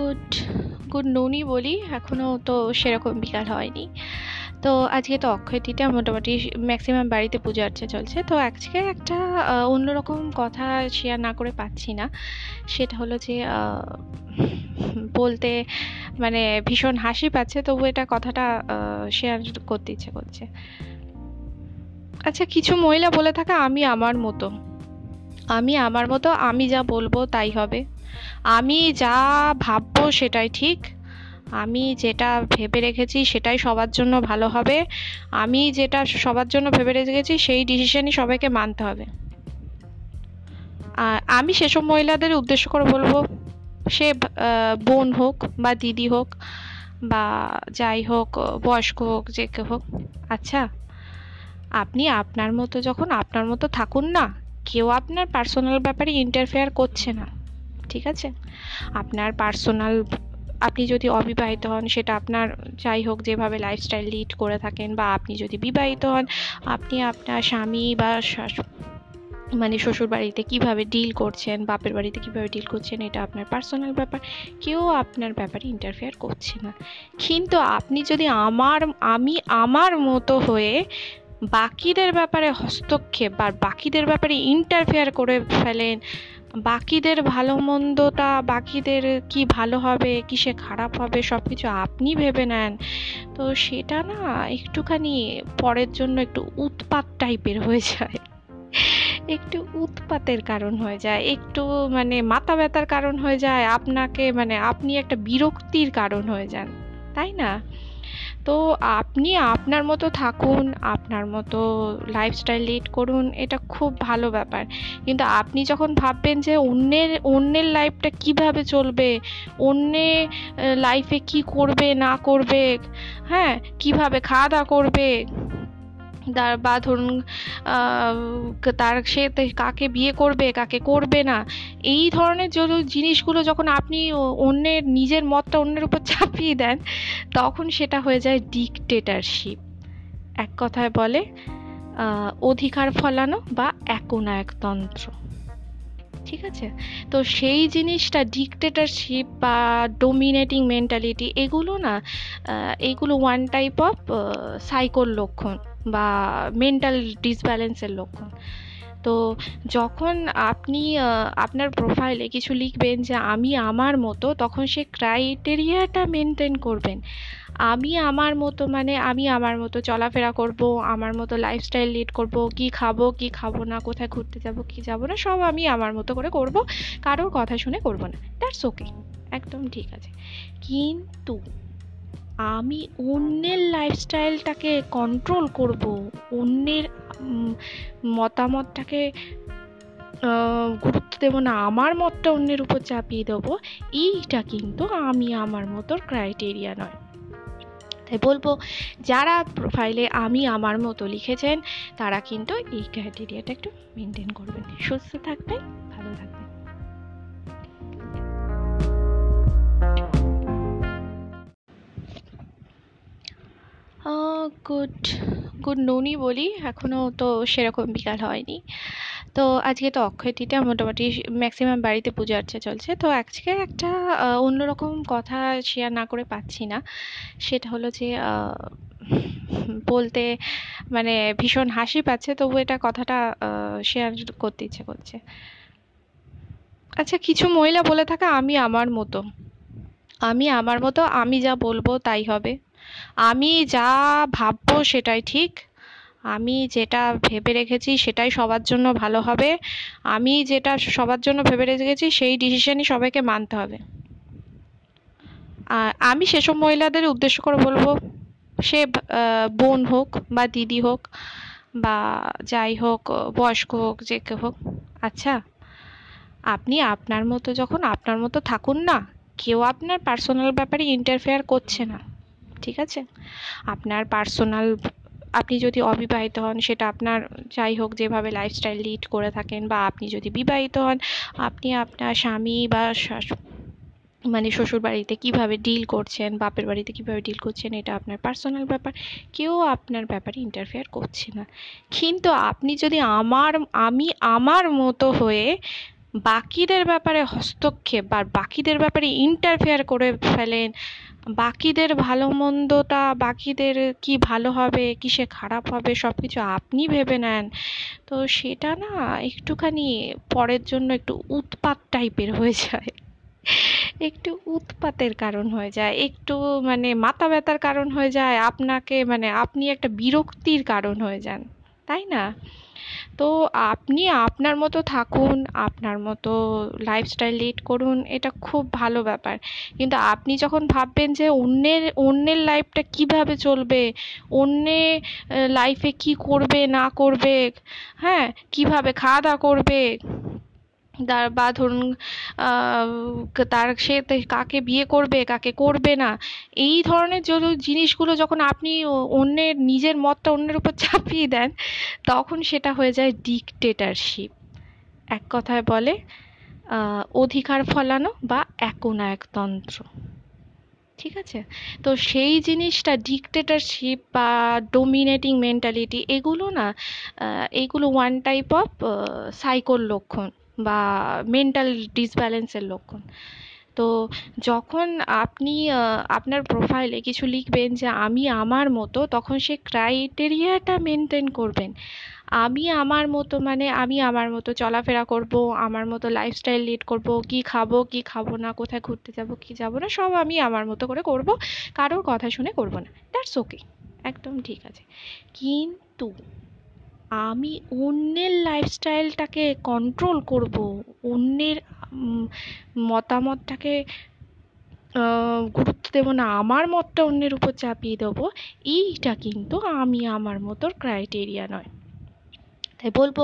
Good good নুনই বলি এখনও তো সেরকম বিকাল হয়নি। তো আজকে তো অক্ষয় তৃতীয়া মোটামুটি ম্যাক্সিমাম বাড়িতে পুজো আর্চা চলছে। তো আজকে একটা অন্যরকম কথা শেয়ার না করে পাচ্ছি না। সেটা হলো যে বলতে মানে ভীষণ হাসি পাচ্ছে, তবু এটা কথাটা শেয়ার করতে ইচ্ছে করছে। আচ্ছা কিছু মহিলা বলে থাকে আমি আমার মতো। আমি আমার মতো, আমি যা বলব তাই হবে। আমি যা ভাববো সেটাই ঠিক। আমি যেটা ভেবে রেখেছি সেটাই সবার জন্য ভালো হবে। আমি যেটা সবার জন্য ভেবে রেখেছি সেই ডিসিশনই সবাইকে মানতে হবে। আমি সেসব মহিলাদের উদ্দেশ্য করে বলব, সে বোন হোক বা দিদি হোক বা যাই হোক, বয়স্ক হোক, যে কেউ হোক। আচ্ছা আপনি আপনার মতো, যখন আপনার মতো থাকুন না, কেউ আপনার পার্সোনাল ব্যাপারে ইন্টারফেয়ার করছে না। ঠিক আছে? আপনার পার্সোনাল আপনি যদি অবিবাহিত হন, সেটা আপনার যাই হোক যেভাবে লাইফস্টাইল লিড করে থাকেন বা আপনি যদি বিবাহিত হন, আপনি আপনার স্বামী বা মানে শ্বশুর বাড়িতে কীভাবে ডিল করছেন, বাপের বাড়িতে কীভাবে ডিল করছেন, এটা আপনার পার্সোনাল ব্যাপার। কেউ আপনার ব্যাপারে ইন্টারফেয়ার করছে না। কিন্তু আপনি যদি আমার, আমি আমার মতো হয়ে বাকিদের ব্যাপারে হস্তক্ষেপ বা বাকিদের ব্যাপারে ইন্টারফেয়ার করে ফেলেন বাকিদের ভালো মন্দটা, বাকিদের কি ভালো হবে, কিসে খারাপ হবে সব কিছু আপনি ভেবে নেন। তো সেটা না একটুখানি পরের জন্য একটু উৎপাত টাইপের হয়ে যায়। একটু উৎপাতের কারণ হয়ে যায়, একটু মানে মাথা ব্যথার কারণ হয়ে যায়, আপনাকে মানে আপনি একটা বিরক্তির কারণ হয়ে যান, তাই না? তো আপনি আপনার মতো থাকুন, আপনার মতো লাইফস্টাইল লিড করুন, এটা খুব ভালো ব্যাপার। কিন্তু আপনি যখন ভাববেন যে অন্যের অন্যের লাইফটা কীভাবে চলবে, অন্যে লাইফে কি করবে, না করবে হ্যাঁ কীভাবে খাওয়া দাওয়া করবে তার বা ধরুন তার সে কাকে বিয়ে করবে, কাকে করবে না, এই ধরনের যদি জিনিসগুলো যখন আপনি অন্যের, নিজের মতটা অন্যের উপর চাপিয়ে দেন, তখন সেটা হয়ে যায় ডিকটেটারশিপ এক কথায় বলে অধিকার ফলানো বা একনায়কতন্ত্র। ঠিক আছে? তো সেই জিনিসটা ডিকটেটারশিপ বা ডোমিনেটিং মেন্টালিটি এগুলো না এগুলো ওয়ান টাইপ অফ সাইকোর লক্ষণ বা মেন্টাল ডিসব্যালেন্সের লক্ষণ। তো যখন আপনি আপনার প্রোফাইলে কিছু লিখবেন যে আমি আমার মতো, তখন সে ক্রাইটেরিয়াটা মেনটেন করবেন। আমি আমার মতো মানে আমি আমার মতো চলাফেরা করব, আমার মতো লাইফস্টাইল লিড করব, কি খাব কি খাব না, কোথায় ঘুরতে যাব, কি যাব না, সব আমি আমার মতো করে করব, কারোর কথা শুনে করব না। দ্যাটস ওকে একদম ঠিক আছে। কিন্তু আমি অন্যের লাইফস্টাইলটাকে কন্ট্রোল করব, অন্যের মতামতটাকে গুরুত্ব দেবো না, আমার মতটা অন্যের উপর চাপিয়ে দেবো, এইটা কিন্তু আমি আমার মতো ক্রাইটেরিয়া নয়। তাই বলব, যারা প্রোফাইলে আমি আমার মতো লিখেছেন, তারা কিন্তু এই ক্রাইটেরিয়াটা একটু মেনটেন করবেন। সুস্থ থাকবেন, ভালো থাকবেন। গুড গুড নুনই বলি এখনও তো সেরকম বিকাল হয়নি। তো আজকে তো অক্ষয় তৃতীয়া মোটামুটি ম্যাক্সিমাম বাড়িতে পুজো আর্চা চলছে। তো আজকে একটা অন্যরকম কথা শেয়ার না করে পাচ্ছি না। সেটা হলো যে বলতে মানে ভীষণ হাসি পাচ্ছে, তবু এটা কথাটা শেয়ার করতে ইচ্ছে করছে। আচ্ছা কিছু মহিলা বলে থাকে আমি আমার মতো। আমি আমার মতো, আমি যা বলব তাই হবে। আমি যা ভাববো সেটাই ঠিক। আমি যেটা ভেবে রেখেছি সেটাই সবার জন্য ভালো হবে। আমি যেটা সবার জন্য ভেবে রেখেছি সেই ডিসিশনই সবাইকে মানতে হবে। আমি সেসব মহিলাদের উদ্দেশ্য করে বলব, সে বোন হোক বা দিদি হোক বা যাই হোক, বয়স্ক হোক, যে কেউ হোক। আচ্ছা আপনি আপনার মতো যখন আপনার মতো থাকুন না, কেউ আপনার পার্সোনাল ব্যাপারে ইন্টারফেয়ার করছে না। ঠিক আছে? আপনার পার্সোনাল আপনি যদি অবিবাহিত হন, সেটা আপনার যাই হোক যেভাবে লাইফস্টাইল লিড করে থাকেন বা আপনি যদি বিবাহিত হন, আপনি আপনার স্বামী বা মানে শ্বশুর বাড়িতে কীভাবে ডিল করছেন, বাপের বাড়িতে কীভাবে ডিল করছেন, এটা আপনার পার্সোনাল ব্যাপার। কেউ আপনার ব্যাপারে ইন্টারফেয়ার করছে না। কিন্তু আপনি যদি আমার, আমি আমার মতো হয়ে বাকিদের ব্যাপারে হস্তক্ষেপ বা বাকিদের ব্যাপারে ইন্টারফেয়ার করে ফেলেন বাকিদের ভালো মন্দটা, বাকিদের কি ভালো হবে, কিসে খারাপ হবে সব কিছু আপনি ভেবে নেন। তো সেটা না একটুখানি পরের জন্য একটু উৎপাত টাইপের হয়ে যায়। একটু উৎপাতের কারণ হয়ে যায়, একটু মানে মাথা ব্যথার কারণ হয়ে যায়, আপনাকে মানে আপনি একটা বিরক্তির কারণ হয়ে যান, তাই না? তো আপনি আপনার মতো থাকুন, আপনার মতো লাইফস্টাইল লিড করুন, এটা খুব ভালো ব্যাপার। কিন্তু আপনি যখন ভাববেন যে অন্যের অন্যের লাইফটা কীভাবে চলবে, অন্যে লাইফে কি করবে, না করবে হ্যাঁ কীভাবে খাওয়া দাওয়া করবে তার বা ধরুন তার সে কাকে বিয়ে করবে, কাকে করবে না, এই ধরনের যদি জিনিসগুলো যখন আপনি অন্যের, নিজের মতটা অন্যের উপর চাপিয়ে দেন, তখন সেটা হয়ে যায় ডিকটেটারশিপ এক কথায় বলে অধিকার ফলানো বা একনায়কতন্ত্র। ঠিক আছে? তো সেই জিনিসটা ডিকটেটারশিপ বা ডোমিনেটিং মেন্টালিটি এগুলো না এগুলো ওয়ান টাইপ অফ সাইকোর লক্ষণ বা মেন্টাল ডিসব্যালেন্সের লক্ষণ। তো যখন আপনি আপনার প্রোফাইলে কিছু লিখবেন যে আমি আমার মতো, তখন সে ক্রাইটেরিয়াটা মেনটেন করবেন। আমি আমার মতো মানে আমি আমার মতো চলাফেরা করব, আমার মতো লাইফস্টাইল লিড করব, কি খাব কি খাব না, কোথায় ঘুরতে যাব, কি যাব না, সব আমি আমার মতো করে করব, কারোর কথা শুনে করব না। দ্যাটস ওকে একদম ঠিক আছে। কিন্তু আমি অন্যের লাইফস্টাইলটাকে কন্ট্রোল করব, অন্যের মতামতটাকে গুরুত্ব দেবো না, আমার মতটা অন্যের উপর চাপিয়ে দেবো, এইটা কিন্তু আমি আমার মতোর ক্রাইটেরিয়া নয়। তাই বলব,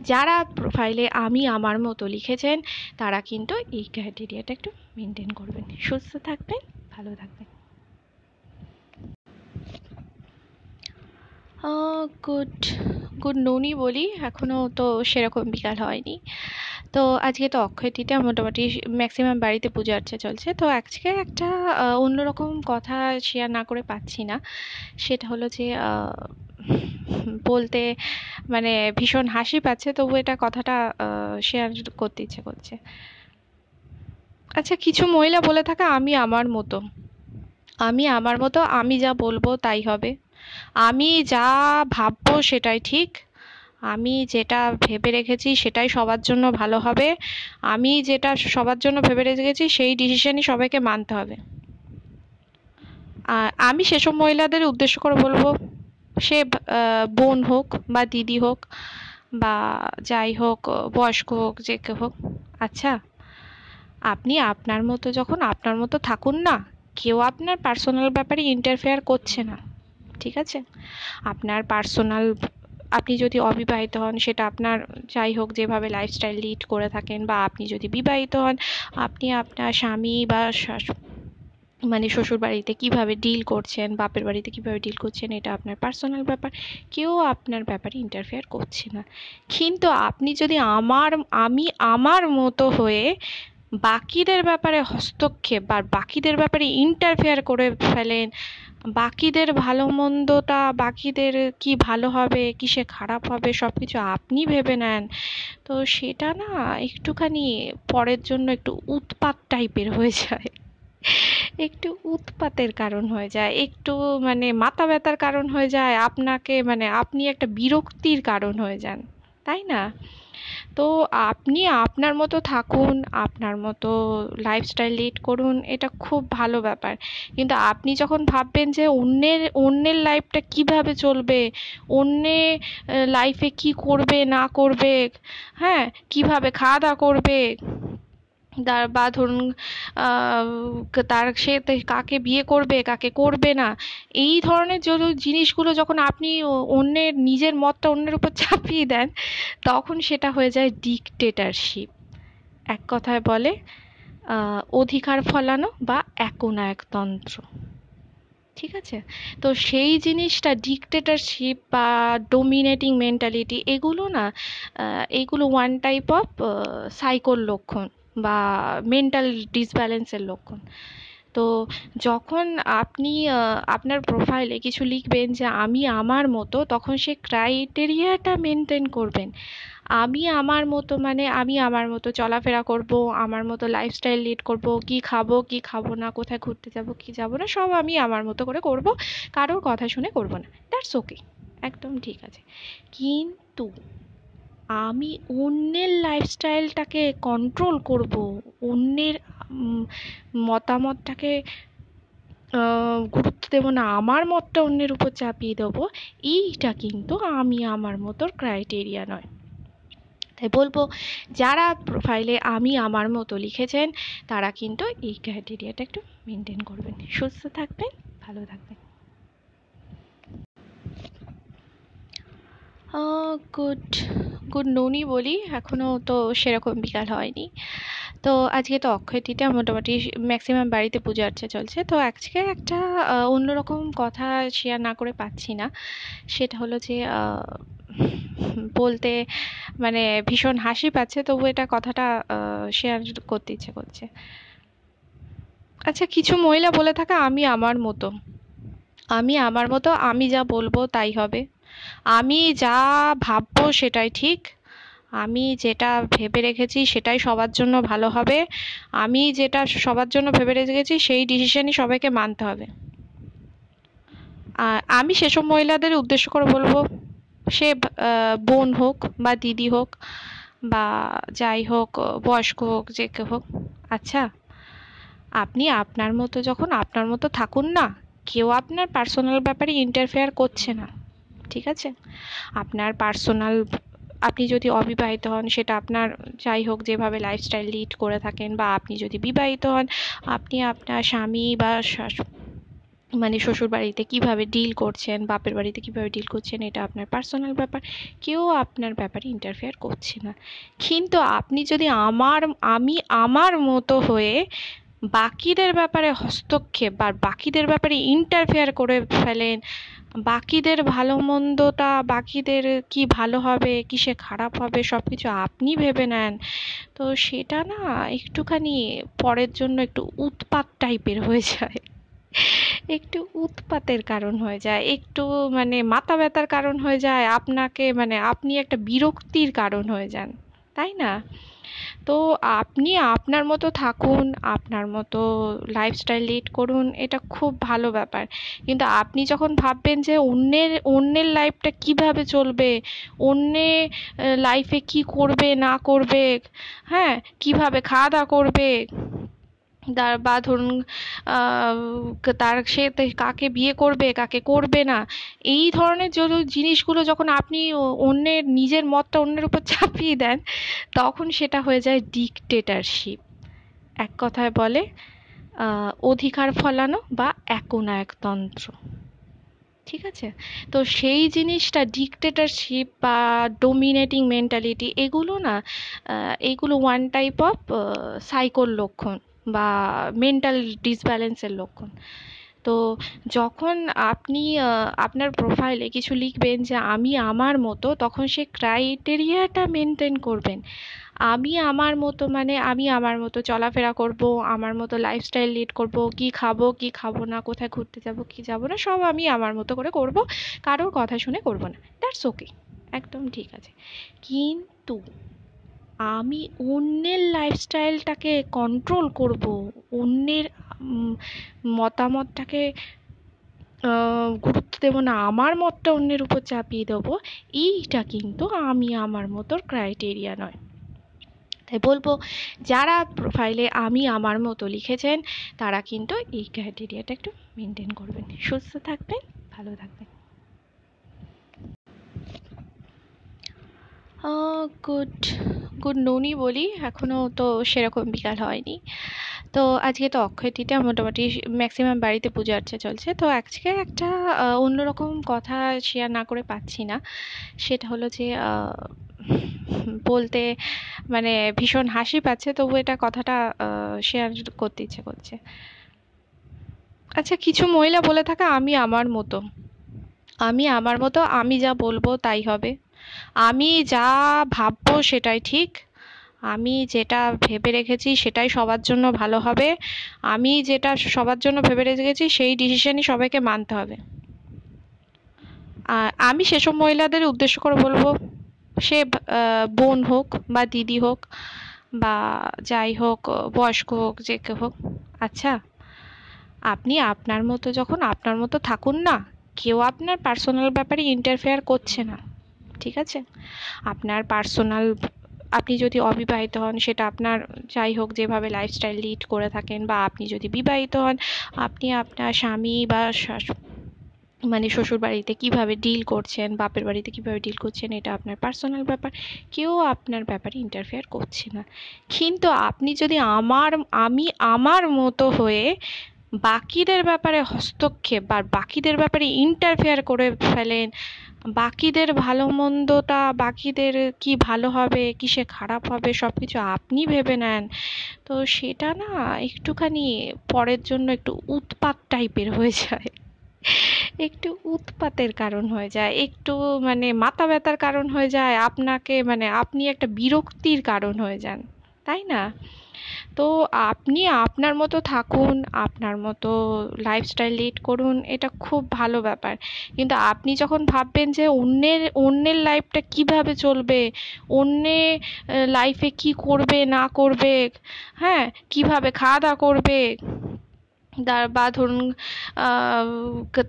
যারা প্রোফাইলে আমি আমার মতো লিখেছেন, তারা কিন্তু এই ক্রাইটেরিয়াটা একটু মেনটেন করবেন। সুস্থ থাকবেন, ভালো থাকবেন। গুড গুড নুনই বলি। এখনও তো সেরকম বিকাল হয়নি। তো আজকে তো অক্ষয় তৃতীয়া মোটামুটি ম্যাক্সিমাম বাড়িতে পুজো আর্চা চলছে। তো আজকে একটা অন্যরকম কথা শেয়ার না করে পাচ্ছি না। সেটা হলো যে বলতে মানে ভীষণ হাসি পাচ্ছে, তবু এটা কথাটা শেয়ার করতে ইচ্ছে করছে। আচ্ছা কিছু মহিলা বলে থাকে, আমি আমার মতো। আমি আমার মতো, আমি যা বলব তাই হবে। আমি যা ভাববো সেটাই ঠিক। আমি যেটা ভেবে রেখেছি সেটাই সবার জন্য ভালো হবে। আমি যেটা সবার জন্য ভেবে রেখেছি সেই ডিসিশনই সবাইকে মানতে হবে। আমি সেসব মহিলাদের উদ্দেশ্য করে বলব, সে বোন হোক বা দিদি হোক বা যাই হোক, বয়স্ক হোক, যে কেউ হোক। আচ্ছা আপনি আপনার মতো, যখন আপনার মতো থাকুন না, কেউ আপনার পার্সোনাল ব্যাপারে ইন্টারফেয়ার করছে না। ঠিক আছে? আপনার পার্সোনাল আপনি যদি অবিবাহিত হন, সেটা আপনার যাই হোক যেভাবে লাইফস্টাইল লিড করে থাকেন বা আপনি যদি বিবাহিত হন, আপনি আপনার স্বামী বা মানে শ্বশুর বাড়িতে কীভাবে ডিল করছেন, বাপের বাড়িতে কীভাবে ডিল করছেন, এটা আপনার পার্সোনাল ব্যাপার। কেউ আপনার ব্যাপারে ইন্টারফেয়ার করছে না। কিন্তু আপনি যদি আমার, আমি আমার মতো হয়ে বাকিদের ব্যাপারে হস্তক্ষেপ বা বাকিদের ব্যাপারে ইন্টারফেয়ার করে ফেলেন বাকিদের ভালো মন্দটা, বাকিদের কি ভালো হবে, কিসে খারাপ হবে সব কিছু আপনি ভেবে নেন। তো সেটা না একটুখানি পরের জন্য একটু উৎপাত টাইপের হয়ে যায়। একটু উৎপাতের কারণ হয়ে যায়, একটু মানে মাথা ব্যথার কারণ হয়ে যায়, আপনাকে মানে আপনি একটা বিরক্তির কারণ হয়ে যান, তাই না? তো আপনি আপনার মতো থাকুন, আপনার মতো লাইফস্টাইল লিড করুন, এটা খুব ভালো ব্যাপার। কিন্তু আপনি যখন ভাববেন যে অন্যের অন্যের লাইফটা কীভাবে চলবে, অন্যে লাইফে কি করবে, না করবে হ্যাঁ কীভাবে খাওয়া দাওয়া করবে বা ধরুন তার সে কাকে বিয়ে করবে, কাকে করবে না, এই ধরনের যদি জিনিসগুলো যখন আপনি অন্যের, নিজের মতটা অন্যের উপর চাপিয়ে দেন, তখন সেটা হয়ে যায় ডিকটেটারশিপ এক কথায় বলে অধিকার ফলানো বা একনায়কতন্ত্র। ঠিক আছে? তো সেই জিনিসটা ডিকটেটারশিপ বা ডোমিনেটিং মেন্টালিটি এগুলো না এগুলো ওয়ান টাইপ অফ সাইকোর লক্ষণ বা মেন্টাল ডিসব্যালেন্সের লক্ষণ। তো যখন আপনি আপনার প্রোফাইলে কিছু লিখবেন যে আমি আমার মতো, তখন সে ক্রাইটেরিয়াটা মেনটেন করবেন। আমি আমার মতো মানে আমি আমার মতো চলাফেরা করব, আমার মতো লাইফস্টাইল লিড করব, কি খাব কি খাব না, কোথায় ঘুরতে যাব, কি যাব না, সব আমি আমার মতো করে করব, কারোর কথা শুনে করব না। দ্যাটস ওকে একদম ঠিক আছে। কিন্তু আমি অন্যের লাইফস্টাইলটাকে কন্ট্রোল করব, অন্যের মতামতটাকে গুরুত্ব দেবো না, আমার মতটা অন্যের উপর চাপিয়ে দেবো, এইটা কিন্তু আমি আমার মতোর ক্রাইটেরিয়া নয়। তাই বলব, যারা প্রোফাইলে আমি আমার মতো লিখেছেন, তারা কিন্তু এই ক্রাইটেরিয়াটা একটু মেনটেন করবেন। সুস্থ থাকবেন, ভালো থাকবেন। গুড গুড নুনই বলি। এখনও তো সেরকম বিকাল হয়নি। তো আজকে তো অক্ষয় তৃতীয়া মোটামুটি ম্যাক্সিমাম বাড়িতে পুজো আর্চা চলছে। তো আজকে একটা অন্যরকম কথা শেয়ার না করে পাচ্ছি না। সেটা হলো যে বলতে মানে ভীষণ হাসি পাচ্ছে, তবু এটা কথাটা শেয়ার করতে ইচ্ছে করছে। আচ্ছা কিছু মহিলা বলে থাকে, আমি আমার মতো। আমি আমার মতো, আমি যা বলব তাই হবে। আমি যা ভাববো সেটাই ঠিক। আমি যেটা ভেবে রেখেছি সেটাই সবার জন্য ভালো হবে। আমি যেটা সবার জন্য ভেবে রেখেছি সেই ডিসিশনই সবাইকে মানতে হবে। আমি সেসব মহিলাদের উদ্দেশ্য করে বলব, সে বোন হোক বা দিদি হোক বা যাই হোক, বয়স্ক হোক, যে কেউ হোক। আচ্ছা আপনি আপনার মতো, যখন আপনার মতো থাকুন না, কেউ আপনার পার্সোনাল ব্যাপারে ইন্টারফেয়ার করছে না। ঠিক আছে? আপনার পার্সোনাল আপনি যদি অবিবাহিত হন, সেটা আপনার যাই হোক যেভাবে লাইফস্টাইল লিড করে থাকেন বা আপনি যদি বিবাহিত হন, আপনি আপনার স্বামী বা মানে শ্বশুর বাড়িতে কীভাবে ডিল করছেন, বাপের বাড়িতে কীভাবে ডিল করছেন, এটা আপনার পার্সোনাল ব্যাপার। কেউ আপনার ব্যাপারে ইন্টারফেয়ার করছে না। কিন্তু আপনি যদি আমার, আমি আমার মতো হয়ে বাকিদের ব্যাপারে হস্তক্ষেপ বা বাকিদের ব্যাপারে ইন্টারফেয়ার করে ফেলেন বাকিদের ভালো মন্দটা, বাকিদের কি ভালো হবে, কিসে খারাপ হবে সব কিছু আপনি ভেবে নেন। তো সেটা না একটুখানি পরের জন্য একটু উৎপাত টাইপের হয়ে যায়। একটু উৎপাতের কারণ হয়ে যায়, একটু মানে মাথা ব্যথার কারণ হয়ে যায়, আপনাকে মানে আপনি একটা বিরক্তির কারণ হয়ে যান, তাই না? তো আপনি আপনার মতো থাকুন, আপনার মতো লাইফস্টাইল লিড করুন, এটা খুব ভালো ব্যাপার। কিন্তু আপনি যখন ভাববেন যে অন্যের অন্যের লাইফটা কীভাবে চলবে, অন্যে লাইফে কি করবে, না করবে হ্যাঁ কীভাবে খাওয়া দাওয়া করবে বা ধরুন তার সে কাকে বিয়ে করবে, কাকে করবে না, এই ধরনের জিনিসগুলো যখন আপনি অন্যের, নিজের মতটা অন্যের উপর চাপিয়ে দেন, তখন সেটা হয়ে যায় ডিকটেটারশিপ এক কথায় বলে অধিকার ফলানো বা একনায়কতন্ত্র। ঠিক আছে? তো সেই জিনিসটা ডিকটেটারশিপ বা ডোমিনেটিং মেন্টালিটি এগুলো না এগুলো ওয়ান টাইপ অফ সাইকোর লক্ষণ বা মেন্টাল ডিসব্যালেন্সের লক্ষণ। তো যখন আপনি আপনার প্রোফাইলে কিছু লিখবেন যে আমি আমার মতো, তখন সে ক্রাইটেরিয়াটা মেনটেন করবেন। আমি আমার মতো মানে আমি আমার মতো চলাফেরা করব, আমার মতো লাইফস্টাইল লিড করব, কি খাব কি খাব না, কোথায় ঘুরতে যাব, কি যাব না, সব আমি আমার মতো করে করব, কারোর কথা শুনে করব না। দ্যাটস ওকে একদম ঠিক আছে। কিন্তু আমি অন্যের লাইফস্টাইলটাকে কন্ট্রোল করব, অন্যের মতামতটাকে গুরুত্ব দেবো না, আমার মতটা অন্যের উপর চাপিয়ে দেবো, এইটা কিন্তু আমি আমার মতোর ক্রাইটেরিয়া নয়। তাই বলব, যারা প্রোফাইলে আমি আমার মতো লিখেছেন, তারা কিন্তু এই ক্রাইটেরিয়াটা একটু মেনটেন করবেন। সুস্থ থাকবেন, ভালো থাকবেন। গুড গুড নুনই বলি। এখনও তো সেরকম বিকাল হয়নি। তো আজকে তো অক্ষয় তৃতীয়া মোটামুটি ম্যাক্সিমাম বাড়িতে পুজো আর্চা চলছে। তো আজকে একটা অন্যরকম কথা শেয়ার না করে পাচ্ছি না। সেটা হলো যে বলতে মানে ভীষণ হাসি পাচ্ছে, তবু এটা কথাটা শেয়ার করতে ইচ্ছে করছে। আচ্ছা কিছু মহিলা বলে থাকে, আমি আমার মতো। আমি আমার মতো, আমি যা বলব তাই হবে। আমি যা ভাববো সেটাই ঠিক। আমি যেটা ভেবে রেখেছি সেটাই সবার জন্য ভালো হবে। আমি যেটা সবার জন্য ভেবে রেখেছি সেই ডিসিশনই সবাইকে মানতে হবে। আমি সেসব মহিলাদের উদ্দেশ্য করে বলব, সে বোন হোক বা দিদি হোক বা যাই হোক, বয়স্ক হোক, যে কেউ হোক। আচ্ছা আপনি আপনার মতো, যখন আপনার মতো থাকুন না, কেউ আপনার পার্সোনাল ব্যাপারে ইন্টারফেয়ার করছে না। ঠিক আছে? আপনার পার্সোনাল আপনি যদি অবিবাহিত হন, সেটা আপনার যাই হোক যেভাবে লাইফস্টাইল লিড করে থাকেন বা আপনি যদি বিবাহিত হন, আপনি আপনার স্বামী বা মানে শ্বশুর বাড়িতে কীভাবে ডিল করছেন, বাপের বাড়িতে কীভাবে ডিল করছেন, এটা আপনার পার্সোনাল ব্যাপার। কেউ আপনার ব্যাপারে ইন্টারফেয়ার করছে না। কিন্তু আপনি যদি আমার, আমি আমার মতো হয়ে বাকিদের ব্যাপারে হস্তক্ষেপ বা বাকিদের ব্যাপারে ইন্টারফেয়ার করে ফেলেন বাকিদের ভালো মন্দটা, বাকিদের কি ভালো হবে, কিসে খারাপ হবে সব কিছু আপনি ভেবে নেন। তো সেটা না একটুখানি পরের জন্য একটু উৎপাত টাইপের হয়ে যায়। একটু উৎপাতের কারণ হয়ে যায়, একটু মানে মাথা ব্যথার কারণ হয়ে যায়, আপনাকে মানে আপনি একটা বিরক্তির কারণ হয়ে যান, তাই না? তো আপনি আপনার মতো থাকুন, আপনার মতো লাইফস্টাইল লিড করুন, এটা খুব ভালো ব্যাপার। কিন্তু আপনি যখন ভাববেন যে অন্যের অন্যের লাইফটা কীভাবে চলবে, অন্যে লাইফে কি করবে, না করবে হ্যাঁ কীভাবে খাওয়া দাওয়া করবে বা ধরুন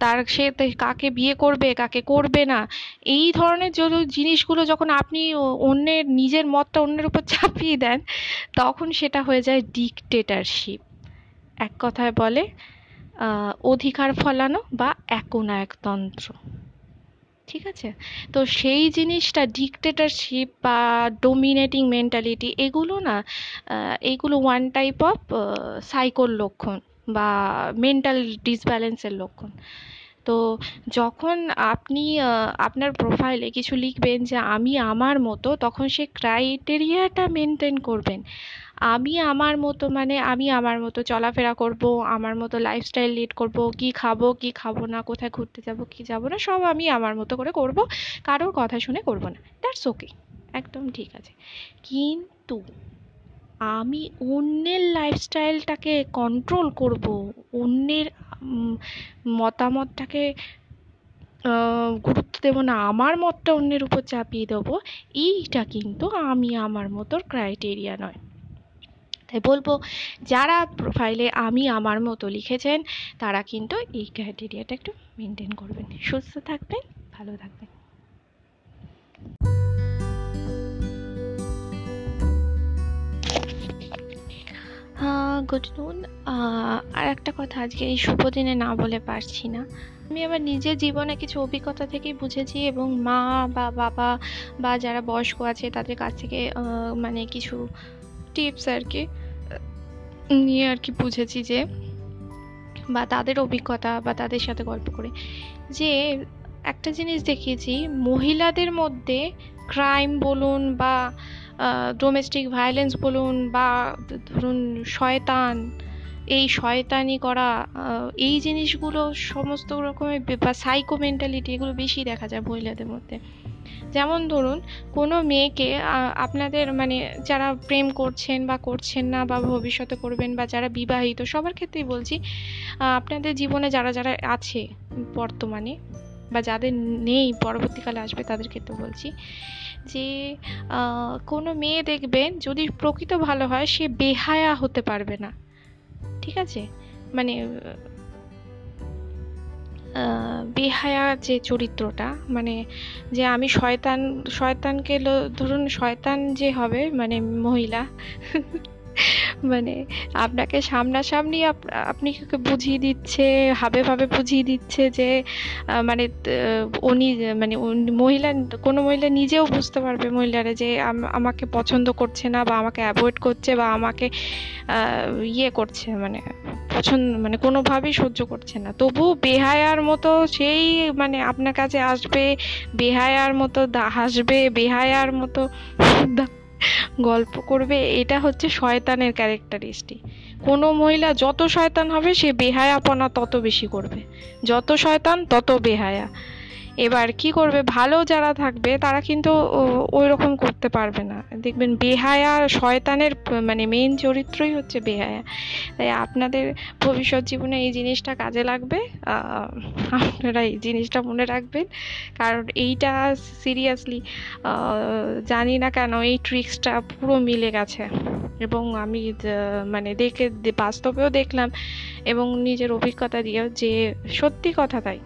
তার সে কাকে বিয়ে করবে, কাকে করবে না, এই ধরনের জিনিসগুলো যখন আপনি অন্যের, নিজের মতটা অন্যের উপর চাপিয়ে দেন, তখন সেটা হয়ে যায় ডিকটেটারশিপ এক কথায় বলে অধিকার ফলানো বা একনায়কতন্ত্র। ঠিক আছে? তো সেই জিনিসটা ডিকটেটারশিপ বা ডোমিনেটিং মেন্টালিটি এগুলো না এগুলো ওয়ান টাইপ অফ সাইকোর লক্ষণ বা মেন্টাল ডিসব্যালেন্সের লক্ষণ। তো যখন আপনি আপনার প্রোফাইলে কিছু লিখবেন যে আমি আমার মতো, তখন সে ক্রাইটেরিয়াটা মেনটেন করবেন। আমি আমার মতো মানে আমি আমার মতো চলাফেরা করব, আমার মতো লাইফস্টাইল লিড করব, কি খাব কি খাব না, কোথায় ঘুরতে যাব, কি যাব না, সব আমি আমার মতো করে করব, কারোর কথা শুনে করব না। দ্যাটস ওকে একদম ঠিক আছে। কিন্তু আমি অন্যের লাইফস্টাইলটাকে কন্ট্রোল করব, অন্যের মতামতটাকে গুরুত্ব দেবো না, আমার মতটা অন্যের উপর চাপিয়ে দেবো, এইটা কিন্তু আমি আমার মতোর ক্রাইটেরিয়া নয়। তাই বলব, যারা প্রোফাইলে আমি আমার মতো লিখেছেন, তারা কিন্তু এই ক্রাইটেরিয়াটা একটু মেনটেন করবেন। সুস্থ থাকবেন, ভালো থাকবেন। গুড নুন আর একটা কথা, আজকে এই শুভ দিনে না বলে পারছি না। আমি আমার নিজের জীবনে কিছু অভিজ্ঞতা থেকেই বুঝেছি এবং মা বা বাবা বা যারা বয়স্ক আছে, তাদের কাছ থেকে মানে কিছু টিপস আর কি নিয়ে আর কি বুঝেছি যে, বা তাদের অভিজ্ঞতা বা তাদের সাথে গল্প করে। যে একটা জিনিস দেখিয়েছি, মহিলাদের মধ্যে ক্রাইম বলুন বা ডোমেস্টিক ভায়োলেন্স বলুন বা ধরুন শয়তান, এই শয়তানি করা এই জিনিসগুলো সমস্ত রকমের বা সাইকো মেন্টালিটি এগুলো বেশি দেখা যায় মহিলাদের মধ্যে। যেমন ধরুন, কোনো মেয়েকে আপনাদের মানে যারা প্রেম করছেন বা করছেন না বা ভবিষ্যতে করবেন বা যারা বিবাহিত, সবার ক্ষেত্রেই বলছি আপনাদের জীবনে যারা যারা আছে বর্তমানে বা যাদের নেই, পরবর্তীকালে আসবে তাদের ক্ষেত্রে বলছি যে কোনো মেয়ে দেখবেন যদি প্রকৃত ভালো হয়, সে বেহায়া হতে পারবে না। ঠিক আছে? মানে বেহায়া যে চরিত্রটা মানে যে আমি শয়তান, শয়তানকে ধরুন শয়তান যে হবে মানে মহিলা মানে আপনাকে সামনাসামনি আপনি বুঝিয়ে দিচ্ছে, হাবে ভাবে বুঝিয়ে দিচ্ছে যে মানে উনি মানে মহিলা, কোনো মহিলা নিজেও বুঝতে পারবে মহিলারা যে আমাকে পছন্দ করছে না বা আমাকে অ্যাভয়েড করছে বা আমাকে ইয়ে করছে মানে পছন্দ মানে কোনোভাবেই সহ্য করছে না। তবু বেহায়ার মতো সেই মানে আপনার কাছে আসবে, বেহায়ার মতো হাসবে, বেহায়ার মতো গল্প করবে, এটা হচ্ছে শয়তানের ক্যারেক্টারিস্টিক। কোনো মহিলা যত শয়তান হবে, সে বেহায়াপনা তত বেশি করবে। যত শয়তান, তত বেহায়া। এবার কি করবে? ভালো যারা থাকবে, তারা কিন্তু ওই রকম করতে পারবে না। দেখবেন বেহায়া শয়তানের মানে মেইন চরিত্রই হচ্ছে বেহায়া। তাই আপনাদের ভবিষ্যৎ জীবনে এই জিনিসটা কাজে লাগবে? আপনারা এই জিনিসটা মনে রাখবেন। কারণ এইটা সিরিয়াসলি জানি না কেন এই ট্রিক্সটা পুরো মিলে গেছে। এবং আমি মানে দেখে, বাস্তবেও দেখলাম এবং নিজের অভিজ্ঞতা দিয়েও যে সত্যি কথা তাই।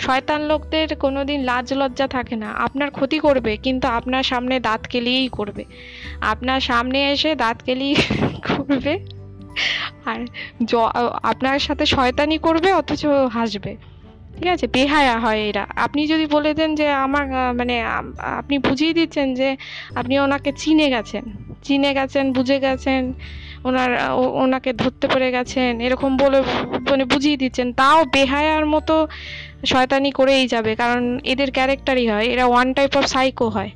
শয়তান লোকদের কোনোদিন লাজ লজ্জা থাকে না। আপনার ক্ষতি করবে, কিন্তু আপনার সামনে দাঁত কেলিয়েই করবে। আপনার সামনে এসে দাঁত কেলিয়ে করবে। আর জ, আপনার সাথে শয়তানি করবে, অথচ হাসবে। ঠিক আছে? বেহায়া হয় এরা। আপনি যদি বলে দেন যে আমার মানে আপনি বুঝিয়ে দিচ্ছেন যে আপনি ওনাকে চিনে গেছেন। চিনে গেছেন, বুঝে গেছেন। ওনার ওনাকে ধরতে পেরে গেছেন, এরকম বলে মানে বুঝিয়ে দিচ্ছেন। তাও বেহায়ার মতো শয়তানি করেই যাবে, কারণ এদের ক্যারেক্টারই হয়, এরা ওয়ান টাইপ অফ সাইকো হয়।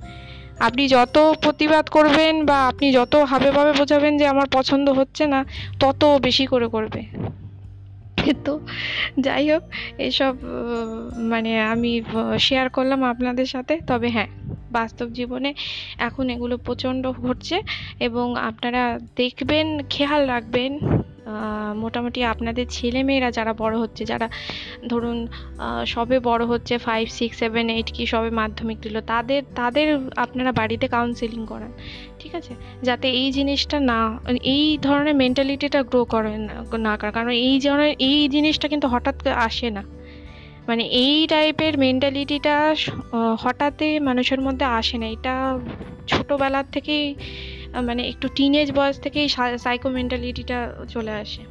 আপনি যত প্রতিবাদ করবেন বা আপনি যত হাবে বোঝাবেন যে আমার পছন্দ হচ্ছে না, তত বেশি করে করবে। তো। যাই হোক, এসব মানে আমি শেয়ার করলাম আপনাদের সাথে। তবে হ্যাঁ বাস্তব জীবনে এখন এগুলো প্রচণ্ড ঘটছে এবং আপনারা দেখবেন, খেয়াল রাখবেন। মোটামুটি আপনাদের ছেলেমেয়েরা যারা বড় হচ্ছে, যারা ধরুন সবে বড় হচ্ছে ফাইভ সিক্স সেভেন এইট কি সবে মাধ্যমিক দিল, তাদের তাদের আপনারা বাড়িতে কাউন্সিলিং করান, ঠিক আছে? যাতে এই জিনিসটা না, এই ধরনের মেন্টালিটিটা গ্রো করে না করে কারণ এই ধরনের এই জিনিসটা কিন্তু হঠাৎ আসে না। মানে এই টাইপের মেন্টালিটিটা হঠাৎই মানুষের মধ্যে আসে না। এটা ছোটোবেলার থেকেই মানে একটু টিনেজ বয়স থেকেই সাইকো মেন্টালিটিটা চলে আসে।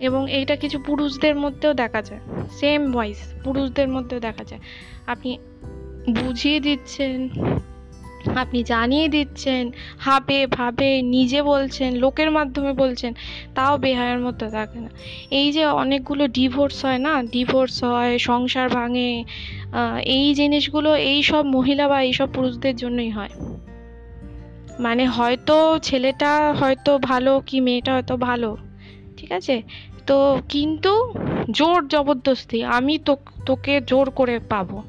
এবং এইটা কিছু পুরুষদের মধ্যেও দেখা যায়। সেম ভয়েস পুরুষদের মধ্যেও দেখা যায়। আপনি বুঝিয়ে দিচ্ছেন, আপনি জানিয়ে দিচ্ছেন, হাবে ভাবে নিজে বলছেন, লোকের মাধ্যমে বলছেন, তাও বেহায়ার মধ্যে থাকে না। এই যে অনেকগুলো ডিভোর্স হয় না? ডিভোর্স হয়, সংসার ভাঙে এই জিনিসগুলো এই সব মহিলা বা এইসব পুরুষদের জন্যই হয়। মানে হয়তো ছেলেটা হয়তো ভালো কি মেয়েটা হয়তো ভালো, ঠিক আছে? তো কিন্তু জোর জবরদস্তি, আমি তো তোকে জোর করে পাবো,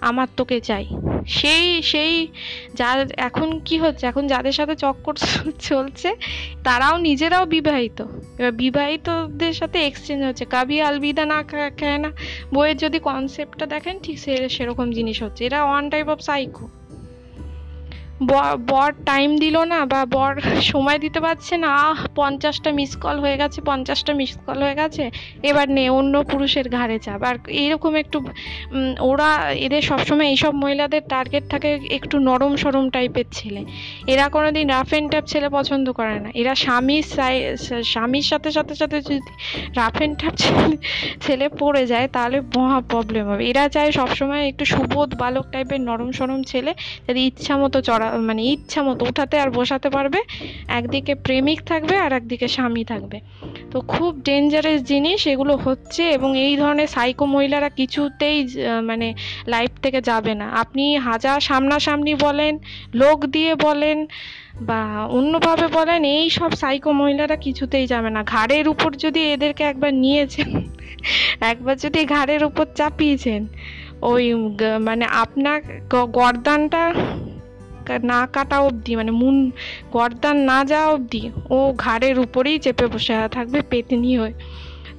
আমার তোকে চাই। সেই সেই যার এখন কি হচ্ছে? এখন যাদের সাথে চক্কর চলছে, তারাও নিজেরাও বিবাহিত। এবার বিবাহিতদের সাথে এক্সচেঞ্জ হচ্ছে। কাবি আলবিদা না খায় না। বইয়ের যদি কনসেপ্টটা দেখেন, ঠিক সে, সেরকম জিনিস হচ্ছে। এরা ওয়ান টাইপ অফ সাইকো বর টাইম দিল না বা বর সময় দিতে পারছে না, আহ, পঞ্চাশটা মিস কল হয়ে গেছে, পঞ্চাশটা মিস কল হয়ে গেছে, এবার নে, অন্য পুরুষের ঘাড়ে চাপ। আর এইরকম একটু ওরা এদের সবসময় এইসব মহিলাদের টার্গেট থাকে একটু নরম সরম টাইপের ছেলে। এরা কোনো দিন রাফ অ্যান্ড টাপ ছেলে পছন্দ করে না। এরা স্বামীর স্বামীর সাথে সাথে সাথে যদি রাফ অ্যান্ড টাপ ছেলে ছেলে পড়ে যায়, তাহলে মহা প্রবলেম হবে। এরা চায় সবসময় একটু সুবোধ বালক টাইপের নরম সরম ছেলে, যাতে ইচ্ছা মতো চড়া মানে ইচ্ছা মতো উঠাতে আর বসাতে পারবে। একদিকে প্রেমিক থাকবে আর একদিকে স্বামী থাকবে। তো খুব ডেঞ্জারাস জিনিস এগুলো হচ্ছে এবং এই ধরনের সাইকো মহিলারা কিছুতেই মানে লাইফ থেকে যাবে না। আপনি হাজার সামনাসামনি বলেন, লোক দিয়ে বলেন বা অন্যভাবে বলেন, এই সব সাইকো মহিলারা কিছুতেই যাবে না। ঘাড়ের উপর যদি এদেরকে একবার নিয়েছেন, একবার যদি ঘাড়ের উপর চাপিয়েছেন, ওই মানে আপনার গরদানটা না কাটা অবধি মানে মুন, গর্দান না যাওয়া অবধি, ও ঘাড়ের উপরেই চেপে বসে থাকবে পেতনি হয়ে।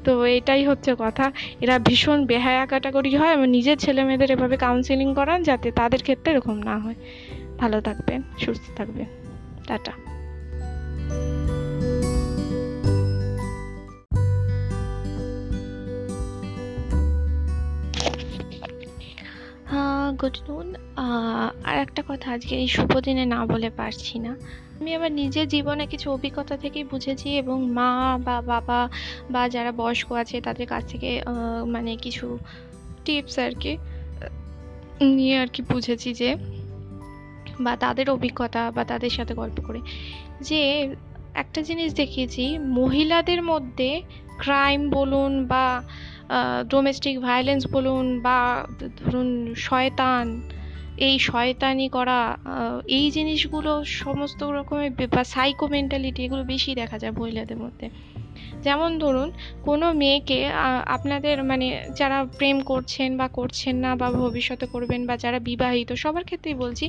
তো এটাই হচ্ছে কথা। এরা ভীষণ বেহায়া ক্যাটাগরি হয়। এবং নিজের ছেলে মেয়েদের এভাবে কাউন্সিলিং করান যাতে তাদের ক্ষেত্রে এরকম না হয়। ভালো থাকবেন, সুস্থ থাকবেন। টাটা। গুড নুন আর একটা কথা আজকে এই শুভ দিনে না বলে পারছি না। আমি আমার নিজের জীবনে কিছু অভিজ্ঞতা থেকেই বুঝেছি এবং মা বা বাবা বা যারা বয়স্ক আছে তাদের কাছ থেকে মানে কিছু টিপস আর কি, নিয়ে আর কি বুঝেছি যে, বা তাদের অভিজ্ঞতা বা তাদের সাথে গল্প করে। যে একটা জিনিস দেখিয়েছি, মহিলাদের মধ্যে ক্রাইম বলুন বা ডোমেস্টিক ভায়োলেন্স বলুন বা ধরুন শয়তান, এই শয়তানি করা এই জিনিসগুলো সমস্ত রকমের বা সাইকো মেন্টালিটি এগুলো বেশি দেখা যায় মহিলাদের মধ্যে। যেমন ধরুন, কোনো মেয়েকে আপনাদের মানে যারা প্রেম করছেন বা করছেন না বা ভবিষ্যতে করবেন বা যারা বিবাহিত, সবার ক্ষেত্রেই বলছি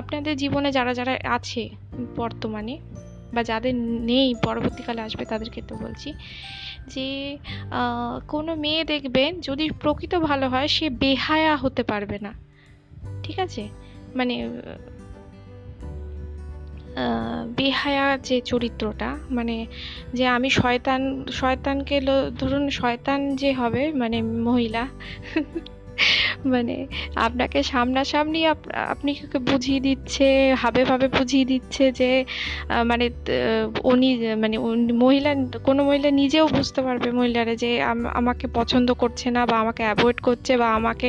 আপনাদের জীবনে যারা যারা আছে বর্তমানে বা যাদের নেই, পরবর্তীকালে আসবে তাদের ক্ষেত্রে বলছি যে কোনো মেয়ে দেখবেন যদি প্রকৃত ভালো হয়, সে বেহায়া হতে পারবে না। ঠিক আছে? মানে বেহায়া যে চরিত্রটা মানে যে আমি শয়তান, শয়তানকে ধরুন শয়তান যে হবে মানে মহিলা মানে আপনাকে সামনাসামনি আপনি বুঝিয়ে দিচ্ছে, হাবে ভাবে বুঝিয়ে দিচ্ছে যে মানে উনি মানে মহিলা, কোনো মহিলা নিজেও বুঝতে পারবে মহিলারা যে আমাকে পছন্দ করছে না বা আমাকে অ্যাভয়েড করছে বা আমাকে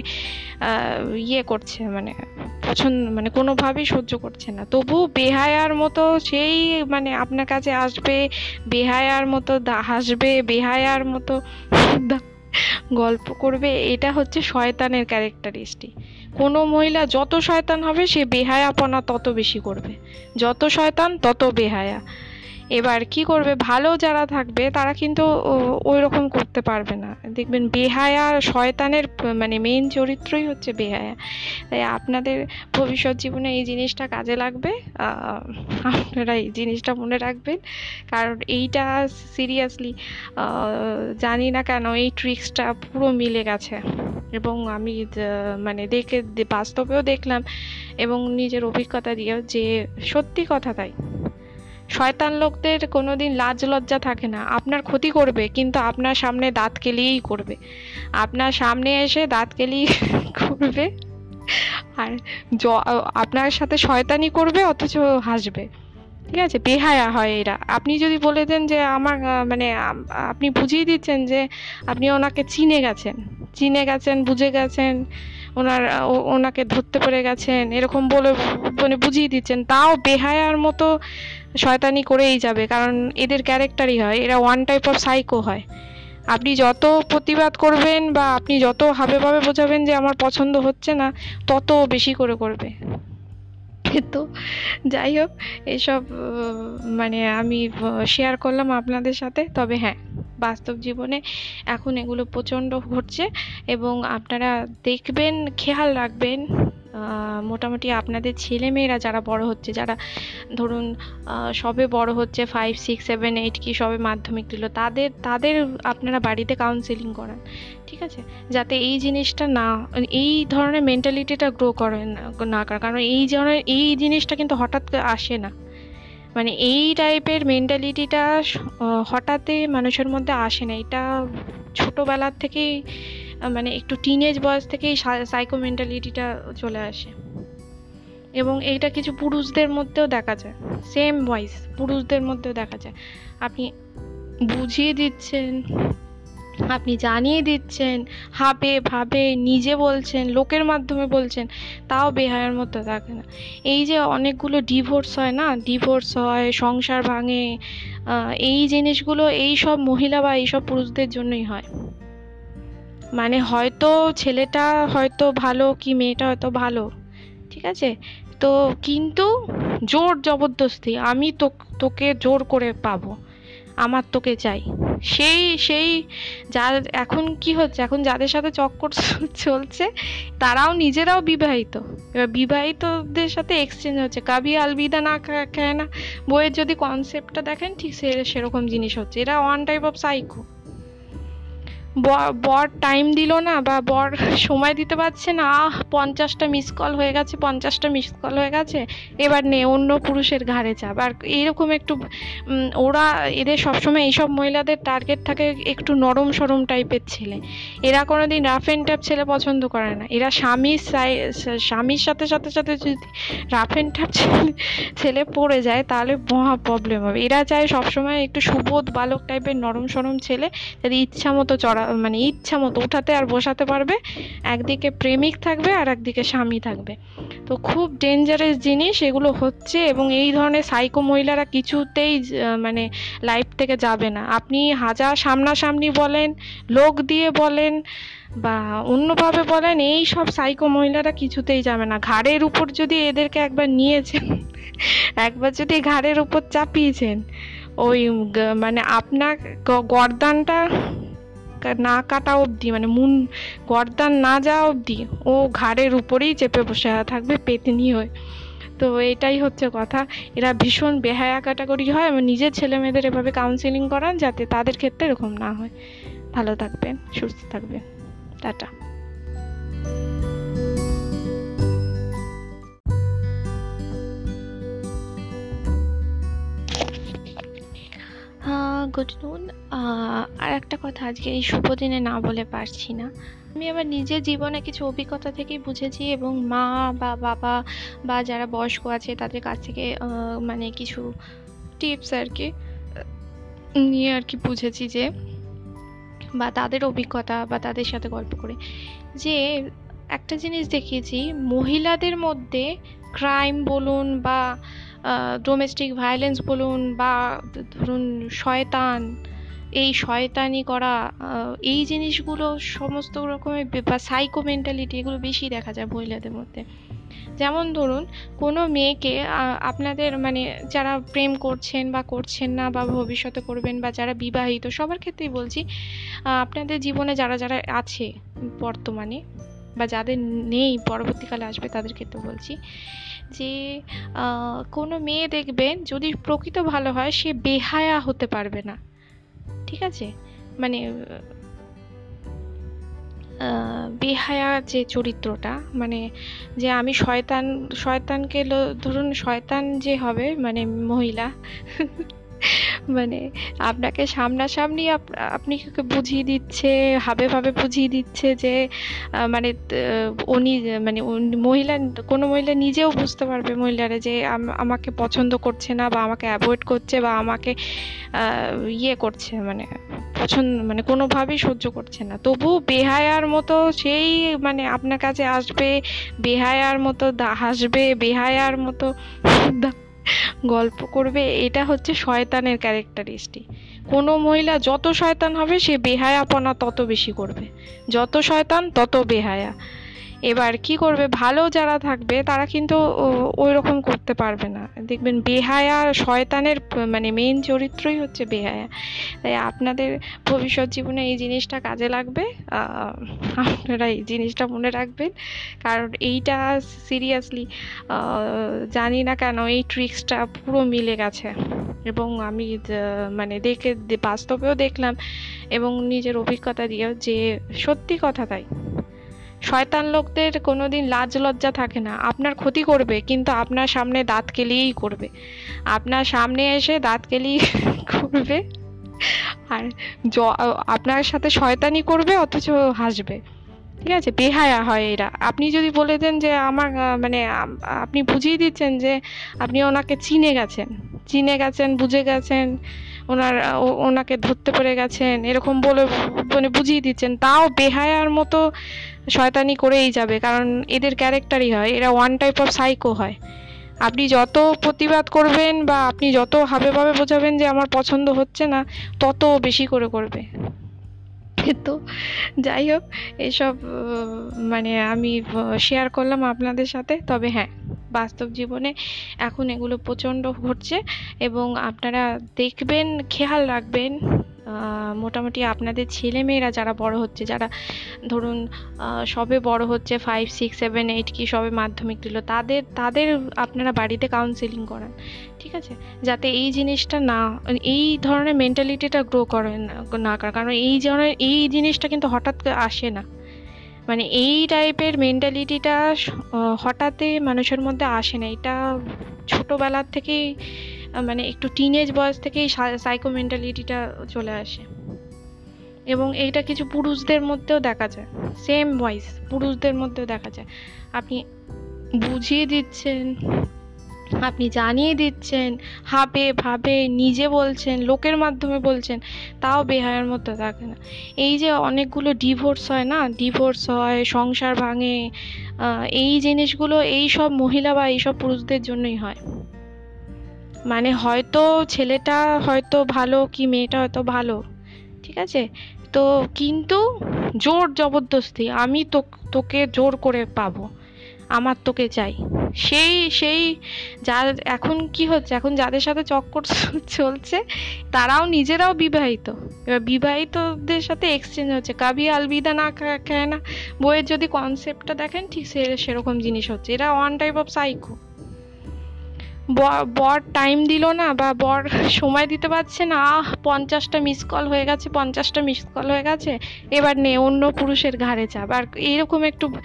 ইয়ে করছে মানে পছন্দ মানে কোনোভাবেই সহ্য করছে না। তবু বেহায়ার মতো সেই মানে আপনার কাছে আসবে, বেহায়ার মতো হাসবে, বেহায়ার মতো গল্প করবে, এটা হচ্ছে শয়তানের ক্যারেক্টারিস্টিক। কোনো মহিলা যত শয়তান হবে, সে বেহায়াপনা তত বেশি করবে। যত শয়তান, তত বেহায়া। এবার কি করবে? ভালো যারা থাকবে, তারা কিন্তু ওই রকম করতে পারবে না। দেখবেন বেহায়া শয়তানের মানে মেইন চরিত্রই হচ্ছে বেহায়া। তাই আপনাদের ভবিষ্যৎ জীবনে এই জিনিসটা কাজে লাগবে। আপনারা এই জিনিসটা মনে রাখবেন। কারণ এইটা সিরিয়াসলি জানি না কেন এই ট্রিক্সটা পুরো মিলে গেছে। এবং আমি মানে দেখে, বাস্তবেও দেখলাম এবং নিজের অভিজ্ঞতা দিয়েও যে সত্যি কথা তাই। শয়তান লোকদের কোনোদিন লাজ লজ্জা থাকে না। আপনার ক্ষতি করবে, কিন্তু আপনার সামনে দাঁত কেলিয়েই করবে। আপনার সামনে এসে দাঁত কেলিয়ে করবে। আর জ, আপনার সাথে শয়তানি করবে, অথচ হাসবে। ঠিক আছে? বেহায়া হয় এরা। আপনি যদি বলে দেন যে আমার মানে আপনি বুঝিয়ে দিচ্ছেন যে আপনি ওনাকে চিনে গেছেন। চিনে গেছেন, বুঝে গেছেন। ওনার ওনাকে ধরতে পেরে গেছেন, এরকম বলে মানে বুঝিয়ে দিচ্ছেন। তাও বেহায়ার মতো শয়তানি করেই যাবে, কারণ এদের ক্যারেক্টারই হয়, এরা ওয়ান টাইপ অফ সাইকো হয়। আপনি যত প্রতিবাদ করবেন বা আপনি যত হাবে ভাবে বোঝাবেন যে আমার পছন্দ হচ্ছে না, তত বেশি করে করবে। তো। যাই হোক, এসব মানে আমি শেয়ার করলাম আপনাদের সাথে। তবে হ্যাঁ বাস্তব জীবনে এখন এগুলো প্রচণ্ড ঘটছে এবং আপনারা দেখবেন, খেয়াল রাখবেন। মোটামুটি আপনাদের ছেলেমেয়েরা যারা বড় হচ্ছে, যারা ধরুন সবে বড় হচ্ছে ফাইভ সিক্স সেভেন এইট কি সবে মাধ্যমিক দিল, তাদের তাদের আপনারা বাড়িতে কাউন্সেলিং করান, ঠিক আছে? যাতে এই জিনিসটা না, এই ধরনের মেন্টালিটিটা গ্রো করে না করে কারণ এই ধরনের, এই জিনিসটা কিন্তু হঠাৎ আসে না। মানে এই টাইপের মেন্টালিটিটা হঠাৎই মানুষের মধ্যে আসে না। এটা ছোটোবেলার থেকেই মানে একটু টিনেজ বয়স থেকেই সাইকো মেন্টালিটিটা চলে আসে। এবং এইটা কিছু পুরুষদের মধ্যেও দেখা যায়। সেম ভয়েস পুরুষদের মধ্যেও দেখা যায়। আপনি বুঝিয়ে দিচ্ছেন, আপনি জানিয়ে দিচ্ছেন, হাবে ভাবে নিজে বলছেন, লোকের মাধ্যমে বলছেন, তাও বেহায়ের মতো থাকে না। এই যে অনেকগুলো ডিভোর্স হয় না? ডিভোর্স হয়, সংসার ভাঙে এই জিনিসগুলো এই সব মহিলা বা এইসব পুরুষদের জন্যই হয়। মানে হয়তো ছেলেটা হয়তো ভালো কি মেয়েটা হয়তো ভালো, ঠিক আছে? তো কিন্তু জোর জবরদস্তি, আমি তো তোকে জোর করে পাবো, আমার তোকে চাই। সেই সেই যার এখন কি হচ্ছে? এখন যাদের সাথে চক্কর চলছে, তারাও নিজেরাও বিবাহিত। এবার বিবাহিতদের সাথে এক্সচেঞ্জ হচ্ছে। কাবি আলবিদা না খায় না। বইয়ের যদি কনসেপ্টটা দেখেন, ঠিক সে, সেরকম জিনিস হচ্ছে। এরা ওয়ান টাইপ অফ সাইকো বর টাইম দিল না বা বর সময় দিতে পারছে না। আহ, পঞ্চাশটা মিস কল হয়ে গেছে, পঞ্চাশটা মিস কল হয়ে গেছে। এবার নে, অন্য পুরুষের ঘাড়ে চাপ। আর এইরকম একটু ওরা এদের সবসময় এইসব মহিলাদের টার্গেট থাকে একটু নরম সরম টাইপের ছেলে। এরা কোনোদিন রাফ অ্যান্ড ট্যাপ ছেলে পছন্দ করে না। এরা স্বামীর স্বামীর সাথে সাথে সাথে যদি রাফ অ্যান্ড ট্যাপ ছেলে ছেলে পড়ে যায়, তাহলে মহা প্রবলেম হবে। এরা চায় সবসময় একটু সুবোধ বালক টাইপের নরম সরম ছেলে, যাতে ইচ্ছা মতো চড়া মানে ইচ্ছা মতো উঠাতে আর বসাতে পারবে। একদিকে প্রেমিক থাকবে আর একদিকে স্বামী থাকবে। তো খুব ডেঞ্জারাস জিনিস এগুলো হচ্ছে এবং এই ধরনের সাইকো মহিলারা কিছুতেই মানে লাইফ থেকে যাবে না। আপনি হাজার সামনাসামনি বলেন, লোক দিয়ে বলেন বা অন্যভাবে বলেন, এই সব সাইকো মহিলারা কিছুতেই যাবে না। ঘাড়ের উপর যদি এদেরকে একবার নিয়েছেন, একবার যদি ঘাড়ের উপর চাপিয়েছেন, ওই মানে আপনার গরদানটা না কাটা অবধি মানে মুন গর্দান না যাওয়া অবধি, ও ঘাড়ের উপরেই চেপে বসে থাকবে পেতনি হয়ে। তো এটাই হচ্ছে কথা। এরা ভীষণ বেহায়া ক্যাটাগরি হয়। এবং নিজের ছেলে মেয়েদের এভাবে কাউন্সিলিং করান যাতে তাদের ক্ষেত্রে এরকম না হয়। ভালো থাকবেন, সুস্থ থাকবেন। টাটা। গুড নুন আর একটা কথা আজকে এই শুভ দিনে না বলে পারছি না। আমি আমার নিজের জীবনে কিছু অভিজ্ঞতা থেকেই বুঝেছি এবং মা বা বাবা বা যারা বয়স্ক আছে তাদের কাছ থেকে মানে কিছু টিপস আর কি, নিয়ে আর কি বুঝেছি যে, বা তাদের অভিজ্ঞতা বা তাদের সাথে গল্প করে। যে একটা জিনিস দেখিয়েছি, মহিলাদের মধ্যে ক্রাইম বলুন বা ডোমেস্টিক ভায়োলেন্স বলুন বা ধরুন শয়তান, এই শয়তানি করা এই জিনিসগুলো সমস্ত রকমের বা সাইকো মেন্টালিটি এগুলো বেশি দেখা যায় মহিলাদের মধ্যে। যেমন ধরুন, কোনো মেয়েকে আপনাদের মানে যারা প্রেম করছেন বা করছেন না বা ভবিষ্যতে করবেন বা যারা বিবাহিত, সবার ক্ষেত্রেই বলছি আপনাদের জীবনে যারা যারা আছে বর্তমানে বা যাদের নেই, পরবর্তীকালে আসবে তাদের ক্ষেত্রে বলছি যে কোনো মেয়ে দেখবেন যদি প্রকৃত ভালো হয়, সে বেহায়া হতে পারবে না। ঠিক আছে? মানে বেহায়া যে চরিত্রটা মানে যে আমি শয়তান, শয়তানকে ধরুন শয়তান যে হবে মানে মহিলা মানে আপনাকে সামনাসামনি আপনি বুঝিয়ে দিচ্ছে, হাবে ভাবে বুঝিয়ে দিচ্ছে যে মানে উনি মানে মহিলা, কোনো মহিলা নিজেও বুঝতে পারবে মহিলারা যে আমাকে পছন্দ করছে না বা আমাকে অ্যাভয়েড করছে বা আমাকে ইয়ে করছে মানে পছন্দ মানে কোনোভাবেই সহ্য করছে না। তবু বেহায়ার মতো সেই মানে আপনার কাছে আসবে, বেহায়ার মতো হাসবে, বেহায়ার মতো গল্প করবে, এটা হচ্ছে শয়তানের ক্যারেক্টারিস্টিক। কোনো মহিলা যত শয়তান হবে, সে বেহায়াপনা তত বেশি করবে। যত শয়তান, তত বেহায়া। এবার কি করবে? ভালো যারা থাকবে, তারা কিন্তু ওই রকম করতে পারবে না। দেখবেন বেহায়া শয়তানের মানে মেইন চরিত্রই হচ্ছে বেহায়া। তাই আপনাদের ভবিষ্যৎ জীবনে এই জিনিসটা কাজে লাগবে? আপনারা এই জিনিসটা মনে রাখবেন। কারণ এইটা সিরিয়াসলি জানি না কেন এই ট্রিক্সটা পুরো মিলে গেছে। এবং আমি মানে দেখে, বাস্তবেও দেখলাম এবং নিজের অভিজ্ঞতা দিয়েও যে সত্যি কথা তাই। শয়তান লোকদের কোনোদিন লাজ লজ্জা থাকে না। আপনার ক্ষতি করবে, কিন্তু আপনার সামনে দাঁত কেলিয়েই করবে। আপনার সামনে এসে দাঁত কেলিয়ে করবে। আর আপনার সাথে শয়তানি করবে, অথচ হাসবে। ঠিক আছে? বেহায়া হয় এরা। আপনি যদি বলে দেন যে আমার মানে আপনি বুঝিয়ে দিচ্ছেন যে আপনি ওনাকে চিনে গেছেন। চিনে গেছেন, বুঝে গেছেন। ওনার ওনাকে ধরতে পেরে গেছেন, এরকম বলে মানে বুঝিয়ে দিচ্ছেন। তাও বেহায়ার মতো শয়তানি করেই যাবে, কারণ এদের ক্যারেক্টারই হয়, এরা ওয়ান টাইপ অফ সাইকো হয়। আপনি যত প্রতিবাদ করবেন বা আপনি যত হাবে ভাবে বোঝাবেন যে আমার পছন্দ হচ্ছে না, তত বেশি করে করবে। তো। যাই হোক, এসব মানে আমি শেয়ার করলাম আপনাদের সাথে। তবে হ্যাঁ বাস্তব জীবনে এখন এগুলো প্রচণ্ড ঘটছে এবং আপনারা দেখবেন, খেয়াল রাখবেন মোটামুটি আপনাদের ছেলে মেয়েরা যারা বড় হচ্ছে, যারা ধরুন সবে বড় হচ্ছে ফাইভ সিক্স সেভেন এইট কি সবে মাধ্যমিক দিল, তাদের তাদের আপনারা বাড়িতে কাউন্সিলিং করান, ঠিক আছে? যাতে এই জিনিসটা না, এই ধরনের মেন্টালিটিটা গ্রো করেন না করে কারণ এই ধরনের এই জিনিসটা কিন্তু হঠাৎ আসে না। মানে এই টাইপের মেন্টালিটিটা হঠাৎই মানুষের মধ্যে আসে না, এটা ছোটোবেলার থেকেই মানে একটু টিনেজ বয়স থেকেই সাইকো মেন্টালিটিটা চলে আসে। এবং এইটা কিছু পুরুষদের মধ্যেও দেখা যায়। সেম ভয়েস পুরুষদের মধ্যেও দেখা যায়। আপনি বুঝিয়ে দিচ্ছেন, আপনি জানিয়ে দিচ্ছেন, হাবে ভাবে নিজে বলছেন, লোকের মাধ্যমে বলছেন, তাও বেহায়ের মধ্যে থাকে না। এই যে অনেকগুলো ডিভোর্স হয় না? ডিভোর্স হয়, সংসার ভাঙে এই জিনিসগুলো এই সব মহিলা বা এইসব পুরুষদের জন্যই হয়। মানে হয়তো ছেলেটা হয়তো ভালো কি মেয়েটা হয়তো ভালো, ঠিক আছে? তো কিন্তু জোর জবরদস্তি আমি তো, তোকে জোর করে পাবো, আমার তোকে চাই। সেই সেই যার এখন কি হচ্ছে? এখন যাদের সাথে চক্কর চলছে, তারাও নিজেরাও বিবাহিত। এবার বিবাহিতদের সাথে এক্সচেঞ্জ হচ্ছে। কাবি আলবিদা না খায় না। বইয়ের যদি কনসেপ্টটা দেখেন, ঠিক সে, সেরকম জিনিস হচ্ছে। এরা ওয়ান টাইপ অফ সাইকো বর টাইম দিল না বা বর সময় দিতে পারছে না, আহ, পঞ্চাশটা মিস কল হয়ে গেছে, পঞ্চাশটা মিস কল হয়ে গেছে, এবার নে, অন্য পুরুষের ঘাড়ে চাপ। আর এইরকম একটু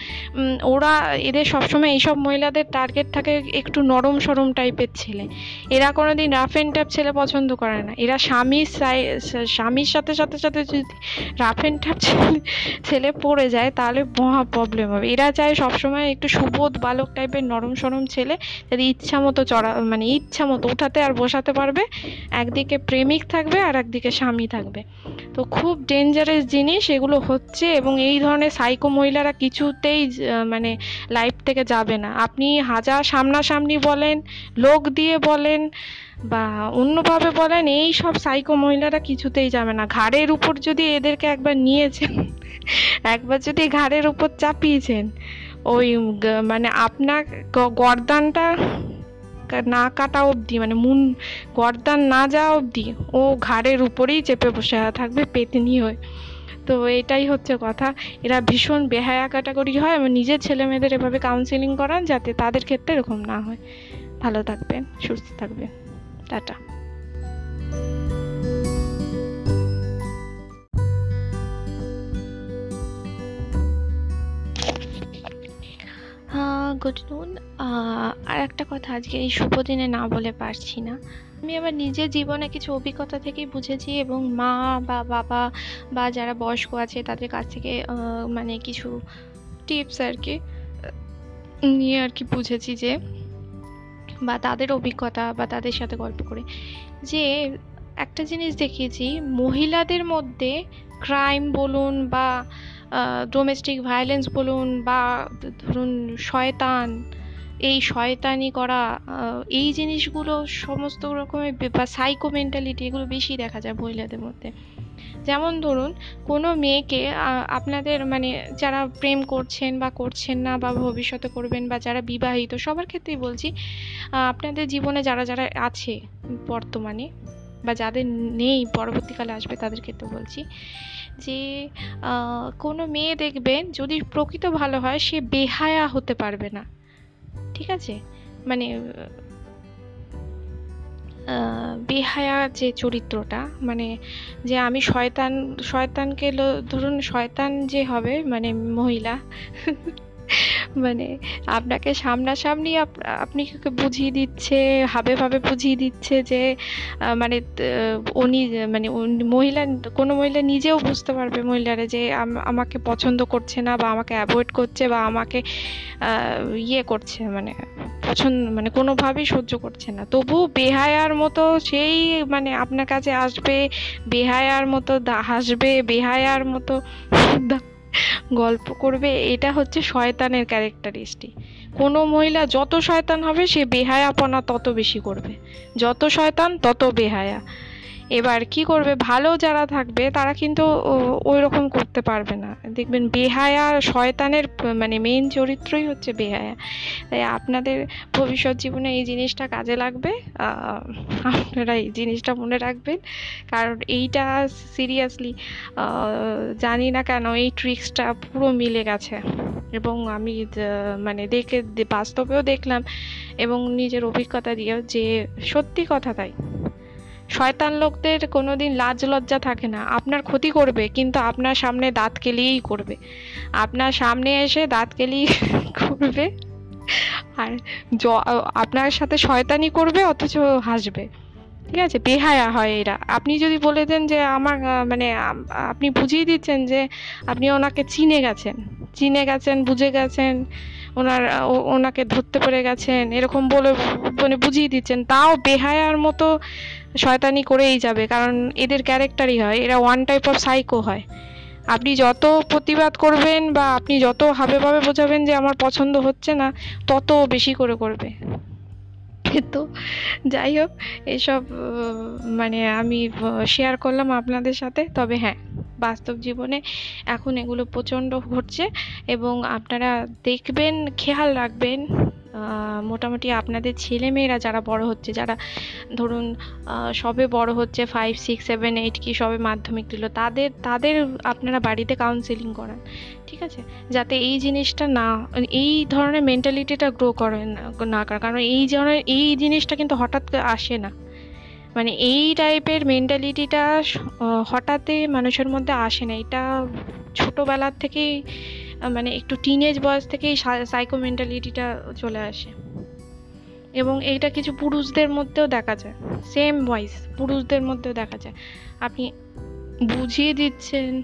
ওরা এদের সবসময় এইসব মহিলাদের টার্গেট থাকে একটু নরম সরম টাইপের ছেলে। এরা কোনোদিন রাফ অ্যান্ড টাফ ছেলে পছন্দ করে না। এরা স্বামীর স্বামীর সাথে সাথে সাথে যদি রাফ অ্যান্ড টাফ ছেলে ছেলে পড়ে যায়, তাহলে মহা প্রবলেম হবে। এরা চায় সবসময় একটু সুবোধ বালক টাইপের নরম সরম ছেলে যাতে ইচ্ছা মতো চড়া মানে ইচ্ছা মতো উঠাতে আর বসাতে পারবে। একদিকে প্রেমিক থাকবে আর একদিকে স্বামী থাকবে। তো খুব ডেঞ্জারাস জিনিস এগুলো হচ্ছে এবং এই ধরনের সাইকো মহিলারা কিছুতেই মানে লাইফ থেকে যাবে না। আপনি হাজার সামনাসামনি বলেন, লোক দিয়ে বলেন বা অন্যভাবে বলেন, এই সব সাইকো মহিলারা কিছুতেই যাবে না। ঘাড়ের উপর যদি এদেরকে একবার নিয়েছেন, একবার যদি ঘাড়ের উপর চাপিয়েছেন, ওই মানে আপনার গরদানটা না কাটা অবধি মানে মুন গর্দান না যাওয়া অবধি, ও ঘাড়ের উপরেই চেপে বসে থাকবে পেতনি হয়ে। তো এটাই হচ্ছে কথা। এরা ভীষণ বেহায়া ক্যাটাগরি হয়। এবং নিজের ছেলে মেয়েদের এভাবে কাউন্সিলিং করান যাতে তাদের ক্ষেত্রে এরকম না হয়। ভালো থাকবেন, সুস্থ থাকবেন। টাটা। গুড নুন আর একটা কথা, আজকে এই শুভ দিনে না বলে পারছি না। আমি আমার নিজের জীবনে কিছু অভিজ্ঞতা থেকেই বুঝেছি এবং মা বা বাবা বা যারা বয়স্ক আছে, তাদের কাছ থেকে মানে কিছু টিপস আর কি নিয়ে আর কি বুঝেছি যে, বা তাদের অভিজ্ঞতা বা তাদের সাথে গল্প করে। যে একটা জিনিস দেখিয়েছি, মহিলাদের মধ্যে ক্রাইম বলুন বা ডোমেস্টিক ভায়োলেন্স বলুন বা, ধরুন শয়তান এই শয়তানি করা এই জিনিসগুলো সমস্ত রকমের বা সাইকো মেন্টালিটি এগুলো বেশি দেখা যায় মহিলাদের মধ্যে। যেমন ধরুন, কোনো মেয়েকে আপনাদের মানে যারা প্রেম করছেন বা করছেন না বা ভবিষ্যতে করবেন বা যারা বিবাহিত, সবার ক্ষেত্রেই বলছি আপনাদের জীবনে যারা যারা আছে বর্তমানে বা যাদের নেই, পরবর্তীকালে আসবে তাদের ক্ষেত্রে বলছি যে কোনো মেয়ে দেখবেন যদি প্রকৃত ভালো হয়, সে বেহায়া হতে পারবে না। ঠিক আছে? মানে বেহায়া যে চরিত্রটা মানে যে আমি শয়তান, শয়তানকে ধরুন শয়তান যে হবে মানে মহিলা মানে আপনাকে সামনাসামনি আপনি বুঝিয়ে দিচ্ছে, হাবে ভাবে বুঝিয়ে দিচ্ছে যে মানে উনি মানে মহিলা, কোনো মহিলা নিজেও বুঝতে পারবে মহিলারা যে আমাকে পছন্দ করছে না বা আমাকে অ্যাভয়েড করছে বা আমাকে ইয়ে করছে মানে পছন্দ মানে কোনোভাবেই সহ্য করছে না। তবু বেহায়ার মতো সেই মানে আপনার কাছে আসবে, বেহায়ার মতো হাসবে, বেহায়ার মতো গল্প করবে, এটা হচ্ছে শয়তানের ক্যারেক্টারিস্টিক কোনো মহিলা যত শয়তান হবে, সে বেহায়াপনা তত বেশি করবে। যত শয়তান, তত বেহায়া। এবার কি করবে? ভালো যারা থাকবে, তারা কিন্তু ওই রকম করতে পারবে না। দেখবেন বেহায়া শয়তানের মানে মেইন চরিত্রই হচ্ছে বেহায়া। তাই আপনাদের ভবিষ্যৎ জীবনে এই জিনিসটা কাজে লাগবে? আপনারা এই জিনিসটা মনে রাখবেন। কারণ এইটা সিরিয়াসলি জানি না কেন এই ট্রিক্সটা পুরো মিলে গেছে। এবং আমি মানে দেখে, বাস্তবেও দেখলাম এবং নিজের অভিজ্ঞতা দিয়েও যে সত্যি কথা তাই। শয়তান লোকদের কোনোদিন লাজ লজ্জা থাকে না। আপনার ক্ষতি করবে, কিন্তু আপনার সামনে দাঁত কেলিয়েই করবে। আপনার সামনে এসে দাঁত কেলিয়ে করবে আর আপনার সাথে শয়তানি করবে, অথচ হাসবে। ঠিক আছে? বেহায়া হয় এরা। আপনি যদি বলে দেন যে আমার মানে আপনি বুঝিয়ে দিচ্ছেন যে আপনি ওনাকে চিনে গেছেন। চিনে গেছেন, বুঝে গেছেন, ওনার ওনাকে ধরতে পেরে গেছেন, এরকম বলে মানে বুঝিয়ে দিচ্ছেন, তাও বেহায়ার মতো শয়তানি করেই যাবে, কারণ এদের ক্যারেক্টারই হয়, এরা ওয়ান টাইপ অফ সাইকো হয়। আপনি যত প্রতিবাদ করবেন বা আপনি যত হাবে ভাবে বোঝাবেন যে আমার পছন্দ হচ্ছে না, তত বেশি করে করবে। তো। যাই হোক, এসব মানে আমি শেয়ার করলাম আপনাদের সাথে। তবে হ্যাঁ বাস্তব জীবনে এখন এগুলো প্রচণ্ড ঘটছে এবং আপনারা দেখবেন, খেয়াল রাখবেন মোটামুটি আপনাদের ছেলেমেয়েরা যারা বড় হচ্ছে, যারা ধরুন সবে বড় হচ্ছে ফাইভ সিক্স সেভেন এইট কি সবে মাধ্যমিক দিল, তাদের তাদের আপনারা বাড়িতে কাউন্সেলিং করান। ঠিক আছে? যাতে এই জিনিসটা না, এই ধরনের মেন্টালিটিটা গ্রো করে না করে। কারণ এই ধরনের, এই জিনিসটা কিন্তু হঠাৎ আসে না। মানে এই টাইপের মেন্টালিটিটা হঠাৎই মানুষের মধ্যে আসে না। এটা ছোটোবেলার থেকেই মানে একটু টিনেজ বয়স থেকেই সাইকো মেন্টালিটিটা চলে আসে। এবং এইটা কিছু পুরুষদের মধ্যেও দেখা যায়। সেম ভয়েস পুরুষদের মধ্যেও দেখা যায়। আপনি বুঝিয়ে দিচ্ছেন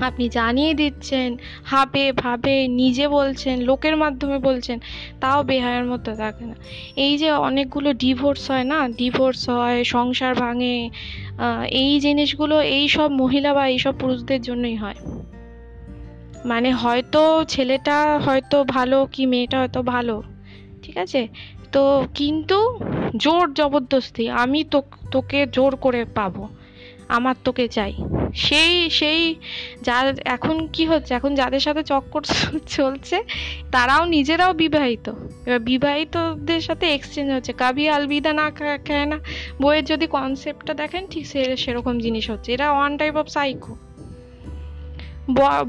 আপনি জানিয়ে দিচ্ছেন, হাবে ভাবে নিজে বলছেন, লোকের মাধ্যমে বলছেন, তাও বেহায়ের মতো থাকে না। এই যে অনেকগুলো ডিভোর্স হয় না? ডিভোর্স হয়, সংসার ভাঙে এই জিনিসগুলো এই সব মহিলা বা এইসব পুরুষদের জন্যই হয়। মানে হয়তো ছেলেটা হয়তো ভালো কি মেয়েটা হয়তো ভালো, ঠিক আছে? তো কিন্তু জোর জবরদস্তি আমি তো, তোকে জোর করে পাবো। আমার তোকে চাই। সেই সেই যা এখন কি হচ্ছে? এখন যাদের সাথে চক্কর চলছে, তারাও নিজেরাও বিবাহিত। এবার বিবাহিতদের সাথে এক্সচেঞ্জ হচ্ছে। কাবি আলবিদা না খায় না। বইয়ের যদি কনসেপ্টটা দেখেন, ঠিক সে, সেরকম জিনিস হচ্ছে। এরা ওয়ান টাইপ অফ সাইকো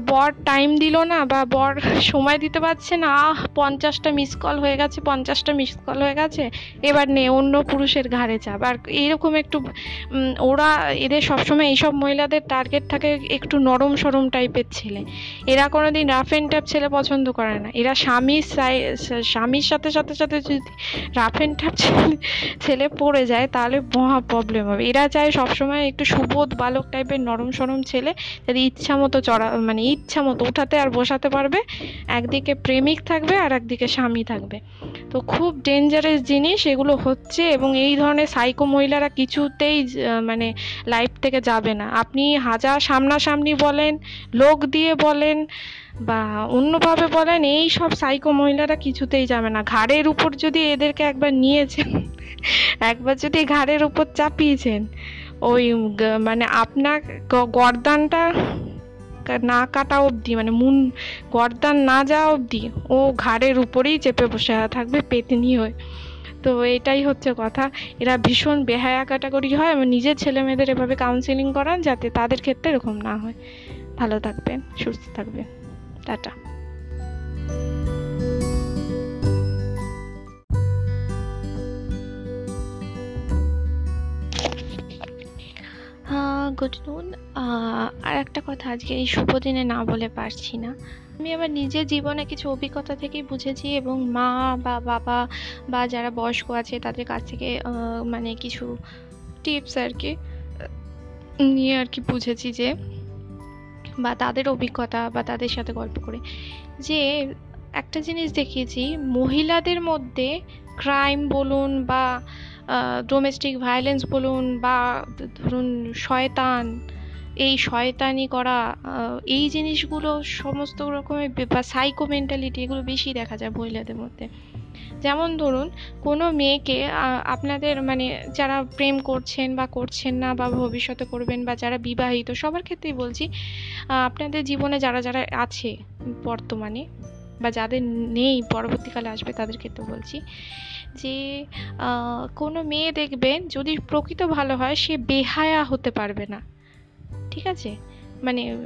বর টাইম দিল না বা বর সময় দিতে পারছে না। আহ, পঞ্চাশটা মিস কল হয়ে গেছে, পঞ্চাশটা মিস কল হয়ে গেছে। এবার নে, অন্য পুরুষের ঘাড়ে চাপ। আর এরকম একটু ওরা, এদের সবসময় এইসব মহিলাদের টার্গেট থাকে একটু নরম সরম টাইপের ছেলে। এরা কোনো দিন রাফ অ্যান্ড টাপ ছেলে পছন্দ করে না। এরা স্বামীর স্বামীর সাথে সাথে সাথে যদি রাফ অ্যান্ড টাপ ছেলে ছেলে পড়ে যায়, তাহলে মহা প্রবলেম হবে। এরা চায় সবসময় একটু সুবোধ বালক টাইপের নরম সরম ছেলে, যাতে ইচ্ছা মতো চড়া মানে ইচ্ছা মতো উঠাতে আর বসাতে পারবে। একদিকে প্রেমিক থাকবে আর একদিকে স্বামী থাকবে। তো খুব ডেঞ্জারাস জিনিস এগুলো হচ্ছে এবং এই ধরনের সাইকো মহিলারা কিছুতেই মানে লাইফ থেকে যাবে না। আপনি হাজার সামনাসামনি বলেন, লোক দিয়ে বলেন বা অন্যভাবে বলেন, এই সব সাইকো মহিলারা কিছুতেই যাবে না। ঘাড়ের উপর যদি এদেরকে একবার নিয়েছেন, একবার যদি ঘাড়ের উপর চাপিয়েছেন, ওই মানে আপনার গরদানটা না কাটা অবধি মানে মুন, গর্দান না যাওয়া অবধি, ও ঘাড়ের উপরেই চেপে বসে থাকবে পেতনি হয়ে। তো এটাই হচ্ছে কথা। এরা ভীষণ বেহায়া ক্যাটাগরি হয়। এবং নিজের ছেলে মেয়েদের এভাবে কাউন্সিলিং করান যাতে তাদের ক্ষেত্রে এরকম না হয়। ভালো থাকবেন, সুস্থ থাকবেন। টাটা। গুড নুন আর একটা কথা, আজকে এই শুভ দিনে না বলে পারছি না। আমি আমার নিজের জীবনে কিছু অভিজ্ঞতা থেকেই বুঝেছি এবং মা বা বাবা বা যারা বয়স্ক আছে, তাদের কাছ থেকে মানে কিছু টিপস আর কি, নিয়ে আর কি বুঝেছি যে, বা তাদের অভিজ্ঞতা বা তাদের সাথে গল্প করে। যে একটা জিনিস দেখিয়েছি, মহিলাদের মধ্যে ক্রাইম বলুন বা ডোমেস্টিক ভায়োলেন্স বলুন বা ধরুন শয়তান, এই শয়তানি করা এই জিনিসগুলো সমস্ত রকমের বা সাইকো মেন্টালিটি এগুলো বেশি দেখা যায় মহিলাদের মধ্যে। যেমন ধরুন, কোনো মেয়েকে আপনাদের মানে যারা প্রেম করছেন বা করছেন না বা ভবিষ্যতে করবেন বা যারা বিবাহিত, সবার ক্ষেত্রেই বলছি আপনাদের জীবনে যারা যারা আছে বর্তমানে বা যাদের নেই, পরবর্তীকালে আসবে তাদের ক্ষেত্রে বলছি যে কোনো মেয়ে দেখবেন যদি প্রকৃত ভালো হয়, সে বেহায়া হতে পারবে না। ঠিক আছে? মানে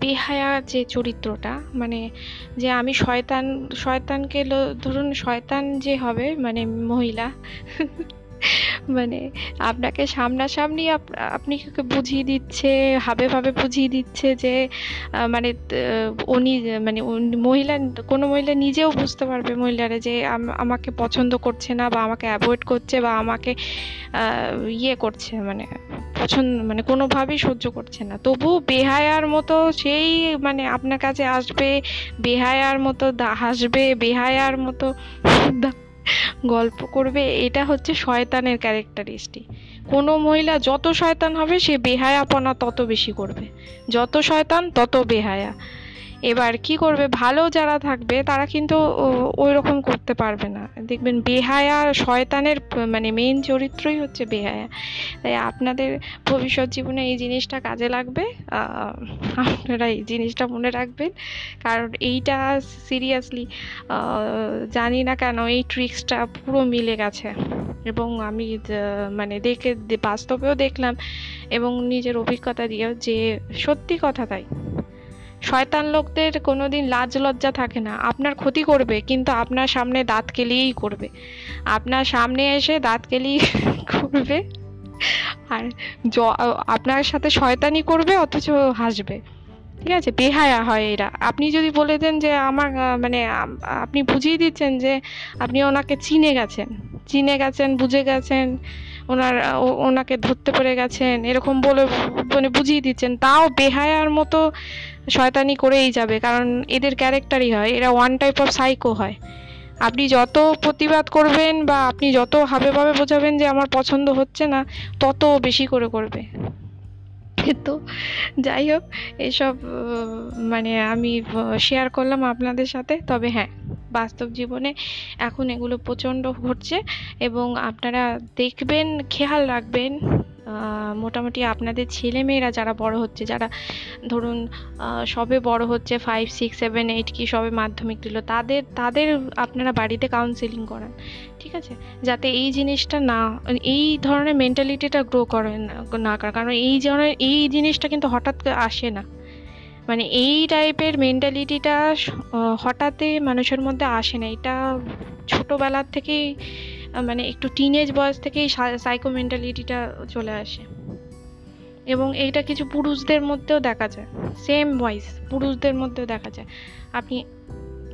বেহায়া যে চরিত্রটা মানে যে আমি শয়তান, শয়তানকে ধরুন শয়তান যে হবে মানে মহিলা মানে আপনাকে সামনাসামনি আপনি বুঝিয়ে দিচ্ছে, হাবে ভাবে বুঝিয়ে দিচ্ছে যে মানে উনি মানে মহিলা, কোনো মহিলা নিজেও বুঝতে পারবে মহিলারা যে আমাকে পছন্দ করছে না বা আমাকে অ্যাভয়েড করছে বা আমাকে ইয়ে করছে মানে পছন্দ মানে কোনোভাবেই সহ্য করছে না। তবু বেহায়ার মতো সেই মানে আপনার কাছে আসবে, বেহায়ার মতো হাসবে, বেহায়ার মতো গল্প করবে, এটা হচ্ছে শয়তানের ক্যারেক্টারিস্টিক। কোনো মহিলা যত শয়তান হবে, সে বেহায়াপনা তত বেশি করবে। যত শয়তান, তত বেহায়া। এবার কি করবে? ভালো যারা থাকবে, তারা কিন্তু ওই রকম করতে পারবে না। দেখবেন বেহায়া শয়তানের মানে মেইন চরিত্রই হচ্ছে বেহায়া। তাই আপনাদের ভবিষ্যৎ জীবনে এই জিনিসটা কাজে লাগবে? আপনারা এই জিনিসটা মনে রাখবেন। কারণ এইটা সিরিয়াসলি জানি না কেন এই ট্রিক্সটা পুরো মিলে গেছে। এবং আমি মানে দেখে, বাস্তবেও দেখলাম এবং নিজের অভিজ্ঞতা দিয়েও যে সত্যি কথা তাই। শয়তান লোকদের কোনোদিন লাজ লজ্জা থাকে না। আপনার ক্ষতি করবে, কিন্তু আপনার সামনে দাঁত কেলিয়েই করবে। আপনার সামনে এসে দাঁত কেলিয়ে করবে। আর জ, আপনার সাথে শয়তানি করবে, অথচ হাসবে। ঠিক আছে? বেহায়া হয় এরা। আপনি যদি বলে দেন যে আমার মানে আপনি বুঝিয়ে দিচ্ছেন যে আপনি ওনাকে চিনে গেছেন। চিনে গেছেন, বুঝে গেছেন, ওনার ওনাকে ধরতে পেরে গেছেন, এরকম বলে মানে বুঝিয়ে দিচ্ছেন, তাও বেহায়ার মতো শয়তানি করেই যাবে, কারণ এদের ক্যারেক্টারই হয়, এরা ওয়ান টাইপ অফ সাইকো হয়। আপনি যত প্রতিবাদ করবেন বা আপনি যত হাবে ভাবে বোঝাবেন যে আমার পছন্দ হচ্ছে না, তত বেশি করে করবে। তো যাই হোক, এসব মানে আমি শেয়ার করলাম আপনাদের সাথে। তবে হ্যাঁ বাস্তব জীবনে এখন এগুলো প্রচণ্ড ঘটছে এবং আপনারা দেখবেন, খেয়াল রাখবেন। মোটামুটি আপনাদের ছেলে মেয়েরা যারা বড় হচ্ছে, যারা ধরুন সবে বড় হচ্ছে ফাইভ সিক্স সেভেন এইট কি সবে মাধ্যমিক দিল, তাদের তাদের আপনারা বাড়িতে কাউন্সেলিং করান, ঠিক আছে? যাতে এই জিনিসটা না, এই ধরনের মেন্টালিটিটা গ্রো করে না করে কারণ এই ধরনের এই জিনিসটা কিন্তু হঠাৎ আসে না। মানে এই টাইপের মেন্টালিটিটা হঠাৎই মানুষের মধ্যে আসে না। এটা ছোটোবেলার থেকেই মানে একটু টিনেজ বয়স থেকেই সাইকো মেন্টালিটিটা চলে আসে। এবং এইটা কিছু পুরুষদের মধ্যেও দেখা যায়। সেম ভয়েস পুরুষদের মধ্যেও দেখা যায়। আপনি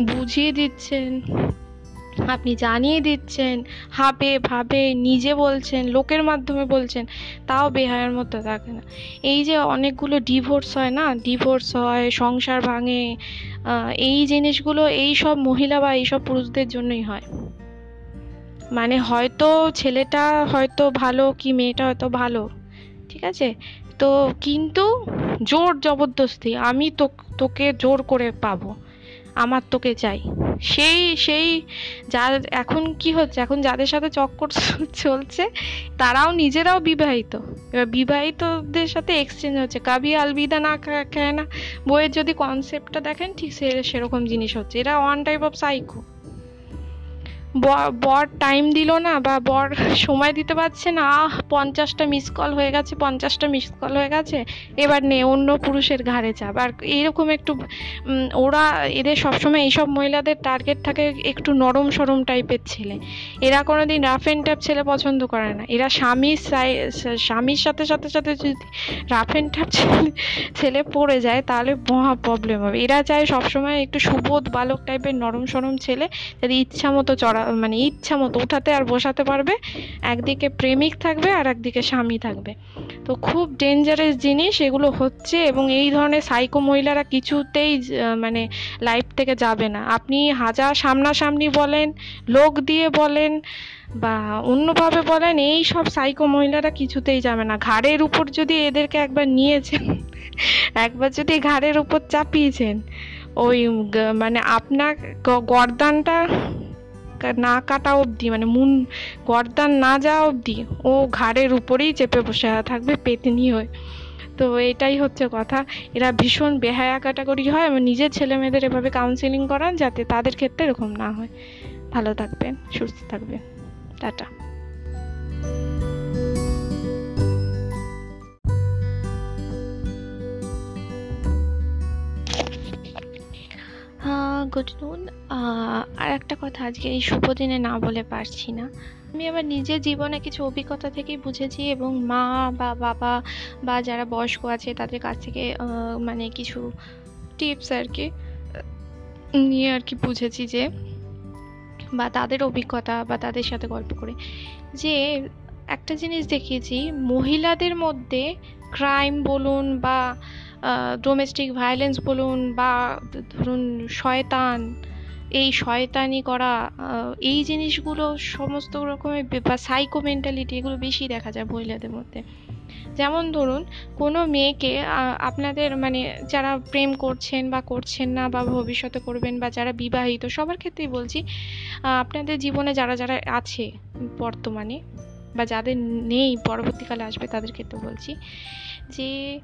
বুঝিয়ে দিচ্ছেন, আপনি জানিয়ে দিচ্ছেন, হাবে ভাবে নিজে বলছেন, লোকের মাধ্যমে বলছেন, তাও বেহায়ার মধ্যে থাকে না। এই যে অনেকগুলো ডিভোর্স হয় না? ডিভোর্স হয়, সংসার ভাঙে এই জিনিসগুলো এই সব মহিলা বা এইসব পুরুষদের জন্যই হয়। মানে হয়তো ছেলেটা হয়তো ভালো কি মেয়েটা হয়তো ভালো, ঠিক আছে? তো কিন্তু জোর জবরদস্তি, আমি তো তোকে জোর করে পাবো, আমার তোকে চাই। সেই সেই যার এখন কি হচ্ছে? এখন যাদের সাথে চক্কর চলছে, তারাও নিজেরাও বিবাহিত। এবার বিবাহিতদের সাথে এক্সচেঞ্জ হচ্ছে। কাবি আলবিদা না খায় না। বইয়ের যদি কনসেপ্টটা দেখেন, ঠিক সে, সেরকম জিনিস হচ্ছে। এরা ওয়ান টাইপ অফ সাইকো বর টাইম দিল না বা বর সময় দিতে পারছে না, আহ, পঞ্চাশটা মিস কল হয়ে গেছে, পঞ্চাশটা মিস কল হয়ে গেছে, এবার নে, অন্য পুরুষের ঘাড়ে চাপ। আর এইরকম একটু ওরা, এদের সবসময় এইসব মহিলাদের টার্গেট থাকে একটু নরম সরম টাইপের ছেলে। এরা কোনো দিন রাফ অ্যান্ড টাপ ছেলে পছন্দ করে না। এরা স্বামীর স্বামীর সাথে সাথে সাথে যদি রাফ অ্যান্ড টাপ ছেলে ছেলে পড়ে যায়, তাহলে মহা প্রবলেম হবে। এরা চায় সবসময় একটু সুবোধ বালক টাইপের নরম সরম ছেলে যাতে ইচ্ছা মতো চড়া মানে ইচ্ছা মতো উঠাতে আর বসাতে পারবে। একদিকে প্রেমিক থাকবে আর একদিকে স্বামী থাকবে। তো খুব ডেঞ্জারাস জিনিস এগুলো হচ্ছে এবং এই ধরনের সাইকো মহিলারা কিছুতেই মানে লাইফ থেকে যাবে না। আপনি হাজার সামনাসামনি বলেন, লোক দিয়ে বলেন বা অন্যভাবে বলেন, এই সব সাইকো মহিলারা কিছুতেই যাবে না। ঘাড়ের উপর যদি এদেরকে একবার নিয়েছেন, একবার যদি ঘাড়ের উপর চাপিয়েছেন, ওই মানে আপনার গরদানটা না কাটা অবধি মানে মুন, গর্দান না যাওয়া অবধি, ও ঘাড়ের উপরেই চেপে বসে থাকবে পেতনি হয়ে। তো এটাই হচ্ছে কথা। এরা ভীষণ বেহায়া ক্যাটাগরি হয়। এবং নিজের ছেলে মেয়েদের এভাবে কাউন্সিলিং করান যাতে তাদের ক্ষেত্রে এরকম না হয়। ভালো থাকবেন, সুস্থ থাকবেন। টাটা। গুড নুন আর একটা কথা, আজকে এই শুভ দিনে না বলে পারছি না। আমি আমার নিজের জীবনে কিছু অভিজ্ঞতা থেকেই বুঝেছি এবং মা বা বাবা বা যারা বয়স্ক আছে, তাদের কাছ থেকে মানে কিছু টিপস আর কি, নিয়ে আর কি বুঝেছি যে, বা তাদের অভিজ্ঞতা বা তাদের সাথে গল্প করে। যে, একটা জিনিস দেখিয়েছি, মহিলাদের মধ্যে ক্রাইম বলুন বা ডোমেস্টিক ভায়োলেন্স বলুন বা ধরুন শয়তান, এই শয়তানি করা এই জিনিসগুলো সমস্ত রকমের বা সাইকো মেন্টালিটি এগুলো বেশি দেখা যায় মহিলাদের মধ্যে। যেমন ধরুন, কোনো মেয়েকে আপনাদের মানে যারা প্রেম করছেন বা করছেন না বা ভবিষ্যতে করবেন বা যারা বিবাহিত, সবার ক্ষেত্রেই বলছি আপনাদের জীবনে যারা যারা আছে বর্তমানে বা যাদের নেই, পরবর্তীকালে আসবে তাদের ক্ষেত্রে বলছি যে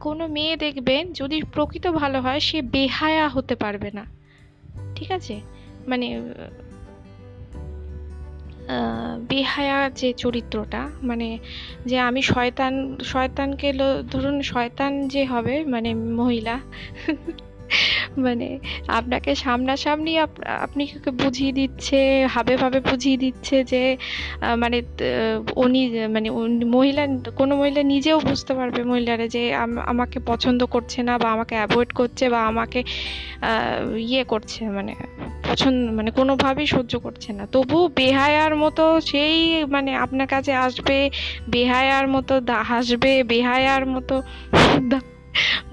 কোনো মেয়ে দেখবেন যদি প্রকৃত ভালো হয়, সে বেহায়া হতে পারবে না। ঠিক আছে? মানে বেহায়া যে চরিত্রটা মানে যে আমি শয়তান, শয়তানকে ধরুন শয়তান যে হবে মানে মহিলা মানে আপনাকে সামনাসামনি আপনি বুঝিয়ে দিচ্ছে, হাবে ভাবে বুঝিয়ে দিচ্ছে যে মানে উনি মানে মহিলা, কোনো মহিলা নিজেও বুঝতে পারবে মহিলারা যে আমাকে পছন্দ করছে না বা আমাকে অ্যাভয়েড করছে বা আমাকে ইয়ে করছে মানে পছন্দ মানে কোনোভাবেই সহ্য করছে না। তবু বেহায়ার মতো সেই মানে আপনার কাছে আসবে, বেহায়ার মতো হাসবে, বেহায়ার মতো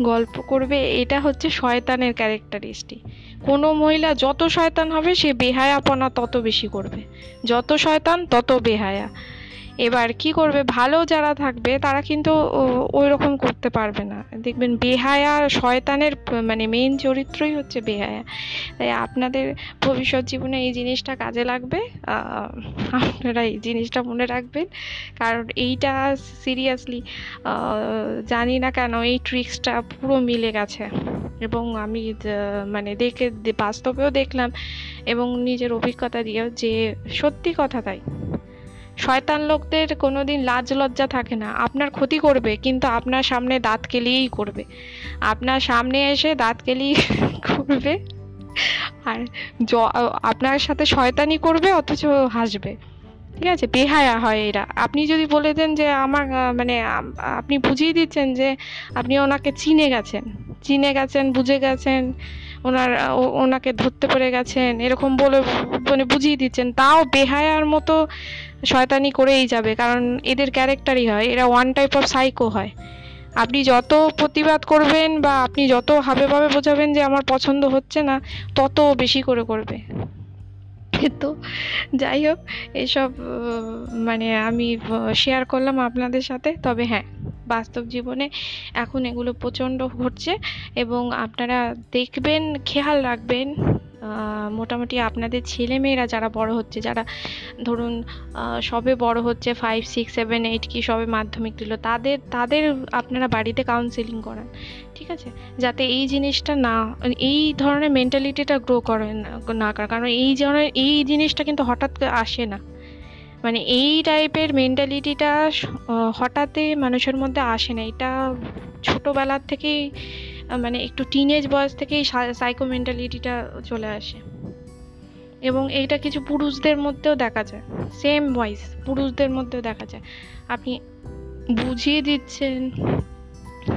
গল্প করবে, এটা হচ্ছে শয়তানের ক্যারেক্টারিস্টিক। কোনো মহিলা যত শয়তান হবে, সে বেহায়াপনা তত বেশি করবে। যত শয়তান, তত বেহায়া। এবার কি করবে? ভালো যারা থাকবে, তারা কিন্তু ওই রকম করতে পারবে না। দেখবেন বেহায়া শয়তানের মানে মেইন চরিত্রই হচ্ছে বেহায়া। তাই আপনাদের ভবিষ্যৎ জীবনে এই জিনিসটা কাজে লাগবে। আপনারা এই জিনিসটা মনে রাখবেন। কারণ এইটা সিরিয়াসলি জানি না কেন এই ট্রিক্সটা পুরো মিলে গেছে। এবং আমি মানে দেখে, বাস্তবেও দেখলাম এবং নিজের অভিজ্ঞতা দিয়েও যে সত্যি কথা তাই। শয়তান লোকদের কোনোদিন লাজ লজ্জা থাকে না। আপনার ক্ষতি করবে, কিন্তু আপনার সামনে দাঁত কেলিয়েই করবে। আপনার সামনে এসে দাঁত কেলিয়ে করবে। আর জ, আপনার সাথে শয়তানি করবে, অথচ হাসবে। ঠিক আছে? বেহায়া হয় এরা। আপনি যদি বলে দেন যে আমার মানে আপনি বুঝিয়ে দিচ্ছেন যে আপনি ওনাকে চিনে গেছেন। চিনে গেছেন, বুঝে গেছেন, ওনার ওনাকে ধরতে পেরে গেছেন, এরকম বলে মানে বুঝিয়ে দিচ্ছেন, তাও বেহায়ার মতো শয়তানি করেই যাবে, কারণ এদের ক্যারেক্টারই হয়, এরা ওয়ান টাইপ অফ সাইকো হয়। আপনি যত প্রতিবাদ করবেন বা আপনি যত হাবে ভাবে বোঝাবেন যে আমার পছন্দ হচ্ছে না, তত বেশি করে করবে। তো যাই হোক, এসব মানে আমি শেয়ার করলাম আপনাদের সাথে, তবে হ্যাঁ বাস্তব জীবনে এখন এগুলো প্রচণ্ড ঘটছে এবং আপনারা দেখবেন, খেয়াল রাখবেন। মোটামুটি আপনাদের ছেলেমেয়েরা যারা বড় হচ্ছে, যারা ধরুন সবে বড় হচ্ছে ফাইভ সিক্স সেভেন এইট কি সবে মাধ্যমিক দিল, তাদের তাদের আপনারা বাড়িতে কাউন্সেলিং করান, ঠিক আছে? যাতে এই জিনিসটা না, এই ধরনের মেন্টালিটিটা গ্রো করে না কারণ এই ধরনের, এই জিনিসটা কিন্তু হঠাৎ আসে না। মানে এই টাইপের মেন্টালিটিটা হঠাৎই মানুষের মধ্যে আসে না। এটা ছোটোবেলার থেকেই মানে একটু টিনেজ বয়স থেকেই সাইকো মেন্টালিটিটা চলে আসে। এবং এইটা কিছু পুরুষদের মধ্যেও দেখা যায়। সেম ভয়েস পুরুষদের মধ্যেও দেখা যায়। আপনি বুঝিয়ে দিচ্ছেন,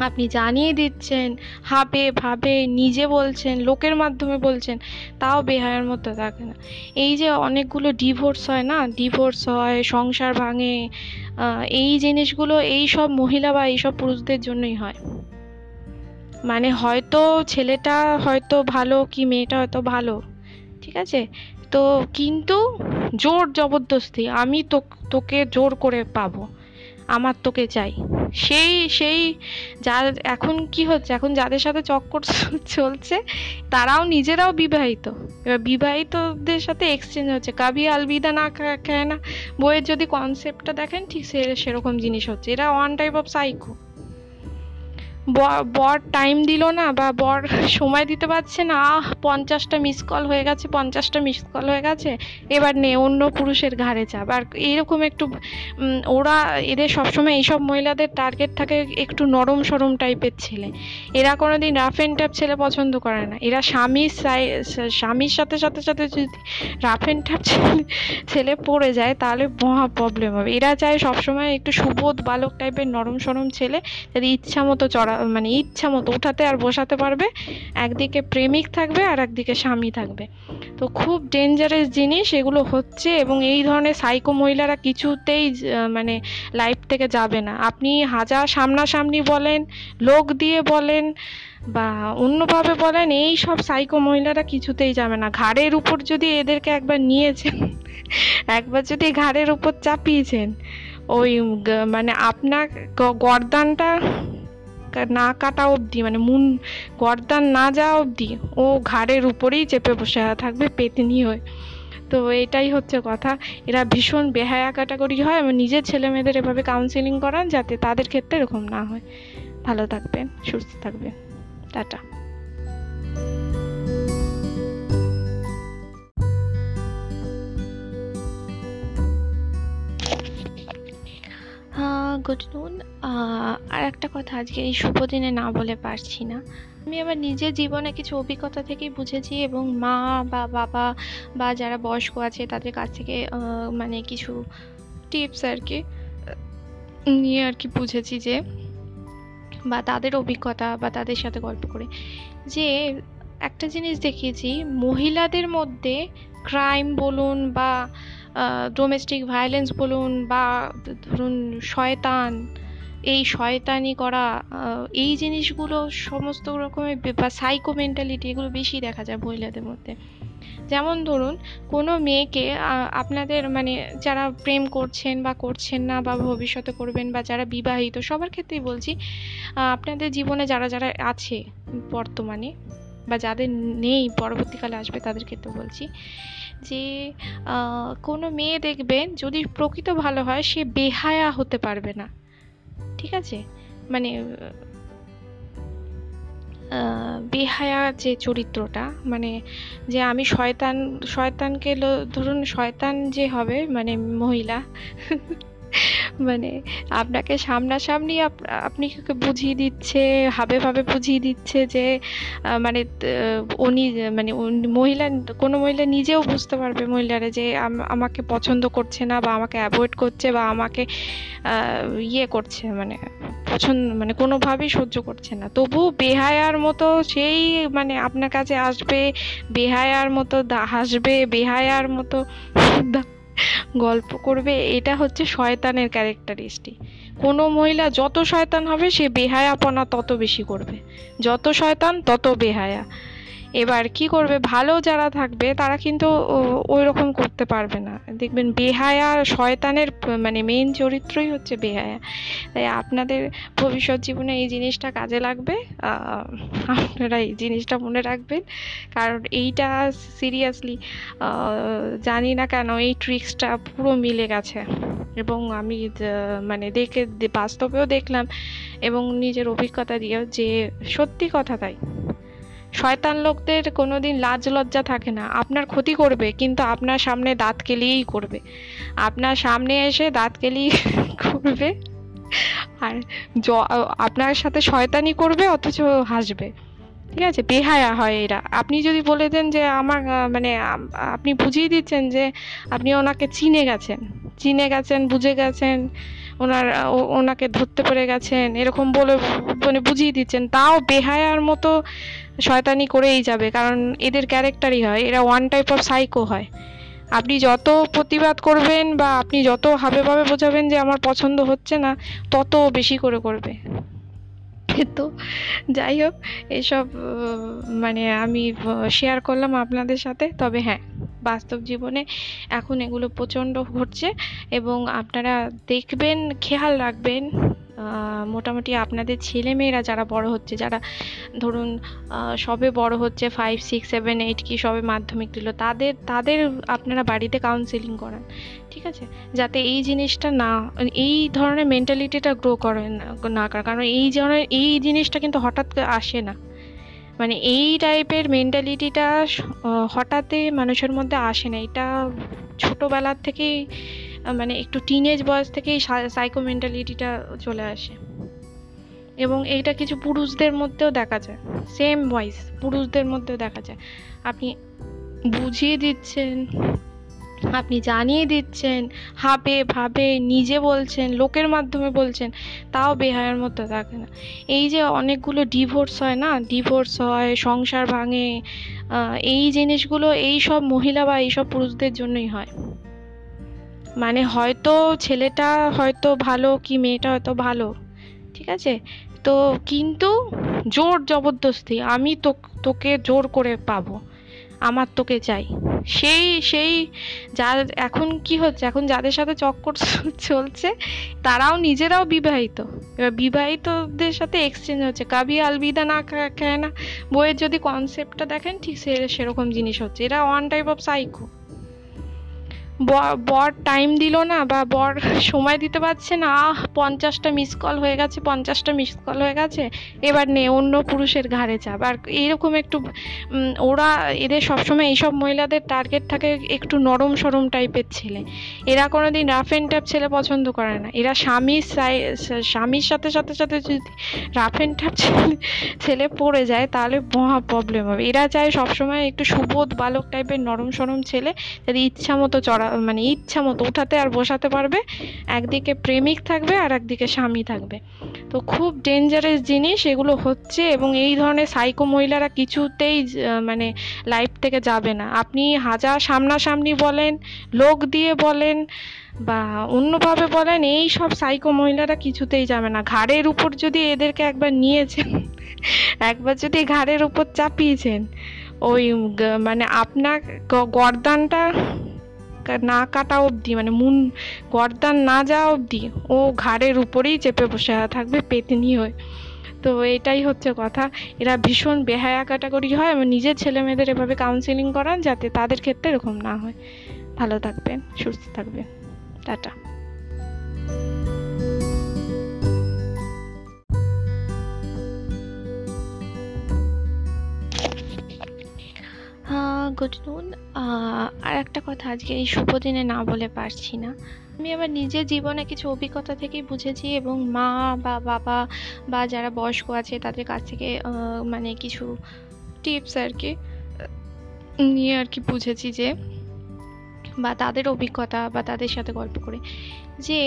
আপনি জানিয়ে দিচ্ছেন, হাবে ভাবে নিজে বলছেন, লোকের মাধ্যমে বলছেন, তাও বেহায়ের মধ্যে থাকে না। এই যে অনেকগুলো ডিভোর্স হয় না? ডিভোর্স হয়, সংসার ভাঙে এই জিনিসগুলো এই সব মহিলা বা এইসব পুরুষদের জন্যই হয়। মানে হয়তো ছেলেটা হয়তো ভালো কি মেয়েটা হয়তো ভালো, ঠিক আছে? তো কিন্তু জোর জবরদস্তি আমি তো তোকে জোর করে পাবো, আমার তোকে চাই। সেই সেই যার এখন কি হচ্ছে? এখন যাদের সাথে চক্কর চলছে তারাও নিজেরাও বিবাহিত। এবার বিবাহিতদের সাথে এক্সচেঞ্জ হচ্ছে। কাবি আলবিদা না খায় না। বইয়ের যদি কনসেপ্টটা দেখেন ঠিক সে, সেরকম জিনিস হচ্ছে। এরা ওয়ান টাইপ অফ সাইকো বর টাইম দিল না বা বর সময় দিতে পারছে না, আহ, পঞ্চাশটা মিস কল হয়ে গেছে, পঞ্চাশটা মিস কল হয়ে গেছে, এবার নে, অন্য পুরুষের ঘাড়ে চাপ। আর এইরকম একটু ওরা এদের সবসময় এইসব মহিলাদের টার্গেট থাকে একটু নরম সরম টাইপের ছেলে। এরা কোনোদিন রাফ অ্যান্ড ট্যাপ ছেলে পছন্দ করে না। এরা স্বামীর স্বামীর সাথে সাথে সাথে যদি রাফ অ্যান্ড ট্যাপ ছেলে ছেলে পড়ে যায়, তাহলে মহা প্রবলেম হবে। এরা চায় সবসময় একটু সুবোধ বালক টাইপের নরম সরম ছেলে, যাতে ইচ্ছা মতো চড়া মানে ইচ্ছা মতো উঠাতে আর বসাতে পারবে। একদিকে প্রেমিক থাকবে আর একদিকে স্বামী থাকবে। তো খুব ডেঞ্জারাস জিনিস এগুলো হচ্ছে এবং এই ধরনের সাইকো মহিলারা কিছুতেই মানে লাইফ থেকে যাবে না। আপনি হাজার সামনাসামনি বলেন, লোক দিয়ে বলেন বা অন্যভাবে বলেন, এই সব সাইকো মহিলারা কিছুতেই যাবে না। ঘাড়ের উপর যদি এদেরকে একবার নিয়েছেন, একবার যদি ঘাড়ের উপর চাপিয়েছেন, ওই মানে আপনার গরদানটা না কাটা অবধি মানে মুন গর্দান না যাওয়া অবধি, ও ঘাড়ের উপরেই চেপে বসে থাকবে পেতনি হয়ে। তো এটাই হচ্ছে কথা। এরা ভীষণ বেহায়া ক্যাটাগরি হয়। এবং নিজের ছেলে মেয়েদের এভাবে কাউন্সিলিং করান যাতে তাদের ক্ষেত্রে এরকম না হয়। ভালো থাকবেন, সুস্থ থাকবেন। টাটা। গুড নুন আর একটা কথা আজকে এই শুভ দিনে না বলে পারছি না। আমি আমার নিজের জীবনে কিছু অভিজ্ঞতা থেকেই বুঝেছি এবং মা বা বাবা বা যারা বয়স্ক আছে, তাদের কাছ থেকে মানে কিছু টিপস আর কি, নিয়ে আর কি বুঝেছি যে, বা তাদের অভিজ্ঞতা বা তাদের সাথে গল্প করে। যে, একটা জিনিস দেখিয়েছি, মহিলাদের মধ্যে ক্রাইম বলুন বা ডোমেস্টিক ভায়োলেন্স বলুন বা ধরুন শয়তান, এই শয়তানি করা এই জিনিসগুলো সমস্ত রকমের বা সাইকো মেন্টালিটি এগুলো বেশি দেখা যায় মহিলাদের মধ্যে। যেমন ধরুন, কোনো মেয়েকে আপনাদের মানে যারা প্রেম করছেন বা করছেন না বা ভবিষ্যতে করবেন বা যারা বিবাহিত, সবার ক্ষেত্রেই বলছি আপনাদের জীবনে যারা যারা আছে বর্তমানে বা যাদের নেই, পরবর্তীকালে আসবে তাদের ক্ষেত্রে বলছি যে কোনো মেয়ে দেখবেন যদি প্রকৃত ভালো হয়, সে বেহায়া হতে পারবে না। ঠিক আছে? মানে বেহায়া যে চরিত্রটা মানে যে আমি শয়তান, শয়তানকে ধরুন শয়তান যে হবে মানে মহিলা মানে আপনাকে সামনাসামনি আপনি বুঝিয়ে দিচ্ছে, হাবে ভাবে বুঝিয়ে দিচ্ছে যে মানে উনি মানে মহিলা, কোনো মহিলা নিজেও বুঝতে পারবে মহিলারা যে আমাকে পছন্দ করছে না বা আমাকে অ্যাভয়েড করছে বা আমাকে ইয়ে করছে মানে পছন্দ মানে কোনোভাবেই সহ্য করছে না। তবু বেহায়ার মতো সেই মানে আপনার কাছে আসবে, বেহায়ার মতো হাসবে, বেহায়ার মতো গল্প করবে, এটা হচ্ছে শয়তানের ক্যারেক্টারিস্টিক। কোনো মহিলা যত শয়তান হবে, সে বেহায়াপনা তত বেশি করবে। যত শয়তান, তত বেহায়া। এবার কি করবে? ভালো যারা থাকবে, তারা কিন্তু ওই রকম করতে পারবে না। দেখবেন বেহায়া শয়তানের মানে মেন চরিত্রই হচ্ছে বেহায়া। তাই আপনাদের ভবিষ্যৎ জীবনে এই জিনিসটা কাজে লাগবে? আপনারা এই জিনিসটা মনে রাখবেন। কারণ এইটা সিরিয়াসলি জানি না কেন এই ট্রিক্সটা পুরো মিলে গেছে। এবং আমি মানে দেখে, বাস্তবেও দেখলাম এবং নিজের অভিজ্ঞতা দিয়েও যে সত্যি কথা তাই। শয়তান লোকদের কোনোদিন লাজ লজ্জা থাকে না। আপনার ক্ষতি করবে, কিন্তু আপনার সামনে দাঁত কেলিয়েই করবে। আপনার সামনে এসে দাঁত কেলিয়ে করবে। আর জ, আপনার সাথে শয়তানি করবে, অথচ হাসবে। ঠিক আছে? বেহায়া হয় এরা। আপনি যদি বলে দেন যে আমার মানে আপনি বুঝিয়ে দিচ্ছেন যে আপনি ওনাকে চিনে গেছেন। চিনে গেছেন, বুঝে গেছেন। ওনার ওনাকে ধরতে পেরে গেছেন, এরকম বলে মানে বুঝিয়ে দিচ্ছেন। তাও বেহায়ার মতো শয়তানি করেই যাবে, কারণ এদের ক্যারেক্টারই হয়, এরা ওয়ান টাইপ অফ সাইকো হয়। আপনি যত প্রতিবাদ করবেন বা আপনি যত হাবে ভাবে বোঝাবেন যে আমার পছন্দ হচ্ছে না, তত বেশি করে করবে। তো। যাই হোক, এসব মানে আমি শেয়ার করলাম আপনাদের সাথে। তবে হ্যাঁ বাস্তব জীবনে এখন এগুলো প্রচণ্ড ঘটছে এবং আপনারা দেখবেন, খেয়াল রাখবেন মোটামুটি আপনাদের ছেলে মেয়েরা যারা বড় হচ্ছে, যারা ধরুন সবে বড় হচ্ছে ফাইভ সিক্স সেভেন এইট কি সবে মাধ্যমিক দিল, তাদের তাদের আপনারা বাড়িতে কাউন্সিলিং করান, ঠিক আছে? যাতে এই জিনিসটা না, এই ধরনের মেন্টালিটিটা গ্রো করেন না করে কারণ এই ধরনের এই জিনিসটা কিন্তু হঠাৎ আসে না। মানে এই টাইপের মেন্টালিটিটা হঠাৎই মানুষের মধ্যে আসে না, এটা ছোটোবেলার থেকেই মানে একটু টিনেজ বয়স থেকেই সাইকো মেন্টালিটিটা চলে আসে। এবং এইটা কিছু পুরুষদের মধ্যেও দেখা যায়। সেম ভয়েস পুরুষদের মধ্যেও দেখা যায়। আপনি বুঝিয়ে দিচ্ছেন, আপনি জানিয়ে দিচ্ছেন, হাবে ভাবে নিজে বলছেন, লোকের মাধ্যমে বলছেন, তাও বেহায়ের মধ্যে থাকে না। এই যে অনেকগুলো ডিভোর্স হয় না? ডিভোর্স হয়, সংসার ভাঙে এই জিনিসগুলো এই সব মহিলা বা এইসব পুরুষদের জন্যই হয়। মানে হয়তো ছেলেটা হয়তো ভালো কি মেয়েটা হয়তো ভালো, ঠিক আছে? তো কিন্তু জোর জবরদস্তি আমি তো, তোকে জোর করে পাবো, আমার তোকে চাই। সেই সেই যার এখন কি হচ্ছে? এখন যাদের সাথে চক্কর চলছে, তারাও নিজেরাও বিবাহিত। এবার বিবাহিতদের সাথে এক্সচেঞ্জ হচ্ছে। কাবি আলবিদা না খায় না। বইয়ের যদি কনসেপ্টটা দেখেন, ঠিক সে, সেরকম জিনিস হচ্ছে। এরা ওয়ান টাইপ অফ সাইকো বর টাইম দিল না বা বর সময় দিতে পারছে না, আহ, পঞ্চাশটা মিস কল হয়ে গেছে, পঞ্চাশটা মিস কল হয়ে গেছে, এবার নে, অন্য পুরুষের ঘাড়ে চাপ। আর এইরকম একটু ওরা এদের সবসময় এইসব মহিলাদের টার্গেট থাকে একটু নরম সরম টাইপের ছেলে। এরা কোনো দিন রাফ অ্যান্ড টাফ ছেলে পছন্দ করে না। এরা স্বামীর স্বামীর সাথে সাথে সাথে যদি রাফ অ্যান্ড টাফ ছেলে ছেলে পড়ে যায়, তাহলে মহা প্রবলেম হবে। এরা চায় সবসময় একটু সুবোধ বালক টাইপের নরম সরম ছেলে যাদের ইচ্ছা মতো চড়া মানে ইচ্ছা মতো উঠাতে আর বসাতে পারবে। একদিকে প্রেমিক থাকবে আর একদিকে স্বামী থাকবে। তো খুব ডেঞ্জারাস জিনিস এগুলো হচ্ছে এবং এই ধরনের সাইকো মহিলারা কিছুতেই মানে লাইফ থেকে যাবে না। আপনি হাজার সামনাসামনি বলেন, লোক দিয়ে বলেন বা অন্যভাবে বলেন, এই সব সাইকো মহিলারা কিছুতেই যাবে না। ঘাড়ের উপর যদি এদেরকে একবার নিয়েছেন, একবার যদি ঘাড়ের উপর চাপিয়েছেন, ওই মানে আপনার গরদানটা না কাটা অবধি মানে মুন গর্দান না যাওয়া অবধি, ও ঘাড়ের উপরেই চেপে বসে থাকবে পেতনি হয়ে। তো এটাই হচ্ছে কথা। এরা ভীষণ বেহায়া ক্যাটাগরি হয়। এবং নিজের ছেলে মেয়েদের এভাবে কাউন্সিলিং করান যাতে তাদের ক্ষেত্রে এরকম না হয়। ভালো থাকবেন, সুস্থ থাকবেন। টাটা। গুড নুন আর একটা কথা আজকে এই শুভ দিনে না বলে পারছি না। আমি আমার নিজের জীবনে কিছু অভিজ্ঞতা থেকেই বুঝেছি এবং মা বা বাবা বা যারা বয়স্ক আছে তাদের কাছ থেকে মানে কিছু টিপস আর কি নিয়ে আর কি বুঝেছি যে, বা তাদের অভিজ্ঞতা বা তাদের সাথে গল্প করে যে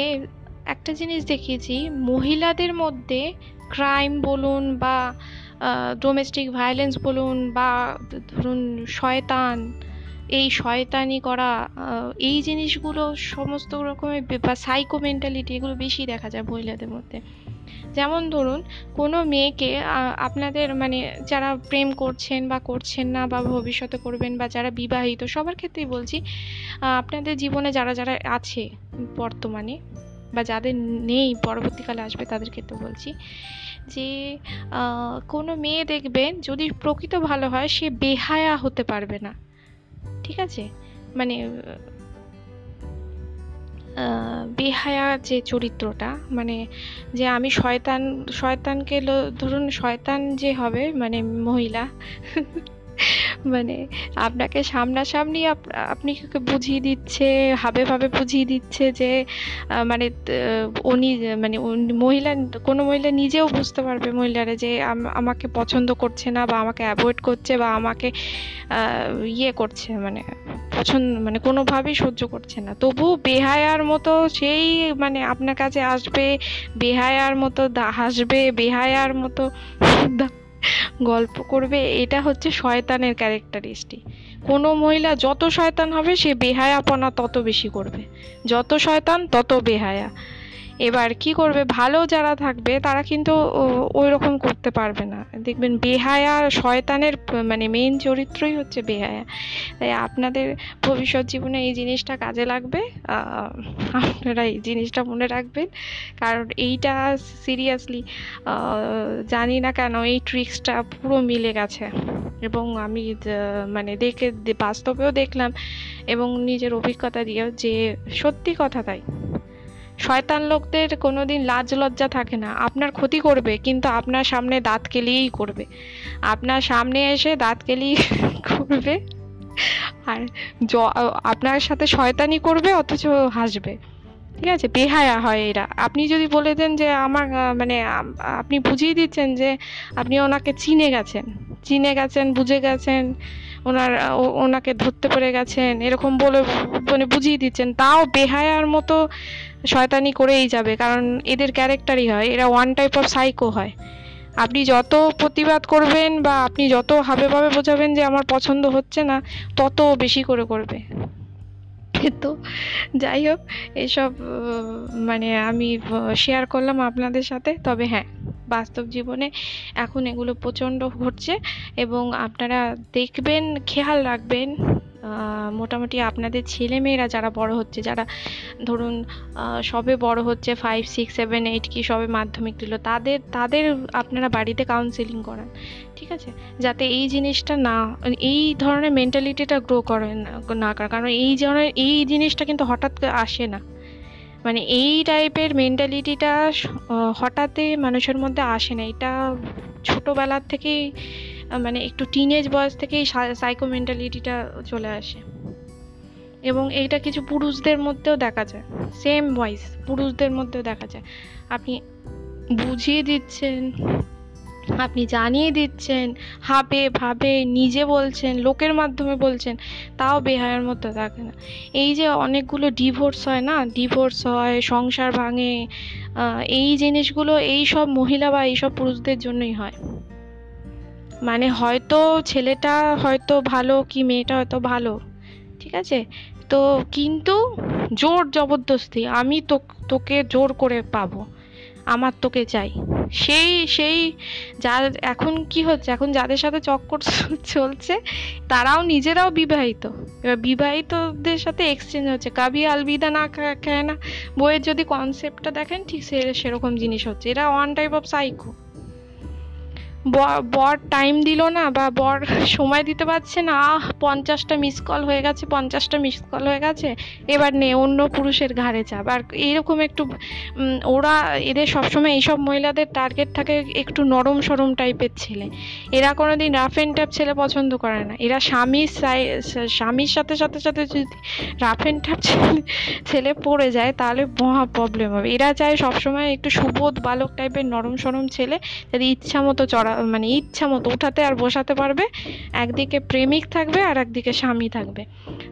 একটা জিনিস দেখিয়েছি, মহিলাদের মধ্যে ক্রাইম বলুন বা ডোমেস্টিক ভায়োলেন্স বলুন বা, ধরুন শয়তান, এই শয়তানি করা এই জিনিসগুলো সমস্ত রকমের বা সাইকো মেন্টালিটি এগুলো বেশি দেখা যায় মহিলাদের মধ্যে। যেমন ধরুন, কোনো মেয়েকে আপনাদের মানে যারা প্রেম করছেন বা করছেন না বা ভবিষ্যতে করবেন বা যারা বিবাহিত, সবার ক্ষেত্রেই বলছি আপনাদের জীবনে যারা যারা আছে বর্তমানে বা যাদের নেই, পরবর্তীকালে আসবে তাদের ক্ষেত্রে বলছি যে কোনো মেয়ে দেখবেন যদি প্রকৃত ভালো হয়, সে বেহায়া হতে পারবে না। ঠিক আছে? মানে বেহায়া যে চরিত্রটা মানে যে আমি শয়তান, শয়তানকে ধরুন শয়তান যে হবে মানে মহিলা মানে আপনাকে সামনাসামনি আপনি বুঝিয়ে দিচ্ছে, হাবে ভাবে বুঝিয়ে দিচ্ছে যে মানে উনি মানে মহিলা, কোনো মহিলা নিজেও বুঝতে পারবে মহিলারা যে আমাকে পছন্দ করছে না বা আমাকে অ্যাভয়েড করছে বা আমাকে ইয়ে করছে মানে পছন্দ মানে কোনোভাবেই সহ্য করছে না। তবু বেহায়ার মতো সেই মানে আপনার কাছে আসবে, বেহায়ার মতো হাসবে, বেহায়ার মতো গল্প করবে, এটা হচ্ছে শয়তানের ক্যারেক্টারিস্টিক। কোনো মহিলা যত শয়তান হবে, সে বেহায়াপনা তত বেশি করবে। যত শয়তান, তত বেহায়া। এবার কি করবে? ভালো যারা থাকবে, তারা কিন্তু ওই রকম করতে পারবে না। দেখবেন বেহায়া শয়তানের মানে মেইন চরিত্রই হচ্ছে বেহায়া। তাই আপনাদের ভবিষ্যৎ জীবনে এই জিনিসটা কাজে লাগবে? আপনারা এই জিনিসটা মনে রাখবেন। কারণ এইটা সিরিয়াসলি জানি না কেন এই ট্রিক্সটা পুরো মিলে গেছে। এবং আমি মানে দেখে, বাস্তবেও দেখলাম এবং নিজের অভিজ্ঞতা দিয়েও যে সত্যি কথা তাই। শয়তান লোকদের কোনোদিন লাজ লজ্জা থাকে না। আপনার ক্ষতি করবে, কিন্তু আপনার সামনে দাঁত কেলিয়েই করবে। আপনার সামনে এসে দাঁত কেলিয়ে করবে আর আপনার সাথে শয়তানি করবে, অথচ হাসবে। ঠিক আছে? বেহায়া হয় এরা। আপনি যদি বলে দেন যে আমার মানে আপনি বুঝিয়ে দিচ্ছেন যে আপনি ওনাকে চিনে গেছেন। চিনে গেছেন, বুঝে গেছেন। ওনার ওনাকে ধরতে পেরে গেছেন, এরকম বলে মানে বুঝিয়ে দিচ্ছেন। তাও বেহায়ার মতো শয়তানি করেই যাবে, কারণ এদের ক্যারেক্টারই হয়, এরা ওয়ান টাইপ অফ সাইকো হয়। আপনি যত প্রতিবাদ করবেন বা আপনি যত হাবে ভাবে বোঝাবেন যে আমার পছন্দ হচ্ছে না, তত বেশি করে করবে। তো। যাই হোক, এসব মানে আমি শেয়ার করলাম আপনাদের সাথে। তবে হ্যাঁ বাস্তব জীবনে এখন এগুলো প্রচণ্ড ঘটছে এবং আপনারা দেখবেন, খেয়াল রাখবেন মোটামুটি আপনাদের ছেলেমেয়েরা যারা বড় হচ্ছে, যারা ধরুন সবে বড় হচ্ছে ফাইভ সিক্স সেভেন এইট কি সবে মাধ্যমিক দিল, তাদের তাদের আপনারা বাড়িতে কাউন্সিলিং করান। ঠিক আছে? যাতে এই জিনিসটা না, এই ধরনের মেন্টালিটিটা গ্রো করে না করে কারণ এই ধরনের, এই জিনিসটা কিন্তু হঠাৎ আসে না। মানে এই টাইপের মেন্টালিটিটা হঠাৎই মানুষের মধ্যে আসে না। এটা ছোটোবেলার থেকেই মানে একটু টিনেজ বয়স থেকেই সাইকো মেন্টালিটিটা চলে আসে। এবং এইটা কিছু পুরুষদের মধ্যেও দেখা যায়। সেম ভয়েস পুরুষদের মধ্যেও দেখা যায়। আপনি বুঝিয়ে দিচ্ছেন আপনি জানিয়ে দিচ্ছেন, হাবে ভাবে নিজে বলছেন, লোকের মাধ্যমে বলছেন, তাও বেহায়ের মধ্যে থাকে না। এই যে অনেকগুলো ডিভোর্স হয় না? ডিভোর্স হয়, সংসার ভাঙে এই জিনিসগুলো এই সব মহিলা বা এইসব পুরুষদের জন্যই হয়। মানে হয়তো ছেলেটা হয়তো ভালো কি মেয়েটা হয়তো ভালো, ঠিক আছে? তো কিন্তু জোর জবরদস্তি, আমি তো, তোকে জোর করে পাবো, আমার তোকে চাই। সেই সেই যা এখন কি হচ্ছে? এখন যাদের সাথে চক্কর চলছে, তারাও নিজেরাও বিবাহিত। এবার বিবাহিতদের সাথে এক্সচেঞ্জ হচ্ছে। কাবি আলবিদা না খায় না। বইয়ের যদি কনসেপ্টটা দেখেন, ঠিক সে, সেরকম জিনিস হচ্ছে। এরা ওয়ান টাইপ অফ সাইকো বর টাইম দিল না বা বর সময় দিতে পারছে না, আহ, পঞ্চাশটা মিস কল হয়ে গেছে, পঞ্চাশটা মিস কল হয়ে গেছে, এবার নে, অন্য পুরুষের ঘাড়ে চাপ। আর এরকম একটু ওরা, এদের সবসময় এইসব মহিলাদের টার্গেট থাকে একটু নরম সরম টাইপের ছেলে। এরা কোনো দিন রাফ অ্যান্ড টাপ ছেলে পছন্দ করে না। এরা স্বামীর স্বামীর সাথে সাথে সাথে যদি রাফ অ্যান্ড টাপ ছেলে ছেলে পড়ে যায়, তাহলে মহা প্রবলেম হবে। এরা চায় সবসময় একটু সুবোধ বালক টাইপের নরম সরম ছেলে, যাতে ইচ্ছা মতো চড়া মানে ইচ্ছা মতো উঠাতে আর বসাতে পারবে। একদিকে প্রেমিক থাকবে আর একদিকে স্বামী থাকবে।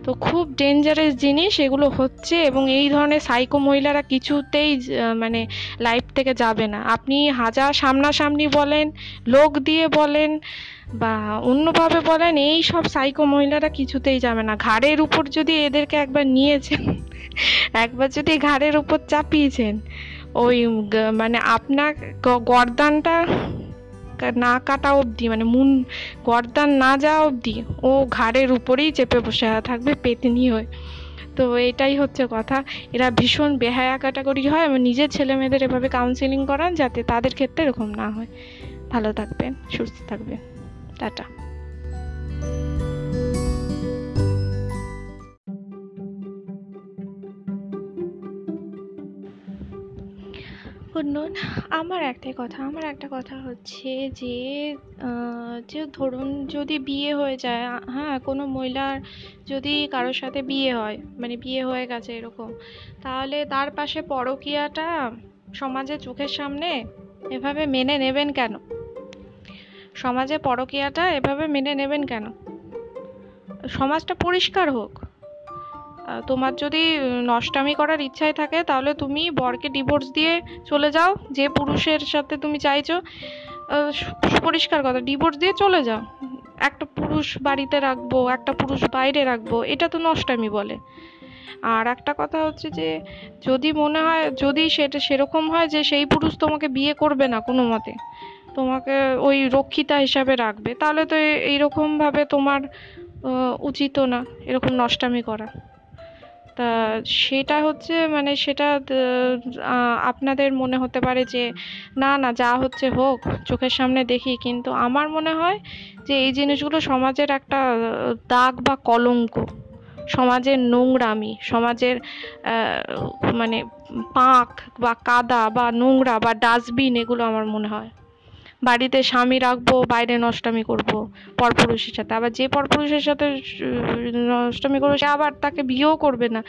তো খুব ডেঞ্জারাস জিনিস এগুলো হচ্ছে এবং এই ধরনের সাইকো মহিলারা কিছুতেই মানে লাইফ থেকে যাবে না। আপনি হাজার সামনাসামনি বলেন, লোক দিয়ে বলেন বা অন্যভাবে বলেন, এই সব সাইকো মহিলারা কিছুতেই যাবে না। ঘাড়ের উপর যদি এদেরকে একবার নিয়েছেন, একবার যদি ঘাড়ের উপর চাপিয়েছেন, ওই মানে আপনার গরদানটা না কাটা অবধি মানে মুন গর্দান না যাওয়া অবধি ও ঘাড়ের উপরেই চেপে বসে থাকবে পেতনি হয়ে। তো এটাই হচ্ছে কথা। এরা ভীষণ বেহায়া ক্যাটাগরি হয়। এবং নিজের ছেলে মেয়েদের এভাবে কাউন্সিলিং করান যাতে তাদের ক্ষেত্রে এরকম না হয়। ভালো থাকবেন, সুস্থ থাকবেন। টাটা। শুনুন আমার একটাই কথা, আমার একটা কথা হচ্ছে যে যে ধরুন যদি বিয়ে হয়ে যায় হ্যাঁ কোনো মহিলার যদি কারোর সাথে বিয়ে হয় মানে বিয়ে হয়ে গেছে এরকম, তাহলে তার পাশে পরকীয়াটা সমাজে চোখের সামনে এভাবে মেনে নেবেন কেন? সমাজে পরকীয়াটা এভাবে মেনে নেবেন কেন? সমাজটা পরিষ্কার হোক। তোমার যদি নষ্টামি করার ইচ্ছাই থাকে, তাহলে তুমি বরকে ডিভোর্স দিয়ে চলে যাও, যে পুরুষের সাথে তুমি চাইছো। পরিষ্কার কথা ডিভোর্স দিয়ে চলে যাও। একটা পুরুষ বাড়িতে রাখব, একটা পুরুষ বাইরে রাখব, এটা তো নষ্টামি বলে। আর একটা কথা হচ্ছে যে, যদি মনে হয়, যদি সেটা সেরকম হয় যে সেই পুরুষ তোমাকে বিয়ে করবে না কোনো মতে, তোমাকে ওই রক্ষিতা হিসাবে রাখবে, তাহলে তো এইরকমভাবে তোমার উচিতও না এরকম নষ্টামি করা। তা সেটা হচ্ছে মানে সেটা আপনাদের মনে হতে পারে যে না না, যা হচ্ছে হোক, চোখের সামনে দেখি। কিন্তু আমার মনে হয় যে এই জিনিসগুলো সমাজের একটা দাগ বা কলঙ্ক। সমাজের নোংরামি, সমাজের মানে পাঁক বা কাদা বা নোংরা বা ডাস্টবিন এগুলো আমার মনে হয়। বাড়িতে স্বামী রাখব, বাইরে নষ্টামি করব পরপুরুষের সাথে। আবার যে পরপুরুষের সাথে নষ্টামি করবে, সে আবার তাকে বিয়েও করবে না।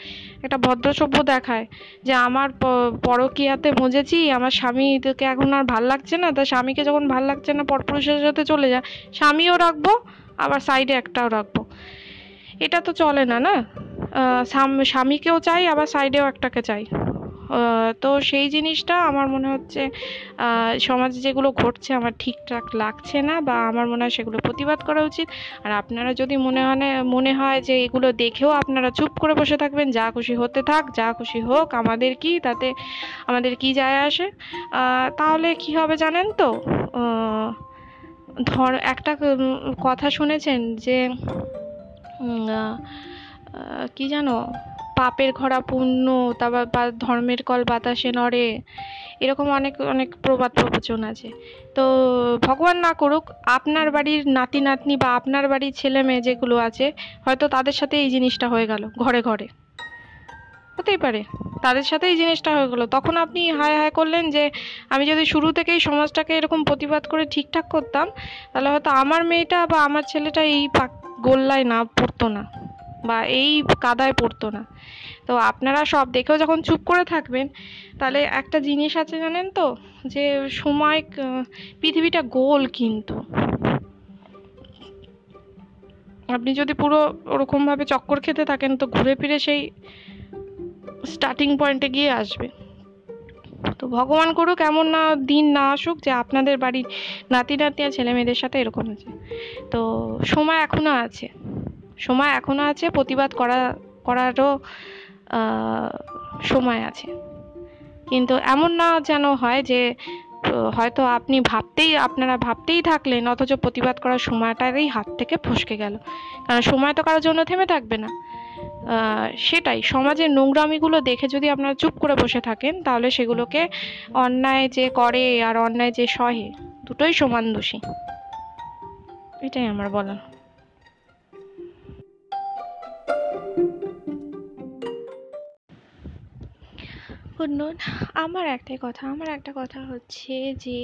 একটা ভদ্র সভ্য দেখায় যে, আমার পরকিয়াতে মজেছি আমার স্বামীকে এখন আর ভালো লাগছে না। তা স্বামীকে যখন ভালো লাগছে না, পরপুরুষের সাথে চলে যায় স্বামীও রাখব, আবার সাইডে একটাও রাখব। এটা তো চলে না না? স্বামীকেও চাই, আবার সাইডেও একটাকে চাই। তো সেই জিনিসটা আমার মনে হচ্ছে সমাজে যেগুলো ঘটছে আমার ঠিকঠাক লাগছে না বা আমার মনে হয় সেগুলো প্রতিবাদ করা উচিত। আর আপনারা যদি মনে হয় মনে হয় যে এগুলো দেখেও আপনারা চুপ করে বসে থাকবেন, যা খুশি হতে থাক, যা খুশি হোক, আমাদের কি তাতে, আমাদের কি যায় আসে? তাহলে কি হবে জানেন তো? ধর, একটা কথা শুনেছেন যে কি জানো? পাপের ঘরা পুণ্য, তারপর বা ধর্মের কল বাতাসে নড়ে, এরকম অনেক অনেক প্রবাদ প্রবচন আছে। তো ভগবান না করুক, আপনার বাড়ির নাতি, নাতনি বা আপনার বাড়ির ছেলে মেয়ে যেগুলো আছে, হয়তো তাদের সাথে এই জিনিসটা হয়ে গেল, ঘরে ঘরে। হতেই পারে, তাদের সাথে এই জিনিসটা হয়ে গেলো। তখন আপনি হায় হায় করলেন যে, আমি যদি শুরু থেকেই সমাজটাকে এরকম প্রতিবাদ করে ঠিকঠাক করতাম, তাহলে হয়তো আমার মেয়েটা বা আমার ছেলেটা এই গোল্লায় না পড়তো না, বা এই কাদায় পড়তো না। তো আপনারা সব দেখেও যখন চুপ করে থাকবেন, তাহলে একটা জিনিস আছে জানেন তো, যে সময় পৃথিবীটা গোল কিন্তু। আপনি যদি পুরো ওরকমভাবে চক্কর খেতে থাকেন, তো ঘুরে ফিরে সেই স্টার্টিং পয়েন্টে গিয়ে আসবে। তো ভগবান করুক, এমন না দিন না আসুক যে আপনাদের বাড়ির নাতি নাতি আর ছেলে মেয়েদের সাথে এরকম আছে তো সময় এখনও আছে। সময় এখনও আছে, প্রতিবাদ করা, করারও সময় আছে। কিন্তু এমন না যেন হয় যে হয়তো আপনি ভাবতেই, আপনারা ভাবতেই থাকলেন, অথচ প্রতিবাদ করার সময়টারই হাত থেকে ফসকে গেল। কারণ সময় তো কারোর জন্য থেমে থাকবে না। সেটাই, সমাজের নোংরামিগুলো দেখে যদি আপনারা চুপ করে বসে থাকেন, তাহলে সেগুলোকে অন্যায় যে করে আর অন্যায় যে সহে, দুটোই সমান দোষী। এটাই আমার বলার। শুনুন আমার একটাই কথা, আমার একটা কথা হচ্ছে যে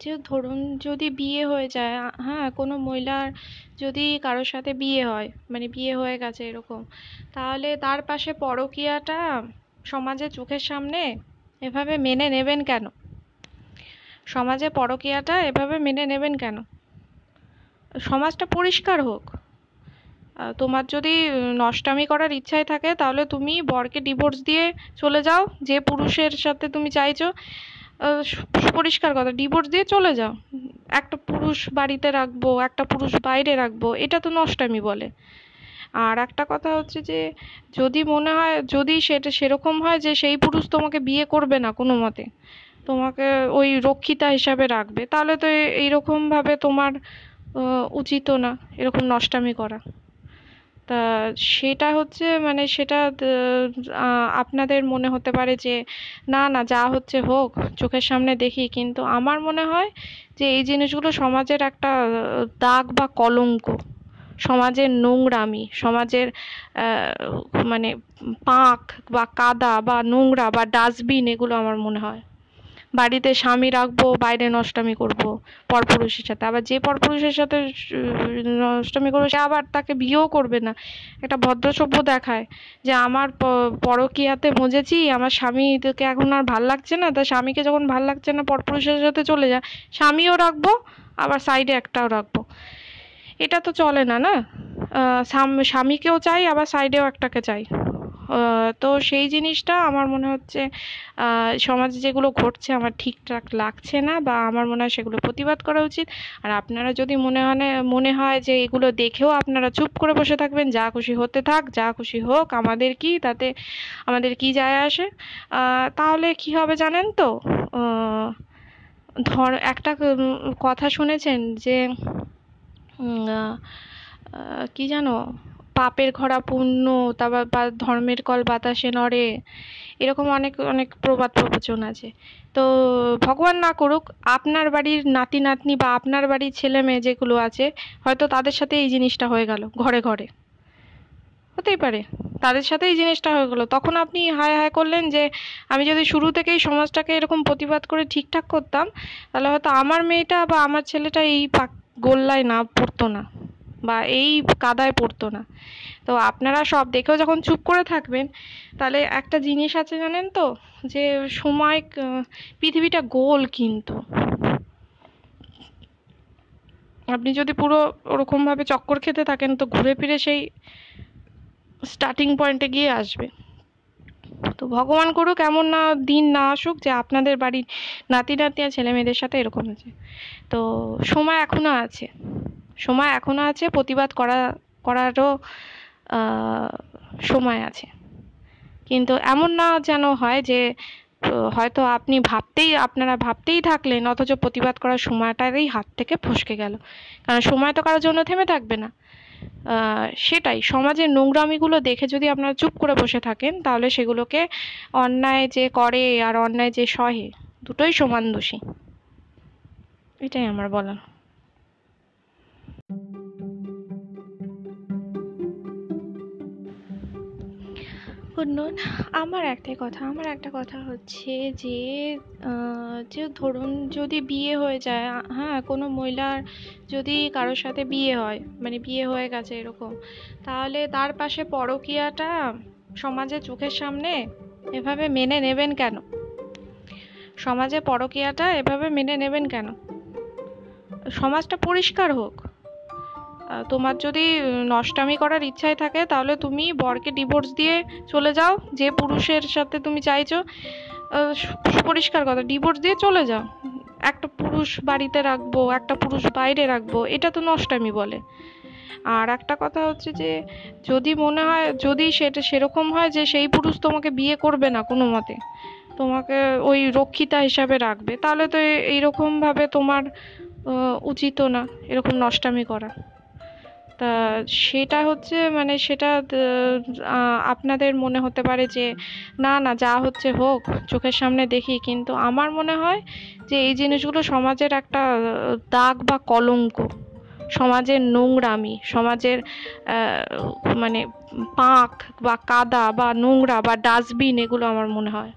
যে ধরুন যদি বিয়ে হয়ে যায় হ্যাঁ কোনো মহিলার যদি কারোর সাথে বিয়ে হয় মানে বিয়ে হয়ে গেছে এরকম, তাহলে তার পাশে পরকীয়াটা সমাজে চোখের সামনে এভাবে মেনে নেবেন কেন? সমাজে পরকীয়াটা এভাবে মেনে নেবেন কেন? সমাজটা পরিষ্কার হোক। তোমার যদি নষ্টামি করার ইচ্ছাই থাকে, তাহলে তুমি বরকে ডিভোর্স দিয়ে চলে যাও, যে পুরুষের সাথে তুমি চাইছো। পরিষ্কার কথা ডিভোর্স দিয়ে চলে যাও। একটা পুরুষ বাড়িতে রাখব, একটা পুরুষ বাইরে রাখব, এটা তো নষ্টামি বলে। আর একটা কথা হচ্ছে যে, যদি মনে হয়, যদি সেটা সেরকম হয় যে সেই পুরুষ তোমাকে বিয়ে করবে না কোনো মতে, তোমাকে ওই রক্ষিতা হিসাবে রাখবে, তাহলে তো এইরকমভাবে তোমার উচিতও না এরকম নষ্টামি করা। তা সেটা হচ্ছে মানে সেটা আপনাদের মনে হতে পারে যে, না না, যা হচ্ছে হোক, চোখের সামনে দেখি। কিন্তু আমার মনে হয় যে, এই জিনিসগুলো সমাজের একটা দাগ বা কলঙ্ক। সমাজের নোংরামি, সমাজের মানে পাঁক বা কাদা বা নোংরা বা ডাস্টবিন, এগুলো আমার মনে হয়। বাড়িতে স্বামী রাখব, বাইরে নষ্টামি করব পরপুরুষের সাথে। আবার যে পরপুরুষের সাথে নষ্টামি করবে, সে আবার তাকে বিয়েও করবে না। একটা ভদ্র সভ্য দেখায় যে, আমার পরকিয়াতে মজেছি, আমার স্বামীকে এখন আর ভালো লাগছে না, তা স্বামীকে যখন ভালো লাগছে না, পরপুরুষের সাথে চলে যায় স্বামীও রাখব, আবার সাইডে একটাও রাখব। এটা তো চলে না না? স্বামীকেও চাই, আবার সাইডেও একটাকে চাই। তো সেই জিনিসটা আমার মনে হচ্ছে সমাজে যেগুলো ঘটছে আমার ঠিকঠাক লাগছে না বা আমার মনে হয় সেগুলো প্রতিবাদ করা উচিত। আর আপনারা যদি মনে হয় মনে হয় যে এগুলো দেখেও আপনারা চুপ করে বসে থাকবেন, যা খুশি হতে থাক, যা খুশি হোক, আমাদের কি তাতে, আমাদের কি যায় আসে? তাহলে কি হবে জানেন তো? ধর, একটা কথা শুনেছেন যে কি জানো? পাপের ঘরা পুণ্য, তারপর বা ধর্মের কল বাতাসে নড়ে, এরকম অনেক অনেক প্রবাদ প্রবচন আছে। তো ভগবান না করুক, আপনার বাড়ির নাতি, নাতনি বা আপনার বাড়ির ছেলে মেয়ে যেগুলো আছে, হয়তো তাদের সাথে এই জিনিসটা হয়ে গেল, ঘরে ঘরে। হতেই পারে, তাদের সাথে এই জিনিসটা হয়ে গেলো। তখন আপনি হায় হায় করলেন যে, আমি যদি শুরু থেকেই সমাজটাকে এরকম প্রতিবাদ করে ঠিকঠাক করতাম, তাহলে হয়তো আমার মেয়েটা বা আমার ছেলেটা এই পাক গোল্লায় না পড়তো না। বা এই কাদায় পড়তো না। তো আপনারা সব দেখেও যখন চুপ করে থাকবেন, তাহলে একটা জিনিস আছে জানেন তো, যে সময় পৃথিবীটা গোল কিন্তু। আপনি যদি পুরো ওরকমভাবে চক্কর খেতে থাকেন, তো ঘুরে ফিরে সেই স্টার্টিং পয়েন্টে গিয়ে আসবে। তো ভগবান করুক, এমন না দিন না আসুক যে আপনাদের বাড়ির নাতি নাতি আর ছেলে মেয়েদের সাথে এরকম আছে। তো সময় এখনও আছে। সময় এখনও আছে, প্রতিবাদ করা, করারও সময় আছে। কিন্তু এমন না যেন হয় যে, হয়তো আপনি ভাবতেই, আপনারা ভাবতেই থাকলেন, অথচ প্রতিবাদ করার সময়টারই হাত থেকে ফসকে গেল। কারণ সময় তো কারোর জন্য থেমে থাকবে না। সেটাই, সমাজের নোংরামিগুলো দেখে যদি আপনারা চুপ করে বসে থাকেন, তাহলে সেগুলোকে অন্যায় যে করে আর অন্যায় যে সহে, দুটোই সমান দোষী। এটাই আমার বলার। শুনুন আমার একটাই কথা, আমার একটা কথা হচ্ছে যে যে ধরুন যদি বিয়ে হয়ে যায় হ্যাঁ কোনো মহিলার যদি কারোর সাথে বিয়ে হয় মানে বিয়ে হয়ে গেছে এরকম, তাহলে তার পাশে পরকীয়াটা সমাজে চোখের সামনে এভাবে মেনে নেবেন কেন? সমাজে পরকীয়াটা এভাবে মেনে নেবেন কেন? সমাজটা পরিষ্কার হোক। তোমার যদি নষ্টামি করার ইচ্ছাই থাকে, তাহলে তুমি বরকে ডিভোর্স দিয়ে চলে যাও। যে পুরুষের সাথে তুমি চাইছো পরিষ্কার কথা ডিভোর্স দিয়ে চলে যাও। একটা পুরুষ বাড়িতে রাখব, একটা পুরুষ বাইরে রাখব, এটা তো নষ্টামি বলে। আর একটা কথা হচ্ছে যে, যদি মনে হয়, যদি সেটা সেরকম হয় যে সেই পুরুষ তোমাকে বিয়ে করবে না কোনো মতে, তোমাকে ওই রক্ষিতা হিসাবে রাখবে, তাহলে তো এইরকমভাবে তোমার উচিতও না এরকম নষ্টামি করা। তা সেটা হচ্ছে মানে সেটা আপনাদের মনে হতে পারে যে না না, যা হচ্ছে হোক, চোখের সামনে দেখি। কিন্তু আমার মনে হয় যে এই জিনিসগুলো সমাজের একটা দাগ বা কলঙ্ক। সমাজের নোংরামি, সমাজের মানে পাঁক বা কাদা বা নোংরা বা ডাস্টবিন এগুলো আমার মনে হয়।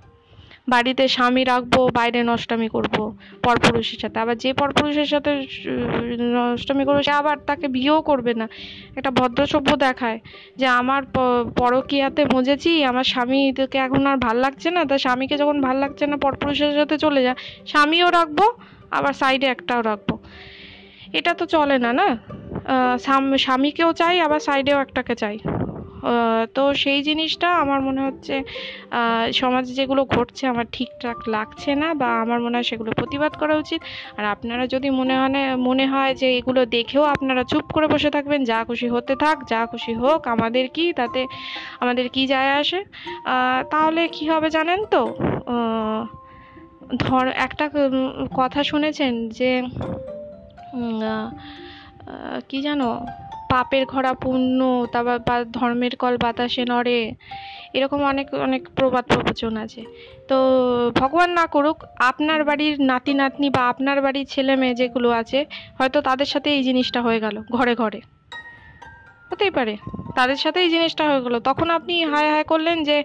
বাড়িতে স্বামী রাখব, বাইরে নষ্টামি করব পরপুরুষের সাথে। আবার যে পরপুরুষের সাথে নষ্টামি করবে, সে আবার তাকে বিয়েও করবে না। একটা ভদ্রসভ্য দেখায় যে, আমার পরকিয়াতে মজেছি আমার স্বামীকে এখন আর ভালো লাগছে না, তা স্বামীকে যখন ভালো লাগছে না, পরপুরুষের সাথে চলে যায় স্বামীও রাখব, আবার সাইডে একটাও রাখব। এটা তো চলে না না? স্বামীকেও চাই, আবার সাইডেও একটাকে চাই। তো সেই জিনিসটা আমার মনে হচ্ছে সমাজে যেগুলো ঘটছে আমার ঠিকঠাক লাগছে না বা আমার মনে হয় সেগুলো প্রতিবাদ করা উচিত। আর আপনারা যদি মনে হয় মনে হয় যে এগুলো দেখেও আপনারা চুপ করে বসে থাকবেন, যা খুশি হতে থাক, যা খুশি হোক, আমাদের কি তাতে, আমাদের কি যায় আসে? তাহলে কি হবে জানেন তো? ধর একটা কথা শুনেছেন যে কি জানো? পাপের ঘরা পুণ্য, তারপর বা ধর্মের কল বাতাসে নড়ে, এরকম অনেক অনেক প্রবাদ প্রবচন আছে। তো ভগবান না করুক, আপনার বাড়ির নাতি নাতনি বা আপনার বাড়ির ছেলে মেয়ে যেগুলো আছে, হয়তো তাদের সাথে এই জিনিসটা হয়ে গেল, ঘরে ঘরে। হতেই পারে, তাদের সাথে এই জিনিসটা হয়ে গেলো। তখন আপনি হায় হায় করলেন যে,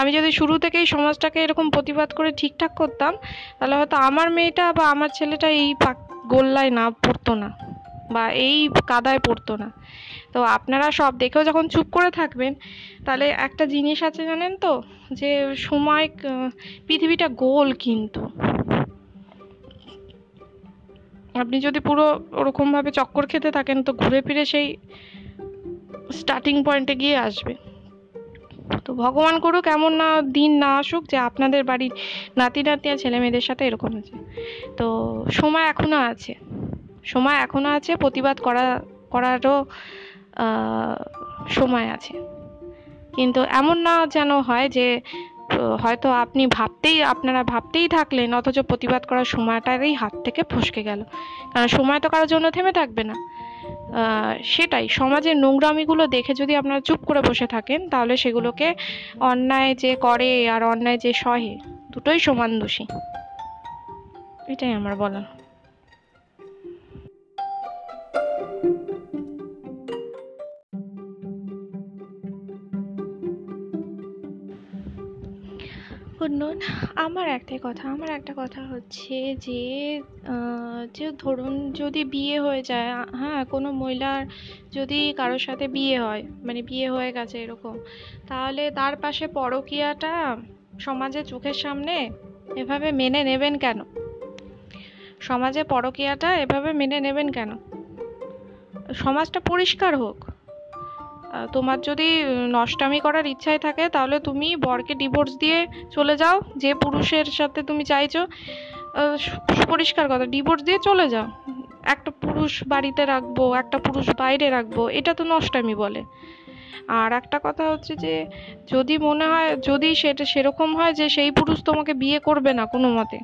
আমি যদি শুরু থেকেই সমাজটাকে এরকম প্রতিবাদ করে ঠিকঠাক করতাম, তাহলে হয়তো আমার মেয়েটা বা আমার ছেলেটা এই পাক গোল্লায় না পড়তো না। বা এই কাদায় পড়তো না। তো আপনারা সব দেখেও যখন চুপ করে থাকবেন, তাহলে একটা জিনিস আছে জানেন তো, যে সময় পৃথিবীটা গোল কিন্তু। আপনি যদি পুরো ওরকমভাবে চক্কর খেতে থাকেন, তো ঘুরে ফিরে সেই স্টার্টিং পয়েন্টে গিয়ে আসবে। তো ভগবান করুক, এমন না দিন না আসুক যে আপনাদের বাড়ির নাতি নাতি আর ছেলে মেয়েদের সাথে এরকম আছে। তো সময় এখনও আছে। সময় এখনও আছে, প্রতিবাদ করা, করারও সময় আছে। কিন্তু এমন না যেন হয় যে হয়তো আপনি ভাবতেই, আপনারা ভাবতেই থাকলেন, অথচ প্রতিবাদ করার সময়টারই হাত থেকে ফসকে গেল। কারণ সময় তো কারোর জন্য থেমে থাকবে না। সেটাই, সমাজের নোংরামিগুলো দেখে যদি আপনারা চুপ করে বসে থাকেন, তাহলে সেগুলোকে অন্যায় যে করে আর অন্যায় যে সহে, দুটোই সমান দোষী। এটাই আমার বলার। শুনুন আমার একটাই কথা, আমার একটা কথা হচ্ছে যে যে ধরুন যদি বিয়ে হয়ে যায় হ্যাঁ কোনো মহিলার যদি কারোর সাথে বিয়ে হয় মানে বিয়ে হয়ে গেছে এরকম, তাহলে তার পাশে পরকীয়াটা সমাজে চোখের সামনে এভাবে মেনে নেবেন কেন? সমাজে পরকীয়াটা এভাবে মেনে নেবেন কেন? সমাজটা পরিষ্কার হোক। তোমার যদি নষ্টামি করার ইচ্ছাই থাকে, তাহলে তুমি বরকে ডিভোর্স দিয়ে চলে যাও, যে পুরুষের সাথে তুমি চাইছো। পরিষ্কার কথা ডিভোর্স দিয়ে চলে যাও। একটা পুরুষ বাড়িতে রাখব, একটা পুরুষ বাইরে রাখব, এটা তো নষ্টামি বলে। আর একটা কথা হচ্ছে যে, যদি মনে হয়, যদি সেটা সেরকম হয় যে সেই পুরুষ তোমাকে বিয়ে করবে না কোনো মতে,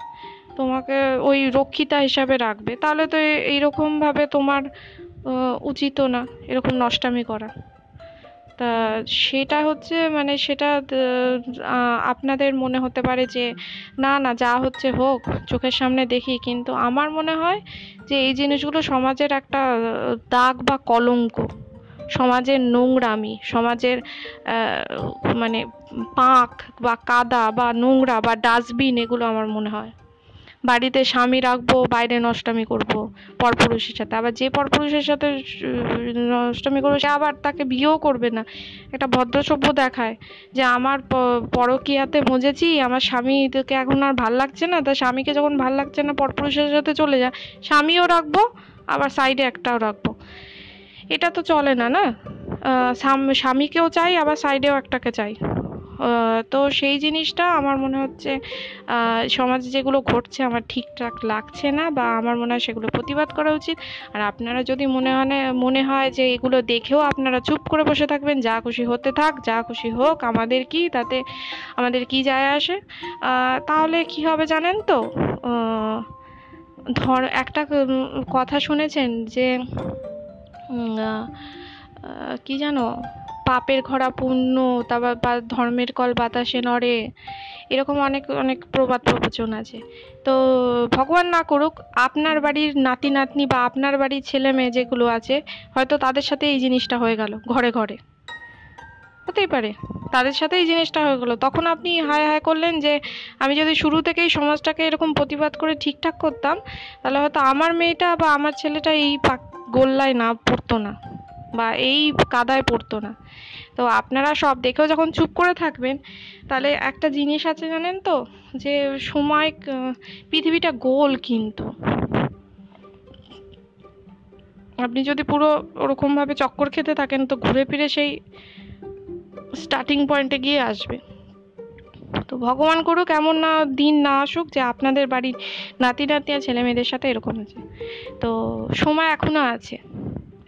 তোমাকে ওই রক্ষিতা হিসাবে রাখবে, তাহলে তো এইরকমভাবে তোমার উচিতও না এরকম নষ্টামি করা। তা সেটা হচ্ছে মানে সেটা আপনাদের মনে হতে পারে যে না না, যা হচ্ছে হোক, চোখের সামনে দেখি। কিন্তু আমার মনে হয় যে এই জিনিসগুলো সমাজের একটা দাগ বা কলঙ্ক। সমাজের নোংরামি, সমাজের মানে পাঁক বা কাদা বা নোংরা বা ডাস্টবিন এগুলো আমার মনে হয়। বাড়িতে স্বামী রাখব, বাইরে নষ্টামি করব পরপুরুষের সাথে। আবার যে পরপুরুষের সাথে নষ্টামি করব, সে আবার তাকে বিয়েও করবে না। একটা ভদ্র সভ্য দেখায় যে, আমার পরকিয়াতে মজেছি আমার স্বামীকে এখন আর ভালো লাগছে না। তা স্বামীকে যখন ভালো লাগছে না, পরপুরুষের সাথে চলে যায় স্বামীও রাখব, আবার সাইডে একটাও রাখব। এটা তো চলে না না? স্বামীকেও চাই, আবার সাইডেও একটাকে চাই। তো সেই জিনিসটা আমার মনে হচ্ছে সমাজে যেগুলো ঘটছে আমার ঠিকঠাক লাগছে না বা আমার মনে হয় সেগুলো প্রতিবাদ করা উচিত। আর আপনারা যদি মনে হয় মনে হয় যে এগুলো দেখেও আপনারা চুপ করে বসে থাকবেন, যা খুশি হতে থাক, যা খুশি হোক, আমাদের কি তাতে, আমাদের কি যায় আসে? তাহলে কি হবে জানেন তো? ধর একটা কথা শুনেছেন যে কি জানো? পাপের ঘরা পুণ্য, তারপর বা ধর্মের কল বাতাসে নড়ে, এরকম অনেক অনেক প্রবাদ প্রবচন আছে। তো ভগবান না করুক, আপনার বাড়ির নাতি, নাতনি বা আপনার বাড়ির ছেলে মেয়ে যেগুলো আছে, হয়তো তাদের সাথে এই জিনিসটা হয়ে গেল, ঘরে ঘরে। হতেই পারে, তাদের সাথে এই জিনিসটা হয়ে গেলো। তখন আপনি হায় হায় করলেন যে, আমি যদি শুরু থেকেই সমাজটাকে এরকম প্রতিবাদ করে ঠিকঠাক করতাম, তাহলে হয়তো আমার মেয়েটা বা আমার ছেলেটা এই পাক গোল্লায় না পড়তো না। বা এই কাদায় পড়তো না। তো আপনারা সব দেখেও যখন চুপ করে থাকবেন, তাহলে একটা জিনিস আছে জানেন তো, যে সময় পৃথিবীটা গোল কিন্তু। আপনি যদি পুরো ওরকমভাবে চক্কর খেতে থাকেন, তো ঘুরে ফিরে সেই স্টার্টিং পয়েন্টে গিয়ে আসবে। তো ভগবান করুক, এমন না দিন না আসুক যে আপনাদের বাড়ির নাতি নাতি ছেলে মেয়েদের সাথে এরকম আছে। তো সময় এখনও আছে।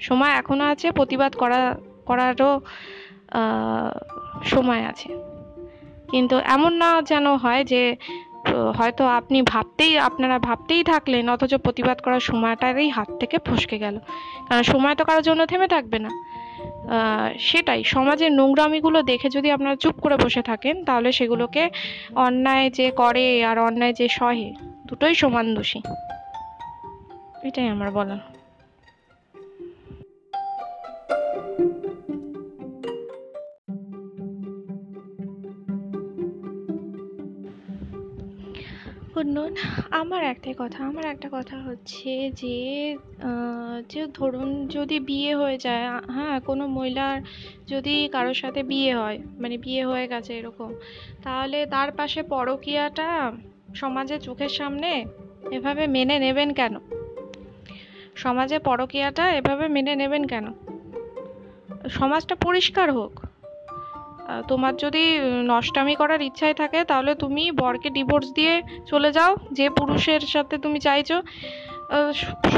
সময় এখনও আছে, প্রতিবাদ করা, করারও সময় আছে। কিন্তু এমন না যেন হয় যে, হয়তো আপনি ভাবতেই, আপনারা ভাবতেই থাকলেন, অথচ প্রতিবাদ করার সময়টারই হাত থেকে ফসকে গেল। কারণ সময় তো কারোর জন্য থেমে থাকবে না। সেটাই, সমাজের নোংরামিগুলো দেখে যদি আপনারা চুপ করে বসে থাকেন, তাহলে সেগুলোকে অন্যায় যে করে আর অন্যায় যে সহে, দুটোই সমান দোষী। এটাই আমার বলার। শুনুন আমার একটাই কথা, আমার একটা কথা হচ্ছে যে যে ধরুন যদি বিয়ে হয়ে যায় হ্যাঁ কোনো মহিলার যদি কারোর সাথে বিয়ে হয় মানে বিয়ে হয়ে গেছে এরকম, তাহলে তার পাশে পরকীয়াটা সমাজে চোখের সামনে এভাবে মেনে নেবেন কেন? সমাজে পরকীয়াটা এভাবে মেনে নেবেন কেন? সমাজটা পরিষ্কার হোক। তোমার যদি নষ্টামি করার ইচ্ছাই থাকে, তাহলে তুমি বরকে ডিভোর্স দিয়ে চলে যাও, যে পুরুষের সাথে তুমি চাইছো।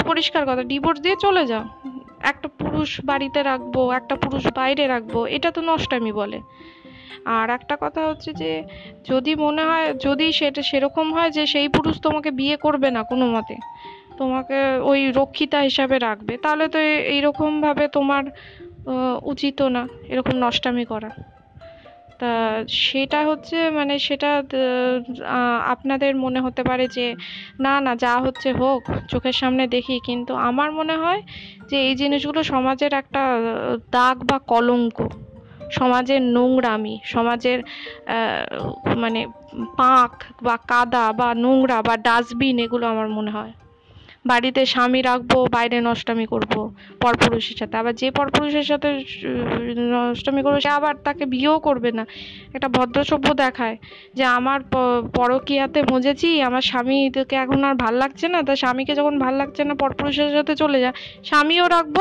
পরিষ্কার কথা ডিভোর্স দিয়ে চলে যাও। একটা পুরুষ বাড়িতে রাখব, একটা পুরুষ বাইরে রাখব, এটা তো নষ্টামি বলে। আর একটা কথা হচ্ছে যে, যদি মনে হয়, যদি সেটা সেরকম হয় যে সেই পুরুষ তোমাকে বিয়ে করবে না কোনো মতে, তোমাকে ওই রক্ষিতা হিসাবে রাখবে, তাহলে তো এইরকমভাবে তোমার উচিতও না এরকম নষ্টামি করা। তা সেটা হচ্ছে মানে সেটা আপনাদের মনে হতে পারে যে না না, যা হচ্ছে হোক, চোখের সামনে দেখি। কিন্তু আমার মনে হয় যে এই জিনিসগুলো সমাজের একটা দাগ বা কলঙ্ক। সমাজের নোংরামি, সমাজের মানে পাঁক বা কাদা বা নোংরা বা ডাস্টবিন এগুলো আমার মনে হয়। বাড়িতে স্বামী রাখব, বাইরে নষ্টামি করব পরপুরুষের সাথে। আবার যে পরপুরুষের সাথে নষ্টামি করব, সে আবার তাকে বিয়েও করবে না। একটা ভদ্র সভ্য দেখায় যে, আমার পরকিয়াতে মজেছি আমার স্বামীকে এখন আর ভালো লাগছে না, তা স্বামীকে যখন ভালো লাগছে না, পরপুরুষের সাথে চলে যায় স্বামীও রাখব,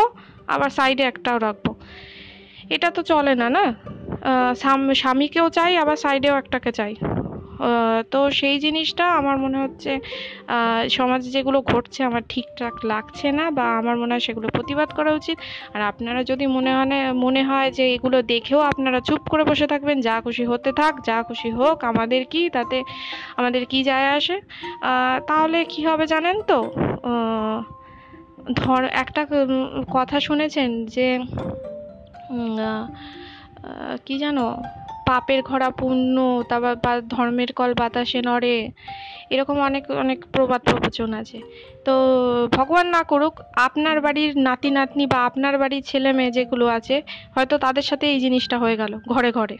আবার সাইডে একটাও রাখব। এটা তো চলে না না? স্বামীকেও চাই, আবার সাইডেও একটাকে চাই। তো সেই জিনিসটা আমার মনে হচ্ছে সমাজে যেগুলো ঘটছে আমার ঠিকঠাক লাগছে না বা আমার মনে হয় সেগুলো প্রতিবাদ করা উচিত। আর আপনারা যদি মনে হয় মনে হয় যে এগুলো দেখেও আপনারা চুপ করে বসে থাকবেন, যা খুশি হতে থাক, যা খুশি হোক, আমাদের কি, তাতে আমাদের কি যায় আসে? তাহলে কি হবে জানেন তো? ধর, একটা কথা শুনেছেন যে কি জানো? পাপের ঘরা পুণ্য, তারপর বা ধর্মের কল বাতাসে নড়ে, এরকম অনেক অনেক প্রবাদ প্রবচন আছে। তো ভগবান না করুক, আপনার বাড়ির নাতি নাতনি বা আপনার বাড়ির ছেলে মেয়ে যেগুলো আছে, হয়তো তাদের সাথে এই জিনিসটা হয়ে গেল, ঘরে ঘরে।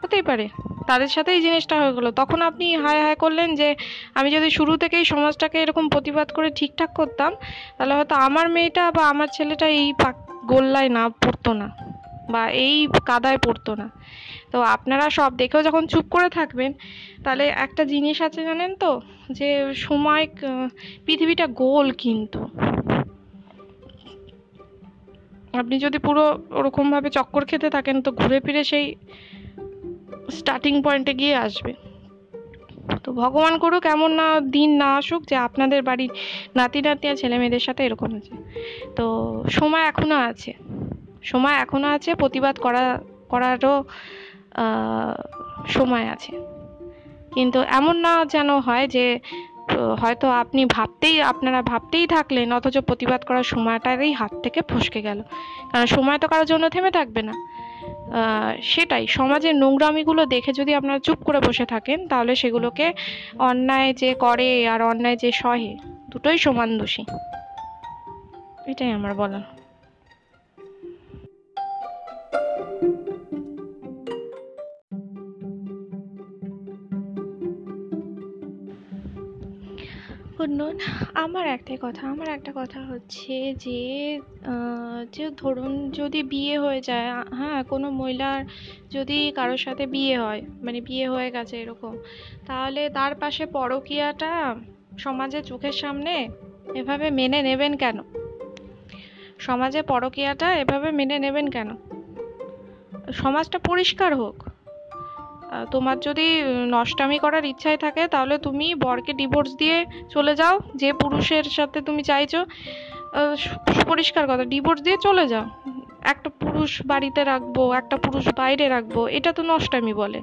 হতেই পারে, তাদের সাথে এই জিনিসটা হয়ে গেলো। তখন আপনি হায় হায় করলেন যে, আমি যদি শুরু থেকেই সমাজটাকে এরকম প্রতিবাদ করে ঠিকঠাক করতাম, তাহলে হয়তো আমার মেয়েটা বা আমার ছেলেটা এই গোল্লায় না পড়তো না। বা এই কাদায় পড়তো না। তো আপনারা সব দেখেও যখন চুপ করে থাকবেন, তাহলে একটা জিনিস আছে জানেন তো? যে সময় পৃথিবীটা গোল কিন্তু। আপনি যদি পুরো ওরকমভাবে চক্কর খেতে থাকেন, তো ঘুরে ফিরে সেই স্টার্টিং পয়েন্টে গিয়ে আসবে। তো ভগবান করুক, এমন না দিন না আসুক যে আপনাদের বাড়ির নাতি নাতি আর ছেলে মেয়েদের সাথে এরকম আছে। তো সময় এখনও আছে। সময় এখনও আছে, প্রতিবাদ করা, করারও সময় আছে। কিন্তু এমন না যেন হয় যে, হয়তো আপনি ভাবতেই, আপনারা ভাবতেই থাকলেন, অথচ প্রতিবাদ করার সময়টারই হাত থেকে ফসকে গেল। কারণ সময় তো কারোর জন্য থেমে থাকবে না। সেটাই, সমাজের নোংরামিগুলো দেখে যদি আপনারা চুপ করে বসে থাকেন, তাহলে সেগুলোকে অন্যায় যে করে আর অন্যায় যে সহে, দুটোই সমান দোষী। এটাই আমার বলার। শুনুন আমার একটাই কথা, আমার একটা কথা হচ্ছে যে যে ধরুন যদি বিয়ে হয়ে যায় হ্যাঁ কোনো মহিলার যদি কারোর সাথে বিয়ে হয় মানে বিয়ে হয়ে গেছে এরকম, তাহলে তার পাশে পরকীয়াটা সমাজের চোখের সামনে এভাবে মেনে নেবেন কেন? সমাজে পরকীয়াটা এভাবে মেনে নেবেন কেন? সমাজটা পরিষ্কার হোক। তোমার যদি নষ্টামি করার ইচ্ছাই থাকে, তাহলে তুমি বরকে ডিভোর্স দিয়ে চলে যাও, যে পুরুষের সাথে তুমি চাইছো। পরিষ্কার কথা ডিভোর্স দিয়ে চলে যাও। একটা পুরুষ বাড়িতে রাখব, একটা পুরুষ বাইরে রাখব, এটা তো নষ্টামি বলে।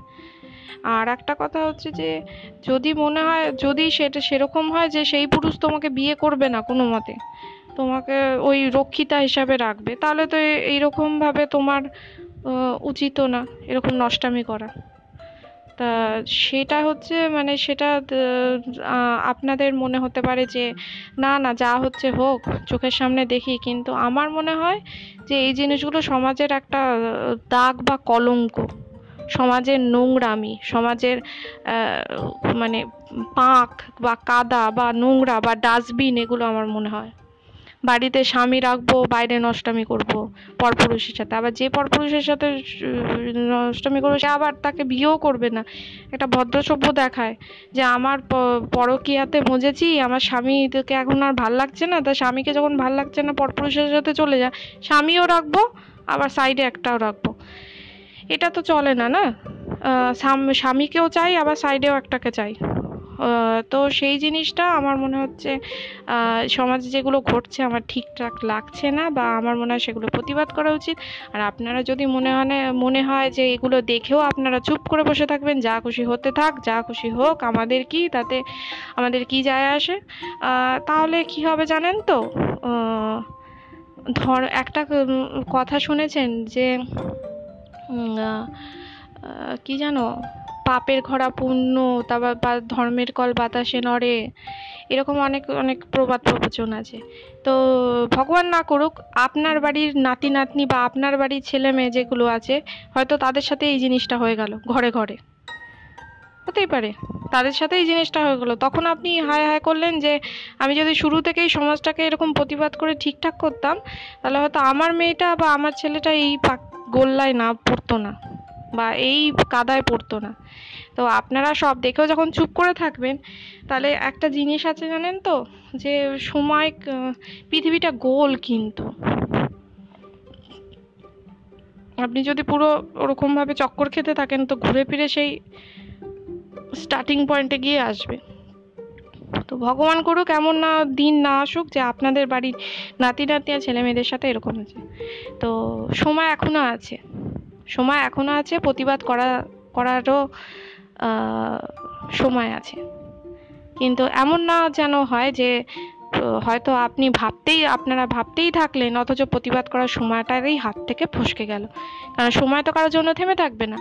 আর একটা কথা হচ্ছে যে, যদি মনে হয়, যদি সেটা সেরকম হয় যে সেই পুরুষ তোমাকে বিয়ে করবে না কোনো মতে, তোমাকে ওই রক্ষিতা হিসাবে রাখবে, তাহলে তো এইরকমভাবে তোমার উচিতও না এরকম নষ্টামি করা। তা সেটা হচ্ছে মানে সেটা আপনাদের মনে হতে পারে যে না না, যা হচ্ছে হোক, চোখের সামনে দেখি। কিন্তু আমার মনে হয় যে এই জিনিসগুলো সমাজের একটা দাগ বা কলঙ্ক। সমাজের নোংরামি, সমাজের মানে পাঁক বা কাদা বা নোংরা বা ডাস্টবিন, এগুলো আমার মনে হয়। বাড়িতে স্বামী রাখব, বাইরে নষ্টামি করব, পরপুরুষের সাথে। আবার যে পরপুরুষের সাথে নষ্টামি করবে, সে আবার তাকে বিয়েও করবে না। একটা ভদ্রসভ্য দেখায় যে, আমার পরকিয়াতে মজেছি, আমার স্বামীকে এখন আর ভালো লাগছে না, তা স্বামীকে যখন ভালো লাগছে না, পরপুরুষের সাথে চলে যায় স্বামীও রাখব, আবার সাইডে একটাও রাখব। এটা তো চলে না না? স্বামীকেও চাই, আবার সাইডেও একটাকে চাই। তো সেই জিনিসটা আমার মনে হচ্ছে সমাজে যেগুলো ঘটছে আমার ঠিকঠাক লাগছে না বা আমার মনে হয় সেগুলো প্রতিবাদ করা উচিত। আর আপনারা যদি মনে হয় মনে হয় যে এগুলো দেখেও আপনারা চুপ করে বসে থাকবেন, যা খুশি হতে থাক, যা খুশি হোক, আমাদের কি তাতে, আমাদের কি যায় আসে? তাহলে কি হবে জানেন তো? ধর, একটা কথা শুনেছেন যে কি জানো? পাপের ঘরা পুণ্য, তারপর বা ধর্মের কল বাতাসে নড়ে, এরকম অনেক অনেক প্রবাদ প্রবচন আছে। তো ভগবান না করুক, আপনার বাড়ির নাতি, নাতনি বা আপনার বাড়ির ছেলে মেয়ে যেগুলো আছে, হয়তো তাদের সাথে এই জিনিসটা হয়ে গেল, ঘরে ঘরে। হতেই পারে, তাদের সাথে এই জিনিসটা হয়ে গেলো। তখন আপনি হায় হায় করলেন যে, আমি যদি শুরু থেকেই সমাজটাকে এরকম প্রতিবাদ করে ঠিকঠাক করতাম, তাহলে হয়তো আমার মেয়েটা বা আমার ছেলেটা এই গোল্লায় না পড়তো না। বা এই কাদায় পড়তো না। তো আপনারা সব দেখেও যখন চুপ করে থাকবেন, তাহলে একটা জিনিস আছে জানেন তো? যে সময় পৃথিবীটা গোল কিন্তু। আপনি যদি পুরো ওরকমভাবে চক্কর খেতে থাকেন, তো ঘুরে ফিরে সেই স্টার্টিং পয়েন্টে গিয়ে আসবে। তো ভগবান করুক, এমন না দিন না আসুক যে আপনাদের বাড়ির নাতি নাতিয়া ছেলে মেয়েদের সাথে এরকম আছে। তো সময় এখনও আছে। সময় এখনও আছে, প্রতিবাদ করা, করারও সময় আছে। কিন্তু এমন না যেন হয় যে হয়তো আপনি ভাবতেই, আপনারা ভাবতেই থাকলেন, অথচ প্রতিবাদ করার সময়টারই হাত থেকে ফসকে গেল। কারণ সময় তো কারোর জন্য থেমে থাকবে না।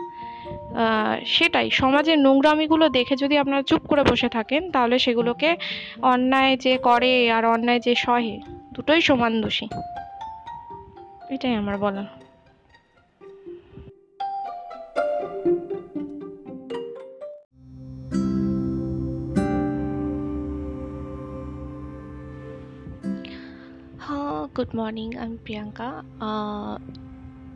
সেটাই, সমাজের নোংরামিগুলো দেখে যদি আপনারা চুপ করে বসে থাকেন, তাহলে সেগুলোকে অন্যায় যে করে আর অন্যায় যে সহে, দুটোই সমান দোষী। এটাই আমার বলা গুড মর্নিং আমি প্রিয়াঙ্কা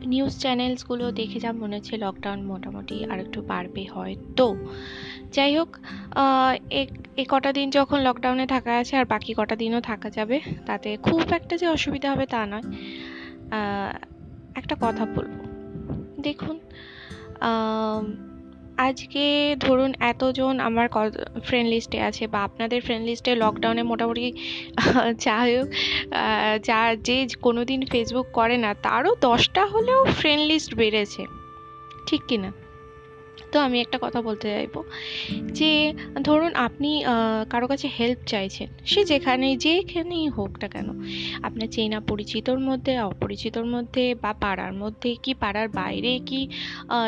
নিউজ চ্যানেলসগুলো দেখে যা মনে হচ্ছে লকডাউন মোটামুটি আর একটু বাড়বে হয়তো। যাই হোক এ কটা দিন যখন লকডাউনে থাকা আছে আর বাকি কটা দিনও থাকা যাবে তাতে খুব একটা যে অসুবিধা হবে তা নয়। একটা কথা বলব। দেখুন আজকে ধরুন এতজন আমার ফ্রেন্ড লিস্টে আছে বা আপনাদের ফ্রেন্ড লিস্টে লকডাউনে মোটামুটি যাই হোক যা যে কোনো দিন ফেসবুক করে না, তারও দশটা হলেও ফ্রেন্ড লিস্ট বেড়েছে। ঠিক কি না তো আমি একটা কথা বলতে চাইব। যে, ধরুন আপনি কারও কাছে হেল্প চাইছেন, সে যেখানে যেখানেই হোক না কেন, আপনার চেনা পরিচিতর মধ্যে, অপরিচিতর মধ্যে বা পাড়ার মধ্যে কি, পাড়ার বাইরে কি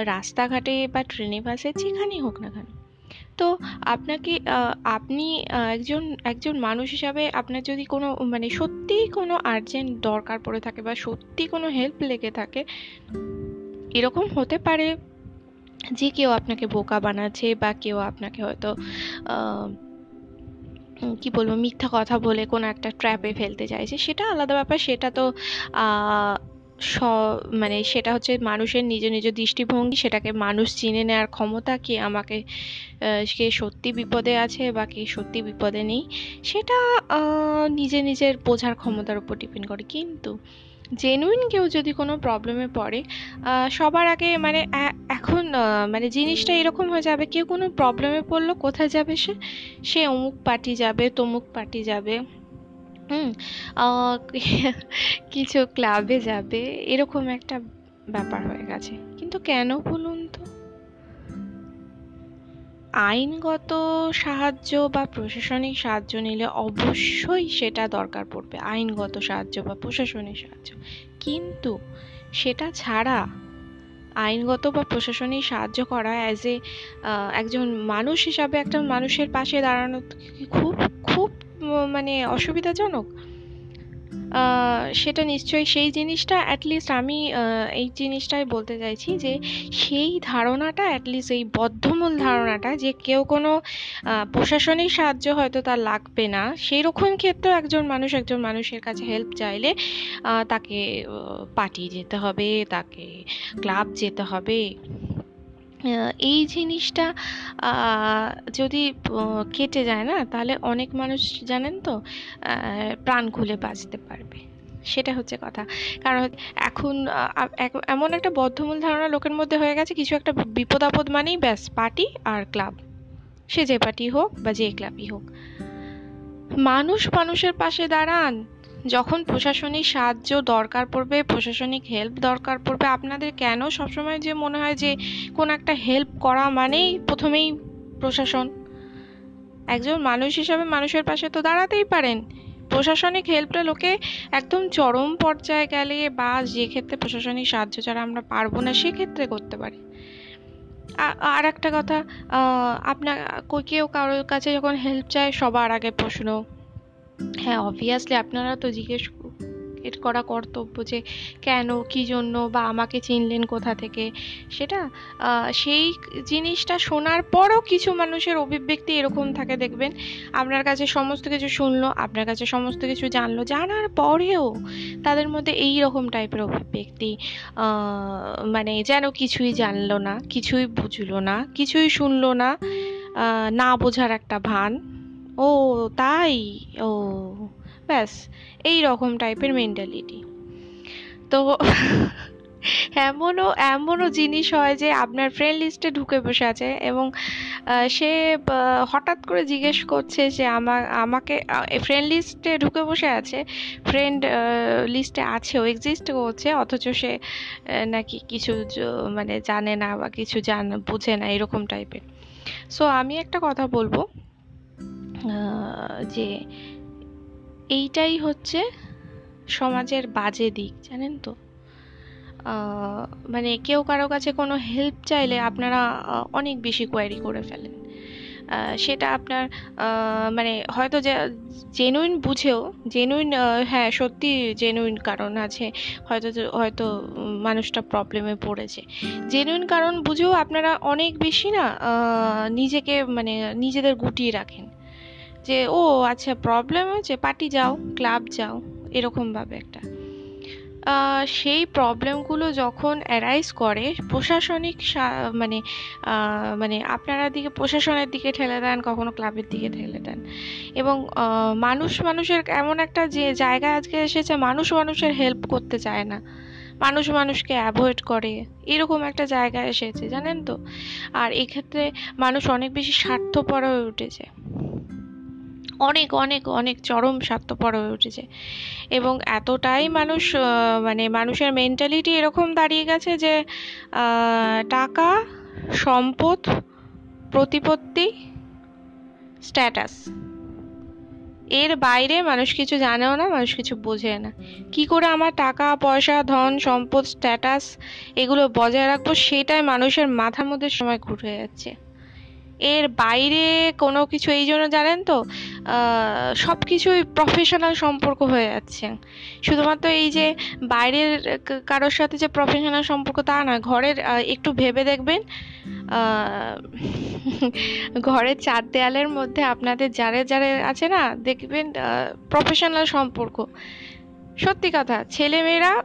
রাস্তাঘাটে বা ট্রেনে, বাসে, যেখানেই হোক না কেন। তো আপনাকে আপনি একজন একজন মানুষ হিসাবে আপনার যদি কোনো মানে সত্যিই কোনো আর্জেন্ট দরকার পড়ে থাকে বা সত্যি কোনো হেল্প লেগে থাকে, এরকম হতে পারে যে কেউ আপনাকে বোকা বানাচ্ছে বা কেউ আপনাকে হয়তো কি বলব, মিথ্যা কথা বলে কোনো একটা ট্র্যাপে ফেলতে চাইছে, সেটা আলাদা ব্যাপার। সেটা তো স মানে সেটা হচ্ছে মানুষের নিজ নিজ দৃষ্টিভঙ্গি, সেটাকে মানুষ চিনে নেওয়ার ক্ষমতা কি আমাকে কে সত্যি বিপদে আছে বা কে সত্যি বিপদে নেই, সেটা নিজে নিজের বোঝার ক্ষমতার উপর ডিপেন্ড করে। কিন্তু জেনুইন কেউ যদি কোনো প্রবলেমে পড়ে সবার আগে মানে এখন মানে জিনিসটা এরকম হয়ে যাবে, কেউ কোনো প্রবলেমে পড়ল, কোথায় যাবে সে? সে অমুক পার্টি যাবে, তমুক পার্টি যাবে, হুম কিছু ক্লাবে যাবে, এরকম একটা ব্যাপার হয়ে গেছে। কিন্তু কেন বলুন তো? আইনগত সাহায্য বা প্রশাসনিক সাহায্য নিলে অবশ্যই সেটা দরকার পড়বে, আইনগত সাহায্য বা প্রশাসনিক সাহায্য। কিন্তু সেটা ছাড়া আইনগত বা প্রশাসনিক সাহায্য করা অ্যাজ এ একজন মানুষ হিসাবে একটা মানুষের পাশে দাঁড়ানো খুব খুব মানে অসুবিধাজনক? সেটা নিশ্চয়ই সেই জিনিসটা অ্যাটলিস্ট আমি এই জিনিসটাই বলতে চাইছি যে সেই ধারণাটা অ্যাটলিস্ট এই বদ্ধমূল ধারণাটা যে কেউ কোনো প্রশাসনিক সাহায্য হয়তো তার লাগবে না সেই রকম ক্ষেত্রেও একজন মানুষ, একজন মানুষের কাছে হেল্প চাইলে তাকে পার্টি যেতে হবে, তাকে ক্লাব যেতে হবে। এই জিনিসটা যদি কেটে যায় না, তাহলে অনেক মানুষ জানেন তো প্রাণ খুলে বাঁচতে পারবে। সেটা হচ্ছে কথা। কারণ এখন এমন একটা বদ্ধমূল ধারণা লোকের মধ্যে হয়ে গেছে, কিছু একটা বিপদ আপদ মানেই ব্যাস, পার্টি আর ক্লাব। সে যে পার্টি হোক বা যে ক্লাবই হোক। মানুষ মানুষের পাশে দাঁড়ান। যখন প্রশাসনিক সাহায্য দরকার পড়বে, প্রশাসনিক হেল্প দরকার পড়বে, আপনাদের কেন সবসময় যে মনে হয় যে কোন একটা হেল্প করা মানেই প্রথমেই প্রশাসন? একজন মানুষ হিসাবে মানুষের পাশে তো দাঁড়াতেই পারেন। প্রশাসনিক হেল্পটা লোকে একদম চরম পর্যায়ে গেলে বা যে ক্ষেত্রে প্রশাসনিক সাহায্য ছাড়া আমরা পারব না, সেক্ষেত্রে করতে পারি। আর একটা কথা আপনার কেউ কারোর কাছে যখন হেল্প চায়, সবার আগে প্রশ্ন হ্যাঁ অবভিয়াসলি আপনারা তো জিজ্ঞেস এর করা কর্তব্য যে কেন, কি জন্য বা আমাকে চিনলেন কোথা থেকে? সেটা সেই জিনিসটা শোনার পরও কিছু মানুষের অভিব্যক্তি এরকম থাকে, দেখবেন। আপনার কাছে সমস্ত কিছু শুনলো, আপনার কাছে সমস্ত কিছু জানলো, জানার পরেও তাদের মধ্যে এই রকম টাইপের অভিব্যক্তি মানে যেন কিছুই জানলো না, কিছুই বুঝলো না, কিছুই শুনলো না না বোঝার একটা ভান। ও, তাই? ও, ব্যাস, এই রকম টাইপের মেন্টালিটি তো এমনও এমনও জিনিস হয় যে আপনার ফ্রেন্ড লিস্টে ঢুকে বসে আছে এবং সে হঠাৎ করে জিজ্ঞেস করছে যে আমা, আমাকে ফ্রেন্ড লিস্টে ঢুকে বসে আছে ফ্রেন্ড লিস্টে আছেও এক্সিস্ট করছে, অথচ সে নাকি কিছু মানে জানে না বা কিছু জান, বুঝে না, এরকম টাইপের সো আমি একটা কথা বলব। যে এইটাই হচ্ছে সমাজের বাজে দিক, জানেন তো? মানে কেউ কারও কাছে কোনো হেল্প চাইলে আপনারা অনেক বেশি কোয়ারি করে ফেলেন। সেটা আপনার মানে হয়তো জেনুইন বুঝেও জেনুইন হ্যাঁ সত্যি জেনুইন কারণ আছে, হয়তো হয়তো মানুষটা প্রবলেমে পড়েছে। জেনুইন কারণ বুঝেও আপনারা অনেক বেশি না নিজেকে মানে নিজেদের গুটিয়ে রাখেন। যে, ও আচ্ছা প্রবলেম হয়েছে পার্টি যাও ক্লাব যাও। এরকমভাবে একটা। সেই প্রবলেমগুলো যখন অ্যারাইজ করে, প্রশাসনিক মানে মানে আপনারা দিকে, প্রশাসনের দিকে ঠেলে দেন, কখনো ক্লাবের দিকে ঠেলে দেন। এবং মানুষ, মানুষের এমন একটা যে জায়গায় আজকে এসেছে, মানুষ, মানুষের হেল্প করতে চায় না। মানুষ, মানুষকে অ্যাভয়েড করে। এরকম একটা জায়গায় এসেছে, জানেন তো? আর এক্ষেত্রে মানুষ অনেক বেশি স্বার্থপর হয়ে উঠেছে। অনেক অনেক অনেক চরম স্বার্থপর হয়ে উঠেছে। এবং এতটাই মানুষ মানে মানুষের মেন্টালিটি এরকম দাঁড়িয়ে গেছে যে টাকা, সম্পদ, প্রতিপত্তি স্ট্যাটাস এর বাইরে মানুষ কিছু জানেও না, মানুষ কিছু বোঝে না। কি করে আমার টাকা, পয়সা, ধন, সম্পদ স্ট্যাটাস এগুলো বজায় রাখব, সেটাই মানুষের মাথার মধ্যে সময় ঘুরে যাচ্ছে। এর বাইরে কোনো কিছু এই জন্য জানেন তো? সব কিছুই প্রফেশনাল সম্পর্ক হয়ে যাচ্ছে। শুধুমাত্র এই যে বাইরের কারোর সাথে যে প্রফেশনাল সম্পর্ক তা না, ঘরের একটু ভেবে দেখবেন। ঘরের চার দেয়ালের মধ্যে আপনাদের যারে যারে আছে না, দেখবেন প্রফেশনাল সম্পর্ক। সত্যি কথা ছেলে মেয়েরা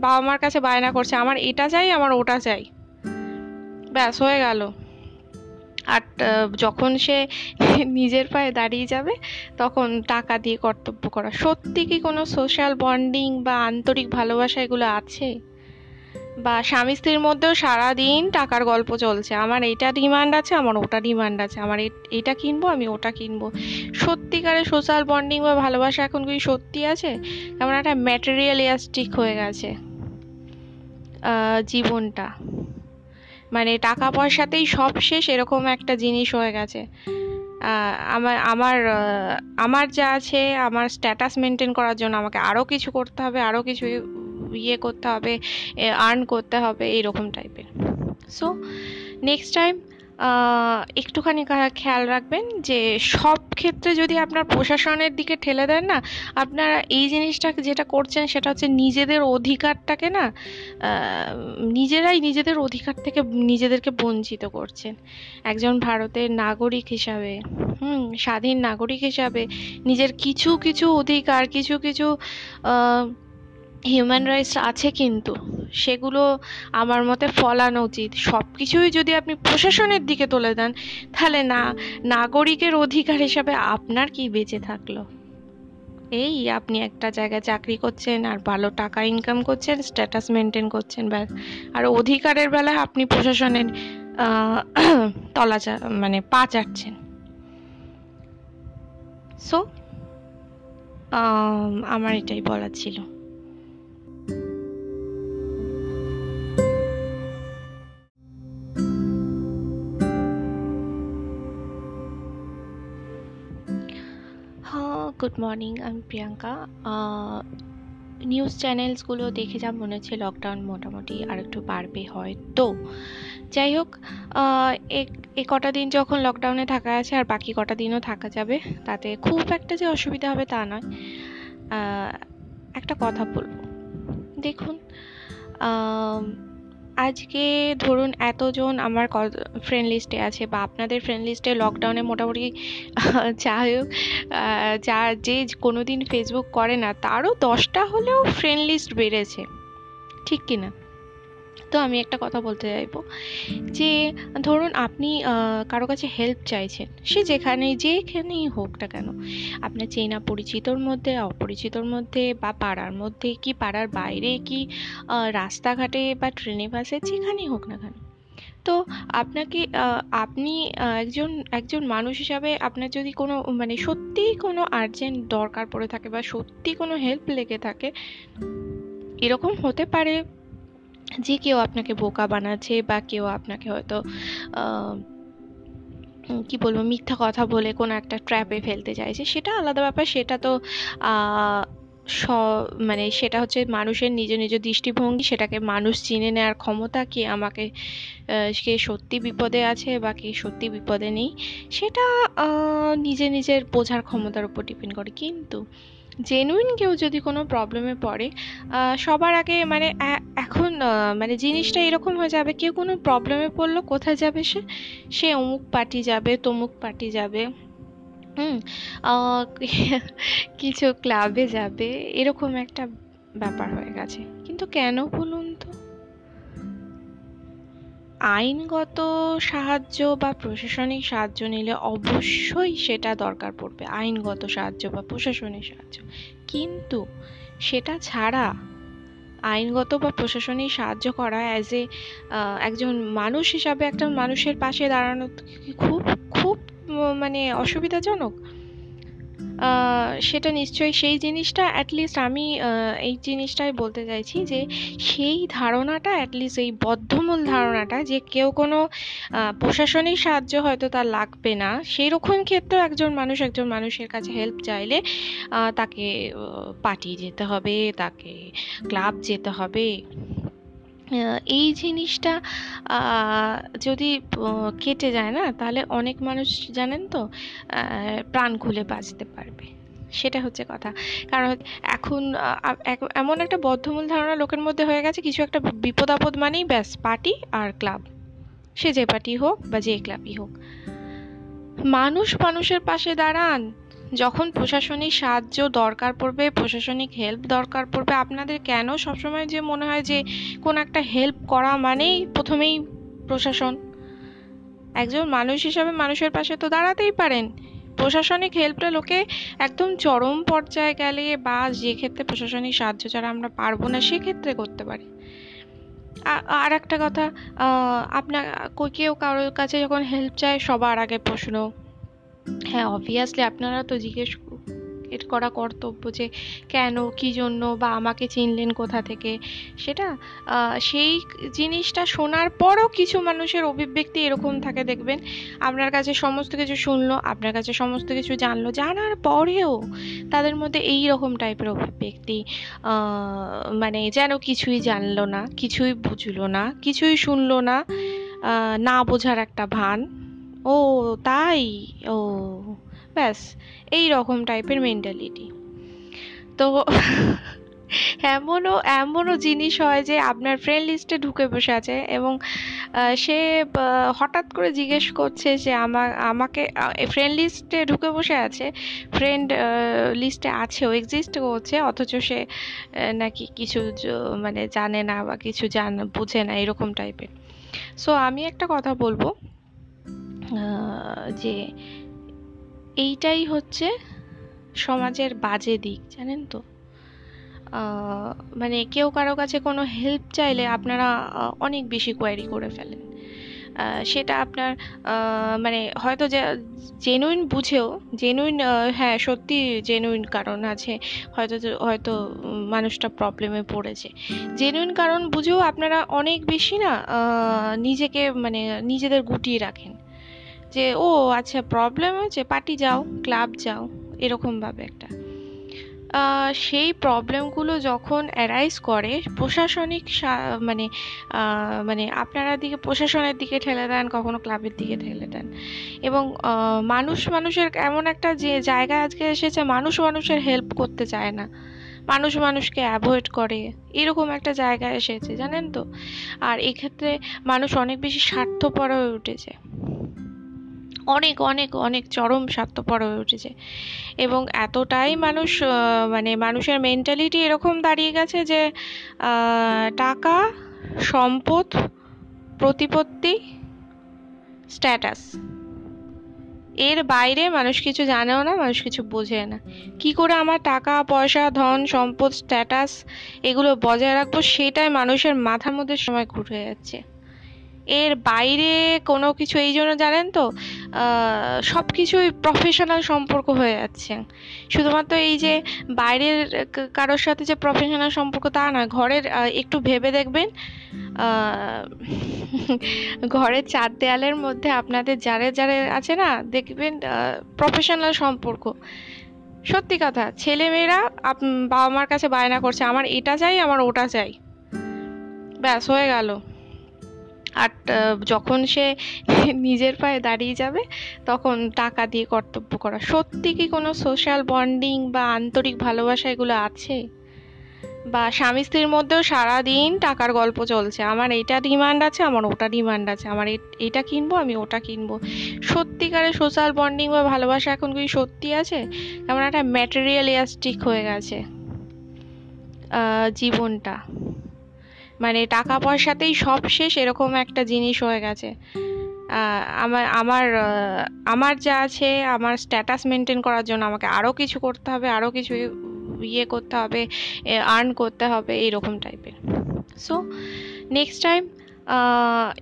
বাবা মার কাছে বায়না করছে, আমার এটা চাই, আমার ওটা চাই। ব্যাস, হয়ে গেল। আর যখন সে নিজের পায়ে দাঁড়িয়ে যাবে, তখন টাকা দিয়ে কর্তব্য করা। সত্যি কি কোনো সোশ্যাল বন্ডিং বা আন্তরিক ভালোবাসা এগুলো আছে? বা স্বামী স্ত্রীর মধ্যেও সারাদিন টাকার গল্প চলছে। আমার এটা ডিমান্ড আছে, আমার ওটা ডিমান্ড আছে। আমার এটা কিনবো, আমি ওটা কিনবো। সত্যিকারের সোশ্যাল বন্ডিং বা ভালোবাসা এখন কি সত্যি আছে? এমন একটা ম্যাটেরিয়ালিয়াস্টিক হয়ে গেছে জীবনটা। মানে টাকা পয়সাতেই সব শেষ, এরকম একটা জিনিস হয়ে গেছে। আমার আমার আমার যা আছে, আমার স্ট্যাটাস মেনটেন করার জন্য আমাকে আরও কিছু করতে হবে আরও কিছু ইয়ে করতে হবে আর্ন করতে হবে, এইরকম টাইপের সো নেক্সট টাইম একটুখানি খেয়াল রাখবেন যে সব ক্ষেত্রে যদি আপনার প্রশাসনের দিকে ঠেলে দেন না, আপনারা এই জিনিসটা যেটা করছেন সেটা হচ্ছে নিজেদের অধিকারটাকে না নিজেরাই নিজেদের অধিকার থেকে নিজেদেরকে বঞ্চিত করছেন। একজন ভারতের নাগরিক হিসাবে, হুম, স্বাধীন নাগরিক হিসাবে নিজের কিছু কিছু অধিকার, কিছু কিছু হিউম্যান রাইটস আছে কিন্তু। সেগুলো আমার মতে ফলানো উচিত। সব কিছুই যদি আপনি প্রশাসনের দিকে তুলে দেন, তাহলে না, নাগরিকের অধিকার হিসাবে আপনার কি বেঁচে থাকল? এই আপনি একটা জায়গায় চাকরি করছেন, আর ভালো টাকা ইনকাম করছেন স্ট্যাটাস মেনটেন করছেন, ব্যাস। আর অধিকারের বেলায় আপনি প্রশাসনের তলা মানে পা চাটছেন। সো আমার এটাই বলার ছিল। গুড মর্নিং আমি প্রিয়াঙ্কা নিউজ চ্যানেলসগুলো দেখে যা মনে হচ্ছে লকডাউন মোটামুটি আর একটু বাড়বে হয়তো। যাই হোক এ কটা দিন যখন লকডাউনে থাকা আছে আর বাকি কটা দিনও থাকা যাবে, তাতে খুব একটা যে অসুবিধা হবে তা নয়। একটা কথা বলব। দেখুন আজকে ধরুন এতজন আমার ফ্রেন্ড লিস্টে আছে বা আপনাদের ফ্রেন্ড লিস্টে লকডাউনে মোটামুটি যা হোক যা যে কোনো দিন ফেসবুক করে না, তারও দশটা হলেও ফ্রেন্ড লিস্ট বেড়েছে। ঠিক কি না তো আমি একটা কথা বলতে চাইব। যে, ধরুন আপনি কারও কাছে হেল্প চাইছেন, সে যেখানে যেখানেই হোক না কেন, আপনার চেনা পরিচিতর মধ্যে, অপরিচিতর মধ্যে বা পাড়ার মধ্যে কি, পাড়ার বাইরে কি রাস্তাঘাটে বা ট্রেনে বাসে যেখানেই হোক না কেন, তো আপনাকে আপনি একজন একজন মানুষ হিসাবে আপনার যদি কোনো মানে সত্যিই কোনো আর্জেন্ট দরকার পড়ে থাকে বা সত্যি কোনো হেল্প লেগে থাকে, এরকম হতে পারে। যে কেউ আপনাকে বোকা বানাচ্ছে বা কেউ আপনাকে হয়তো কি বলব, মিথ্যা কথা বলে কোনো একটা ট্র্যাপে ফেলতে চাইছে, সেটা আলাদা ব্যাপার, সেটা তো স মানে সেটা হচ্ছে মানুষের নিজ নিজ দৃষ্টিভঙ্গি, সেটাকে মানুষ চিনে নেওয়ার ক্ষমতা কি আমাকে কে সত্যি বিপদে আছে বা কে সত্যি বিপদে নেই, সেটা নিজে নিজের বোঝার ক্ষমতার উপর ডিপেন্ড করে। কিন্তু জেনুইন কেউ যদি কোনো প্রবলেমে পড়ে সবার আগে মানে এখন মানে জিনিসটা এরকম হয়ে যাবে, কেউ কোনো প্রবলেমে পড়ল, কোথায় যাবে সে? সে অমুক পার্টি যাবে, তমুক পার্টি যাবে, হুম কিছু ক্লাবে যাবে, এরকম একটা ব্যাপার হয়ে গেছে। কিন্তু কেন বলুন? আইনগত সাহায্য বা প্রশাসনিক সাহায্য নিলে অবশ্যই সেটা দরকার পড়বে, আইনগত সাহায্য বা প্রশাসনিক সাহায্য। কিন্তু সেটা ছাড়া আইনগত বা প্রশাসনিক সাহায্য করা অ্যাজ এ একজন মানুষ হিসাবে একটা মানুষের পাশে দাঁড়ানো খুব খুব মানে অসুবিধাজনক? সেটা নিশ্চয়ই সেই জিনিসটা অ্যাটলিস্ট আমি এই জিনিসটাই বলতে চাইছি যে সেই ধারণাটা অ্যাটলিস্ট এই বদ্ধমূল ধারণাটা যে কেউ কোনো প্রশাসনিক সাহায্য হয়তো তার লাগবে না সেই রকম ক্ষেত্রেও একজন মানুষ, একজন মানুষের কাছে হেল্প চাইলে তাকে পাঠিয়ে যেতে হবে, তাকে ক্লাব যেতে হবে। এই জিনিসটা যদি কেটে যায় না, তাহলে অনেক মানুষ জানেন তো প্রাণ খুলে বাঁচতে পারবে। সেটা হচ্ছে কথা। কারণ এখন এমন একটা বদ্ধমূল ধারণা লোকের মধ্যে হয়ে গেছে, কিছু একটা বিপদ আপদ মানেই ব্যাস, পার্টি আর ক্লাব। সে যে পার্টি হোক বা যে ক্লাবই হোক। মানুষ মানুষের পাশে দাঁড়ান। যখন প্রশাসনিক সাহায্য দরকার পড়বে, প্রশাসনিক হেল্প দরকার পড়বে, আপনাদের কেন সবসময় যে মনে হয় যে কোন একটা হেল্প করা মানেই প্রথমেই প্রশাসন? একজন মানুষ হিসাবে মানুষের পাশে তো দাঁড়াতেই পারেন। প্রশাসনিক হেল্পটা লোকে একদম চরম পর্যায়ে গেলে বা যে ক্ষেত্রে প্রশাসনিক সাহায্য ছাড়া আমরা পারব না, সেক্ষেত্রে করতে পারি। আর একটা কথা আপনার কেউ কারোর কাছে যখন হেল্প চায়, সবার আগে প্রশ্ন হ্যাঁ অবভিয়াসলি আপনারা তো জিজ্ঞেস এর করা কর্তব্য যে কেন, কি জন্য বা আমাকে চিনলেন কোথা থেকে? সেটা সেই জিনিসটা শোনার পরও কিছু মানুষের অভিব্যক্তি এরকম থাকে, দেখবেন। আপনার কাছে সমস্ত কিছু শুনলো, আপনার কাছে সমস্ত কিছু জানলো, জানার পরেও তাদের মধ্যে এই রকম টাইপের অভিব্যক্তি মানে যেন কিছুই জানলো না, কিছুই বুঝলো না, কিছুই শুনলো না না বোঝার একটা ভান। ও, তাই? ও, ব্যাস, এই রকম টাইপের মেন্টালিটি তো এমনও এমনও জিনিস হয় যে আপনার ফ্রেন্ড লিস্টে ঢুকে বসে আছে এবং সে হঠাৎ করে জিজ্ঞেস করছে যে আমা, আমাকে ফ্রেন্ড লিস্টে ঢুকে বসে আছে ফ্রেন্ড লিস্টে আছে ও এক্সিস্ট করছে, অথচ সে নাকি কিছু মানে জানে না বা কিছু জান, বুঝে না, এরকম টাইপের সো আমি একটা কথা বলব। যে এইটাই হচ্ছে সমাজের বাজে দিক, জানেন তো? মানে কেউ কারও কাছে কোনো হেল্প চাইলে আপনারা অনেক বেশি কোয়ারি করে ফেলেন। সেটা আপনার মানে হয়তো জেনুইন বুঝেও জেনুইন হ্যাঁ সত্যি জেনুইন কারণ আছে, হয়তো হয়তো মানুষটা প্রবলেমে পড়েছে। জেনুইন কারণ বুঝেও আপনারা অনেক বেশি না নিজেকে মানে নিজেদের গুটিয়ে রাখেন। যে, ও আচ্ছা প্রবলেম হয়েছে পার্টি যাও ক্লাব যাও। এরকমভাবে একটা। সেই প্রবলেমগুলো যখন অ্যারাইজ করে, প্রশাসনিক মানে মানে আপনারা দিকে, প্রশাসনের দিকে ঠেলে দেন, কখনো ক্লাবের দিকে ঠেলে দেন। এবং মানুষ মানুষের এমন একটা যে জায়গা আজকে এসেছে, মানুষ মানুষের হেল্প করতে চায় না। মানুষ মানুষকে অ্যাভয়েড করে। এরকম একটা জায়গায় এসেছে, জানেন তো? আর এক্ষেত্রে মানুষ অনেক বেশি স্বার্থপর হয়ে উঠেছে। অনেক অনেক অনেক চরম স্বার্থপর হয়ে উঠেছে। এবং এতটাই মানুষ মানে মানুষের মেন্টালিটি এরকম দাঁড়িয়ে গেছে যে টাকা, সম্পদ, প্রতিপত্তি স্ট্যাটাস এর বাইরে মানুষ কিছু জানেও না, মানুষ কিছু বোঝে না। কি করে আমার টাকা, পয়সা, ধন, সম্পদ স্ট্যাটাস এগুলো বজায় রাখব, সেটাই মানুষের মাথার মধ্যে সময় ঘুরে যাচ্ছে। এর বাইরে কোনো কিছু এই জন্য জানেন তো সব কিছুই প্রফেশনাল সম্পর্ক হয়ে যাচ্ছে। শুধুমাত্র এই যে বাইরের কারোর সাথে যে প্রফেশনাল সম্পর্ক তা না, ঘরের একটু ভেবে দেখবেন ঘরের চার দেয়ালের মধ্যে আপনাদের যারে যারে আছে না, দেখবেন প্রফেশনাল সম্পর্ক। সত্যি কথা ছেলে মেয়েরা বাবা মার কাছে বায়না করছে, আমার এটা চাই, আমার ওটা চাই। ব্যাস, হয়ে গেল। আর যখন সে নিজের পায়ে দাঁড়িয়ে যাবে, তখন টাকা দিয়ে কর্তব্য করা। সত্যি কি কোনো সোশ্যাল বন্ডিং বা আন্তরিক ভালোবাসা এগুলো আছে? বা স্বামী স্ত্রীর মধ্যেও সারাদিন টাকার গল্প চলছে। আমার এটা ডিমান্ড আছে, আমার ওটা ডিমান্ড আছে। আমার এটা কিনবো, আমি ওটা কিনবো। সত্যিকারে সোশ্যাল বন্ডিং বা ভালোবাসা এখন কি সত্যি আছে? কেমন একটা ম্যাটেরিয়ালিয়াস্টিক হয়ে গেছে জীবনটা। মানে টাকা পয়সাতেই সব শেষ, এরকম একটা জিনিস হয়ে গেছে। আমার আমার আমার যা আছে, আমার স্ট্যাটাস মেনটেন করার জন্য আমাকে আরও কিছু করতে হবে আরও কিছু ইয়ে করতে হবে আর্ন করতে হবে, এইরকম টাইপের সো নেক্সট টাইম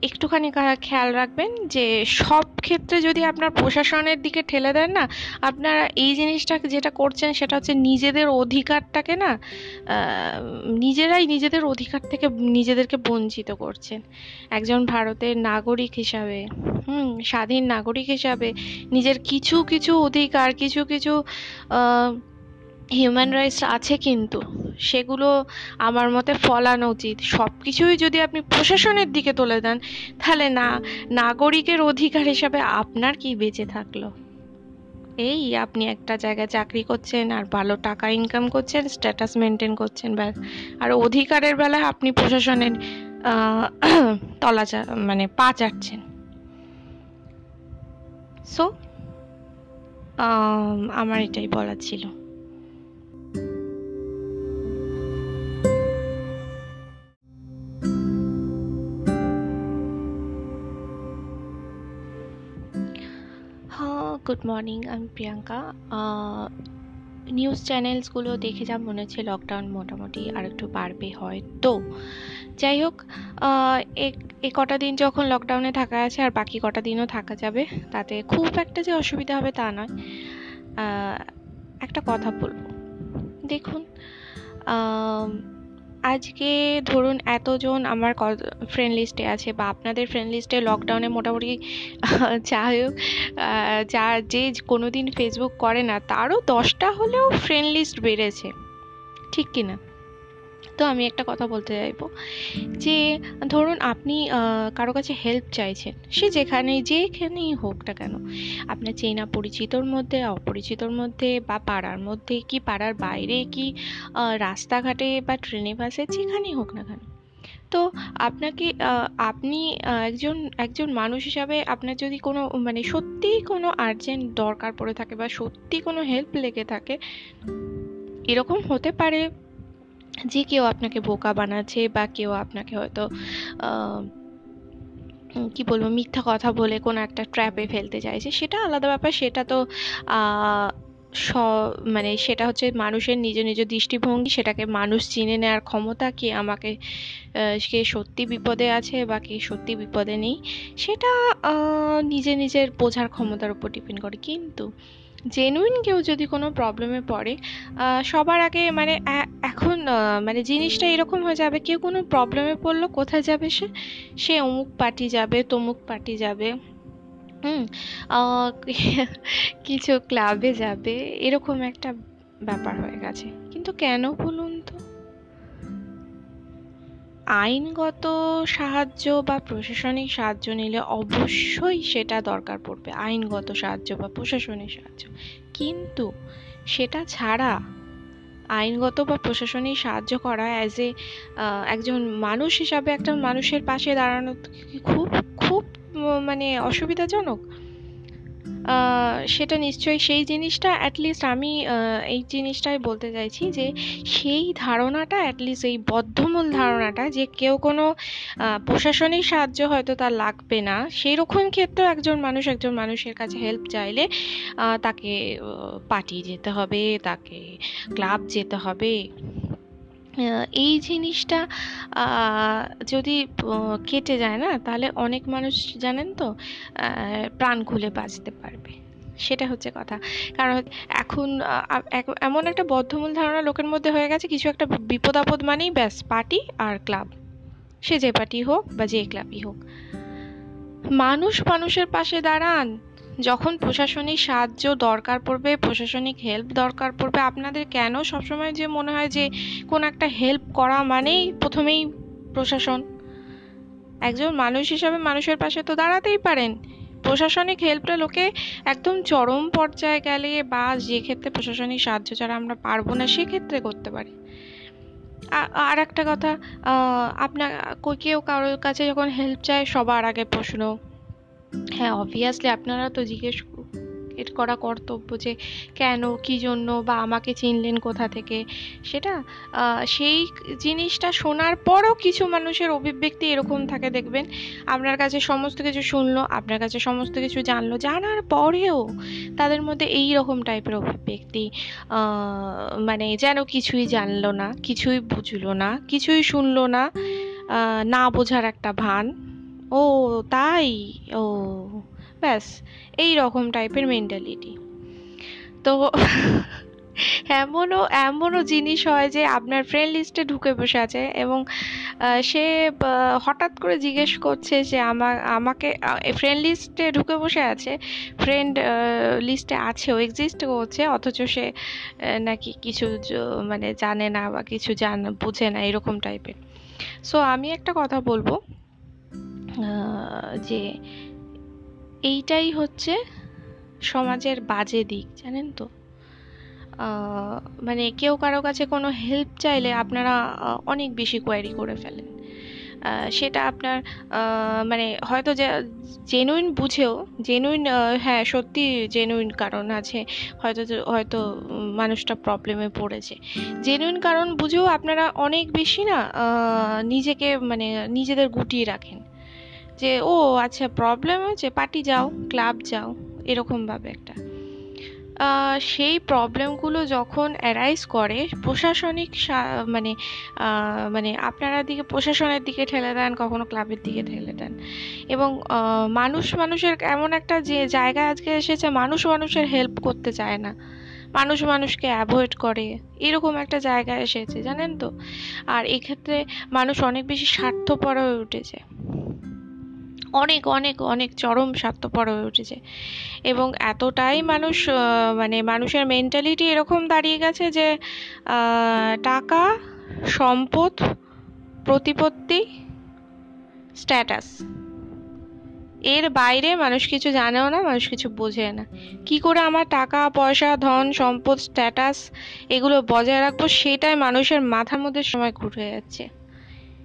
একটুখানি খেয়াল রাখবেন যে সব ক্ষেত্রে যদি আপনার প্রশাসনের দিকে ঠেলে দেন না, আপনারা এই জিনিসটা যেটা করছেন সেটা হচ্ছে নিজেদের অধিকারটাকে না নিজেরাই নিজেদের অধিকার থেকে নিজেদেরকে বঞ্চিত করছেন। একজন ভারতের নাগরিক হিসাবে, হুম, স্বাধীন নাগরিক হিসাবে নিজের কিছু কিছু অধিকার, কিছু কিছু হিউম্যান রাইটস আছে কিন্তু। সেগুলো আমার মতে ফলানো উচিত। সব কিছুই যদি আপনি প্রশাসনের দিকে তুলে দেন, তাহলে না, নাগরিকের অধিকার হিসাবে আপনার কি বেঁচে থাকল? এই আপনি একটা জায়গায় চাকরি করছেন, আর ভালো টাকা ইনকাম করছেন স্ট্যাটাস মেনটেন করছেন, ব্যাস। আর অধিকারের বেলায় আপনি প্রশাসনের তলা মানে পা চাটছেন। সো আমার এটাই বলার ছিল। গুড মর্নিং আমি প্রিয়াঙ্কা নিউজ চ্যানেলসগুলো দেখে যা মনে হচ্ছে লকডাউন মোটামুটি আর একটু বাড়বে হয়তো। যাই হোক এ কটা দিন যখন লকডাউনে থাকা আছে আর বাকি কটা দিনও থাকা যাবে তাতে খুব একটা যে অসুবিধা হবে তা নয়। একটা কথা বলব। দেখুন আজকে ধরুন এতজন আমার ফ্রেন্ড লিস্টে আছে বা আপনাদের ফ্রেন্ড লিস্টে লকডাউনে মোটামুটি যা হোক যা যে কোনো দিন ফেসবুক করে না, তারও দশটা হলেও ফ্রেন্ড লিস্ট বেড়েছে। ঠিক কি না তো আমি একটা কথা বলতে চাইব। যে ধরুন আপনি কারও কাছে হেল্প চাইছেন, সে যেখানে যেখানেই হোক না কেন, আপনার চেনা পরিচিতর মধ্যে, অপরিচিতর মধ্যে বা পাড়ার মধ্যে কি, পাড়ার বাইরে কি রাস্তাঘাটে বা ট্রেনে বাসে যেখানেই হোক না কেন, তো আপনাকে আপনি একজন একজন মানুষ হিসাবে আপনার যদি কোনো মানে সত্যিই কোনো আর্জেন্ট দরকার পড়ে থাকে বা সত্যি কোনো হেল্প লেগে থাকে, এরকম হতে পারে যে কেউ আপনাকে বোকা বানাচ্ছে বা কেউ আপনাকে হয়তো কি বলব, মিথ্যা কথা বলে কোনো একটা ট্র্যাপে ফেলতে চাইছে, সেটা আলাদা ব্যাপার। সেটা তো স মানে সেটা হচ্ছে মানুষের নিজ নিজ দৃষ্টিভঙ্গি, সেটাকে মানুষ চিনে নেওয়ার ক্ষমতা কে আমাকে কে সত্যি বিপদে আছে বা কে সত্যি বিপদে নেই, সেটা নিজে নিজের বোঝার ক্ষমতার উপর ডিপেন্ড করে। কিন্তু জেনুইন কেউ যদি কোনো প্রবলেমে পড়ে সবার আগে মানে এখন মানে জিনিসটা এরকম হয়ে যাবে, কেউ কোনো প্রবলেমে পড়ল, কোথায় যাবে সে? সে অমুক পার্টি যাবে, তমুক পার্টি যাবে, হুম কিছু ক্লাবে যাবে, এরকম একটা ব্যাপার হয়ে গেছে। কিন্তু কেন বলুন তো? আইনগত সাহায্য বা প্রশাসনিক সাহায্য নিলে অবশ্যই সেটা দরকার পড়বে, আইনগত সাহায্য বা প্রশাসনিক সাহায্য। কিন্তু সেটা ছাড়া আইনগত বা প্রশাসনিক সাহায্য করা অ্যাজ এ একজন মানুষ হিসাবে একটা মানুষের পাশে দাঁড়ানো খুব খুব মানে অসুবিধাজনক? সেটা নিশ্চয়ই সেই জিনিসটা অ্যাটলিস্ট আমি এই জিনিসটাই বলতে চাইছি যে সেই ধারণাটা অ্যাটলিস্ট এই বদ্ধমূল ধারণাটা যে কেউ কোনো প্রশাসনিক সাহায্য হয়তো তার লাগবে না সেই রকম ক্ষেত্রেও একজন মানুষ একজন মানুষের কাছে হেল্প চাইলে তাকে পাঠিয়ে যেতে হবে, তাকে ক্লাব যেতে হবে। এই জিনিসটা যদি কেটে যায় না, তাহলে অনেক মানুষ জানেন তো প্রাণ খুলে বাঁচতে পারবে। সেটা হচ্ছে কথা। কারণ এখন এমন একটা বদ্ধমূল ধারণা লোকের মধ্যে হয়ে গেছে, কিছু একটা বিপদ আপদ মানেই ব্যাস, পার্টি আর ক্লাব। সে যে পার্টি হোক বা যে ক্লাবই হোক। মানুষ মানুষের পাশে দাঁড়ান। যখন প্রশাসনিক সাহায্য দরকার পড়বে, প্রশাসনিক হেল্প দরকার পড়বে, আপনাদের কেন সবসময় যে মনে হয় যে কোন একটা হেল্প করা মানেই প্রথমেই প্রশাসন? একজন মানুষ হিসাবে মানুষের পাশে তো দাঁড়াতেই পারেন। প্রশাসনিক হেল্পটা লোকে একদম চরম পর্যায়ে গেলে বা যে ক্ষেত্রে প্রশাসনিক সাহায্য ছাড়া আমরা পারব না, সেক্ষেত্রে করতে পারি। আর একটা কথা আপনার কেউ কারোর কাছে যখন হেল্প চায়, সবার আগে প্রশ্ন হ্যাঁ অবভিয়াসলি আপনারা তো জিজ্ঞেস এর করা কর্তব্য যে কেন, কি জন্য বা আমাকে চিনলেন কোথা থেকে? সেটা সেই জিনিসটা শোনার পরও কিছু মানুষের অভিব্যক্তি এরকম থাকে, দেখবেন। আপনার কাছে সমস্ত কিছু শুনলো, আপনার কাছে সমস্ত কিছু জানলো, জানার পরেও তাদের মধ্যে এই রকম টাইপের অভিব্যক্তি মানে যেন কিছুই জানলো না, কিছুই বুঝলো না, কিছুই শুনলো না না বোঝার একটা ভান। ও, তাই? ও, ব্যাস এই রকম টাইপের মেন্টালিটি তো এমনও এমনও জিনিস হয় যে আপনার ফ্রেন্ড লিস্টে ঢুকে বসে আছে এবং সে হঠাৎ করে জিজ্ঞেস করছে যে আমার আমাকে ফ্রেন্ড লিস্টে ঢুকে বসে আছে ফ্রেন্ড লিস্টে আছেও এক্সিস্ট করছে, অথচ সে নাকি কিছু মানে জানে না বা কিছু জান, বুঝে না, এরকম টাইপের সো আমি একটা কথা বলব যে এইটাই হচ্ছে সমাজের বাজে দিক, জানেন তো? মানে কেউ কারও কাছে কোনো হেল্প চাইলে আপনারা অনেক বেশি কোয়ারি করে ফেলেন। সেটা আপনার মানে হয়তো জেনুইন বুঝেও জেনুইন হ্যাঁ সত্যি জেনুইন কারণ আছে, হয়তো হয়তো মানুষটা প্রবলেমে পড়েছে। জেনুইন কারণ বুঝেও আপনারা অনেক বেশি না নিজেকে মানে নিজেদের গুটিয়ে রাখেন। যে, ও আচ্ছা প্রবলেম হয়েছে পার্টি যাও ক্লাব যাও। এরকমভাবে একটা। সেই প্রবলেমগুলো যখন অ্যারাইজ করে, প্রশাসনিক মানে মানে আপনারা দিকে, প্রশাসনের দিকে ঠেলে দেন, কখনো ক্লাবের দিকে ঠেলে দেন। এবং মানুষ মানুষের এমন একটা যে জায়গা আজকে এসেছে, মানুষ মানুষের হেল্প করতে চায় না। মানুষ মানুষকে অ্যাভয়েড করে। এরকম একটা জায়গায় এসেছে, জানেন তো? আর এক্ষেত্রে মানুষ অনেক বেশি স্বার্থপর হয়ে উঠেছে। অনেক অনেক অনেক চরম স্বার্থপর হয়ে উঠেছে। এবং এতটাই মানুষ মানে মানুষের মেন্টালিটি এরকম দাঁড়িয়ে গেছে যে টাকা, সম্পদ, প্রতিপত্তি স্ট্যাটাস এর বাইরে মানুষ কিছু জানেও না, মানুষ কিছু বোঝে না। কি করে আমার টাকা, পয়সা, ধন, সম্পদ স্ট্যাটাস এগুলো বজায় রাখব, সেটাই মানুষের মাথার মধ্যে সময় ঘুরে যাচ্ছে।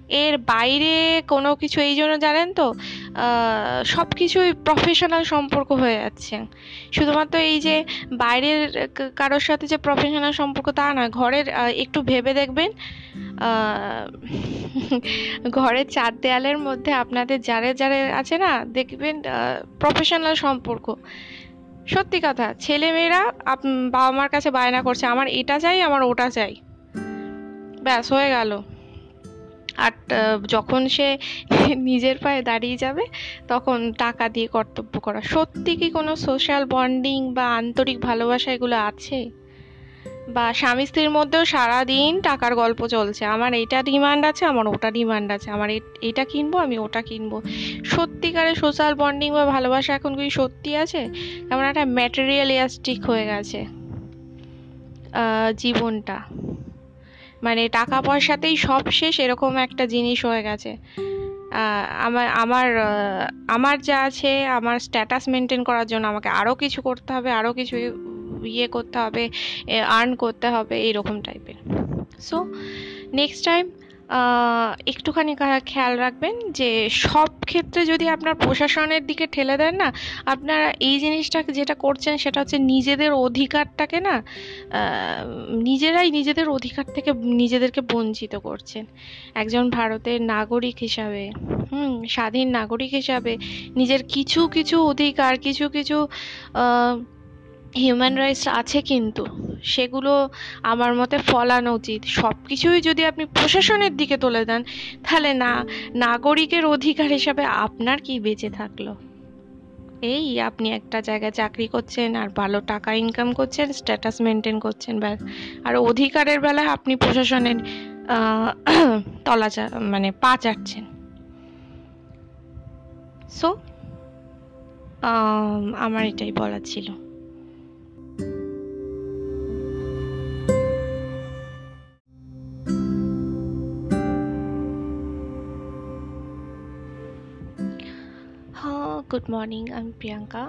এর বাইরে কোনো কিছু এই জন্য জানেন তো? সব কিছুই প্রফেশনাল সম্পর্ক হয়ে যাচ্ছে। শুধুমাত্র এই যে বাইরের কারোর সাথে যে প্রফেশনাল সম্পর্ক তা না, ঘরের একটু ভেবে দেখবেন। ঘরের চার দেয়ালের মধ্যে আপনাদের যারে যারে আছে না, দেখবেন প্রফেশনাল সম্পর্ক। সত্যি কথা ছেলে মেয়েরা বাবা মার কাছে বায়না করছে, আমার এটা চাই, আমার ওটা চাই। ব্যাস, হয়ে গেল। আর যখন সে নিজের পায়ে দাঁড়িয়ে যাবে, তখন টাকা দিয়ে কর্তব্য করা। সত্যি কি কোনো সোশ্যাল বন্ডিং বা আন্তরিক ভালোবাসা এগুলো আছে? বা স্বামী স্ত্রীর মধ্যেও সারাদিন টাকার গল্প চলছে। আমার এটা ডিমান্ড আছে, আমার ওটা ডিমান্ড আছে। আমার এটা কিনবো, আমি ওটা কিনবো। সত্যিকারের সোশ্যাল বন্ডিং বা ভালোবাসা এখন কি সত্যি আছে? কেমন একটা ম্যাটেরিয়ালিয়াস্টিক হয়ে গেছে জীবনটা। মানে টাকা পয়সাতেই সব শেষ, এরকম একটা জিনিস হয়ে গেছে। আমার আমার আমার যা আছে, আমার স্ট্যাটাস মেনটেন করার জন্য আমাকে আরও কিছু করতে হবে আরও কিছু ইয়ে করতে হবে আর্ন করতে হবে, এইরকম টাইপের সো নেক্সট টাইম একটুখানি খেয়াল রাখবেন যে সব ক্ষেত্রে যদি আপনার প্রশাসনের দিকে ঠেলে দেন না, আপনারা এই জিনিসটা যেটা করছেন সেটা হচ্ছে নিজেদের অধিকারটাকে না নিজেরাই নিজেদের অধিকার থেকে নিজেদেরকে বঞ্চিত করছেন। একজন ভারতের নাগরিক হিসাবে, হুম, স্বাধীন নাগরিক হিসাবে নিজের কিছু কিছু অধিকার, কিছু কিছু হিউম্যান রাইটস আছে কিন্তু, সেগুলো আমার মতে ফলানো উচিত। সব কিছুই যদি আপনি প্রশাসনের দিকে তুলে দেন, তাহলে না, নাগরিকের অধিকার হিসাবে আপনার কি বেঁচে থাকল? এই আপনি একটা জায়গায় চাকরি করছেন, আর ভালো টাকা ইনকাম করছেন স্ট্যাটাস মেনটেন করছেন, ব্যাস। আর অধিকারের বেলায় আপনি প্রশাসনের তলা মানে পা চাটছেন। সো আমার এটাই বলার ছিল। গুড মর্নিং আমি প্রিয়াঙ্কা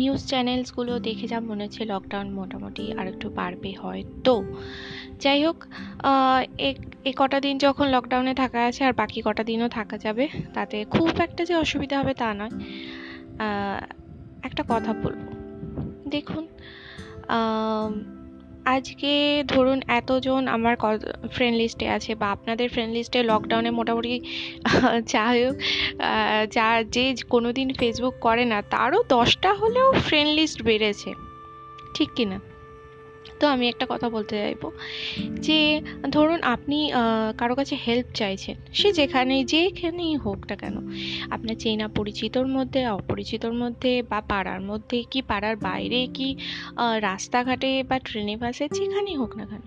নিউজ চ্যানেলসগুলো দেখে যা মনে হচ্ছে লকডাউন মোটামুটি আর একটু বাড়বে হয়তো। যাই হোক এ কটা দিন যখন লকডাউনে থাকা আছে আর বাকি কটা দিনও থাকা যাবে, তাতে খুব একটা যে অসুবিধা হবে তা নয়। একটা কথা বলব। দেখুন আজকে ধরুন এতজন আমার ফ্রেন্ড লিস্টে আছে বা আপনাদের ফ্রেন্ড লিস্টে লকডাউনে মোটামুটি যা হোক যা যে কোনো দিন ফেসবুক করে না, তারও দশটা হলেও ফ্রেন্ড লিস্ট বেড়েছে। ঠিক কিনা? তো আমি একটা কথা বলতে চাইব। যে, ধরুন আপনি কারও কাছে হেল্প চাইছেন, সে যেখানে, যেখানেই হোক না কেন, আপনার চেনা পরিচিতর মধ্যে, অপরিচিতর মধ্যে বা পাড়ার মধ্যে কি, পাড়ার বাইরে কি রাস্তাঘাটে বা ট্রেনে বাসে যেখানেই হোক না কেন।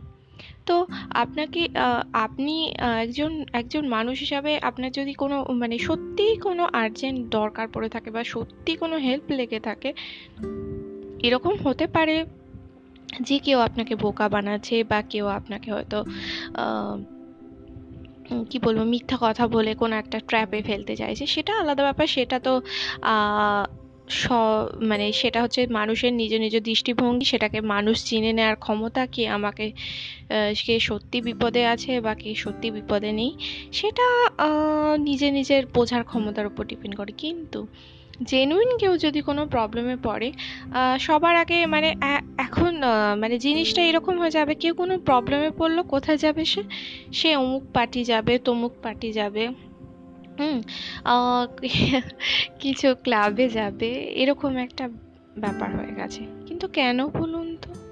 তো আপনাকে আপনি একজন একজন মানুষ হিসাবে আপনার যদি কোনো মানে সত্যিই কোনো আর্জেন্ট দরকার পড়ে থাকে বা সত্যি কোনো হেল্প লেগে থাকে, এরকম হতে পারে যে কেউ আপনাকে বোকা বানাচ্ছে বা কেউ আপনাকে হয়তো কি বলব, মিথ্যা কথা বলে কোনো একটা ট্র্যাপে ফেলতে চাইছে, সেটা আলাদা ব্যাপার। সেটা তো স মানে সেটা হচ্ছে মানুষের নিজ নিজ দৃষ্টিভঙ্গি, সেটাকে মানুষ চিনে নেওয়ার ক্ষমতা কি আমাকে কে সত্যি বিপদে আছে বা কে সত্যি বিপদে নেই, সেটা নিজে নিজের বোঝার ক্ষমতার উপর ডিপেন্ড করে। কিন্তু জেনুইন কেউ যদি কোনো প্রবলেমে পড়ে সবার আগে মানে এখন মানে জিনিসটা এরকম হয়ে যাবে, কেউ কোনো প্রবলেমে পড়ল, কোথায় যাবে সে? সে অমুক পার্টি যাবে, তমুক পার্টি যাবে কিছু ক্লাবে যাবে, এরকম একটা ব্যাপার হয়ে গেছে। কিন্তু কেন বলুন তো?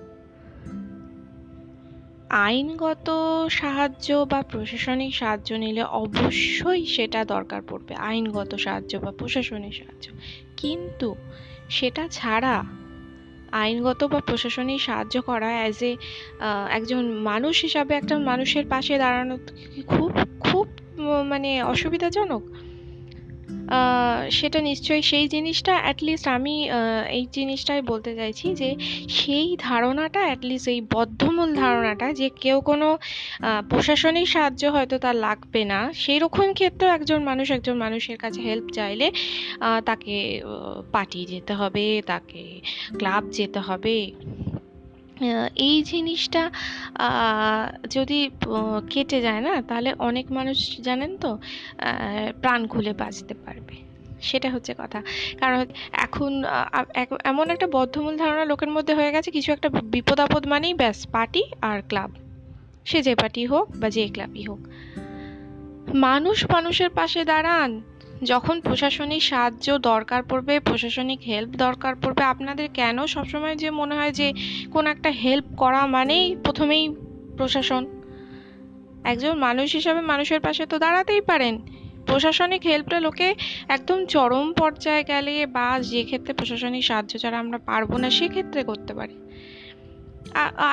আইনগত সাহায্য বা প্রশাসনিক সাহায্য নিলে অবশ্যই সেটা দরকার পড়বে, আইনগত সাহায্য বা প্রশাসনিক সাহায্য। কিন্তু সেটা ছাড়া আইনগত বা প্রশাসনিক সাহায্য করা অ্যাজ এ একজন মানুষ হিসাবে একটা মানুষের পাশে দাঁড়ানো খুব খুব মানে অসুবিধাজনক? সেটা নিশ্চয়ই সেই জিনিসটা অ্যাটলিস্ট আমি এই জিনিসটাই বলতে চাইছি যে সেই ধারণাটা অ্যাটলিস্ট এই বদ্ধমূল ধারণাটা যে কেউ কোনো প্রশাসনিক সাহায্য হয়তো তার লাগবে না সেই রকম ক্ষেত্রেও একজন মানুষ, একজন মানুষের কাছে হেল্প চাইলে তাকে পাঠিয়ে যেতে হবে, তাকে ক্লাব যেতে হবে। এই জিনিসটা যদি কেটে যায় না, তাহলে অনেক মানুষ জানেন তো প্রাণ খুলে বাঁচতে পারবে। সেটা হচ্ছে কথা। কারণ এখন এমন একটা বদ্ধমূল ধারণা লোকের মধ্যে হয়ে গেছে, কিছু একটা বিপদ আপদ মানেই ব্যাস, পার্টি আর ক্লাব। সে যে পার্টি হোক বা যে ক্লাবই হোক। মানুষ মানুষের পাশে দাঁড়ান। যখন প্রশাসনিক সাহায্য দরকার পড়বে, প্রশাসনিক হেল্প দরকার পড়বে, আপনাদের কেন সবসময় যে মনে হয় যে কোনো একটা হেল্প করা মানেই প্রথমেই প্রশাসন? একজন মানুষ হিসাবে মানুষের পাশে তো দাঁড়াতেই পারেন। প্রশাসনিক হেল্পটা লোকে একদম চরম পর্যায়ে গেলে বা যে ক্ষেত্রে প্রশাসনিক সাহায্য ছাড়া আমরা পারব না সেক্ষেত্রে করতে পারি।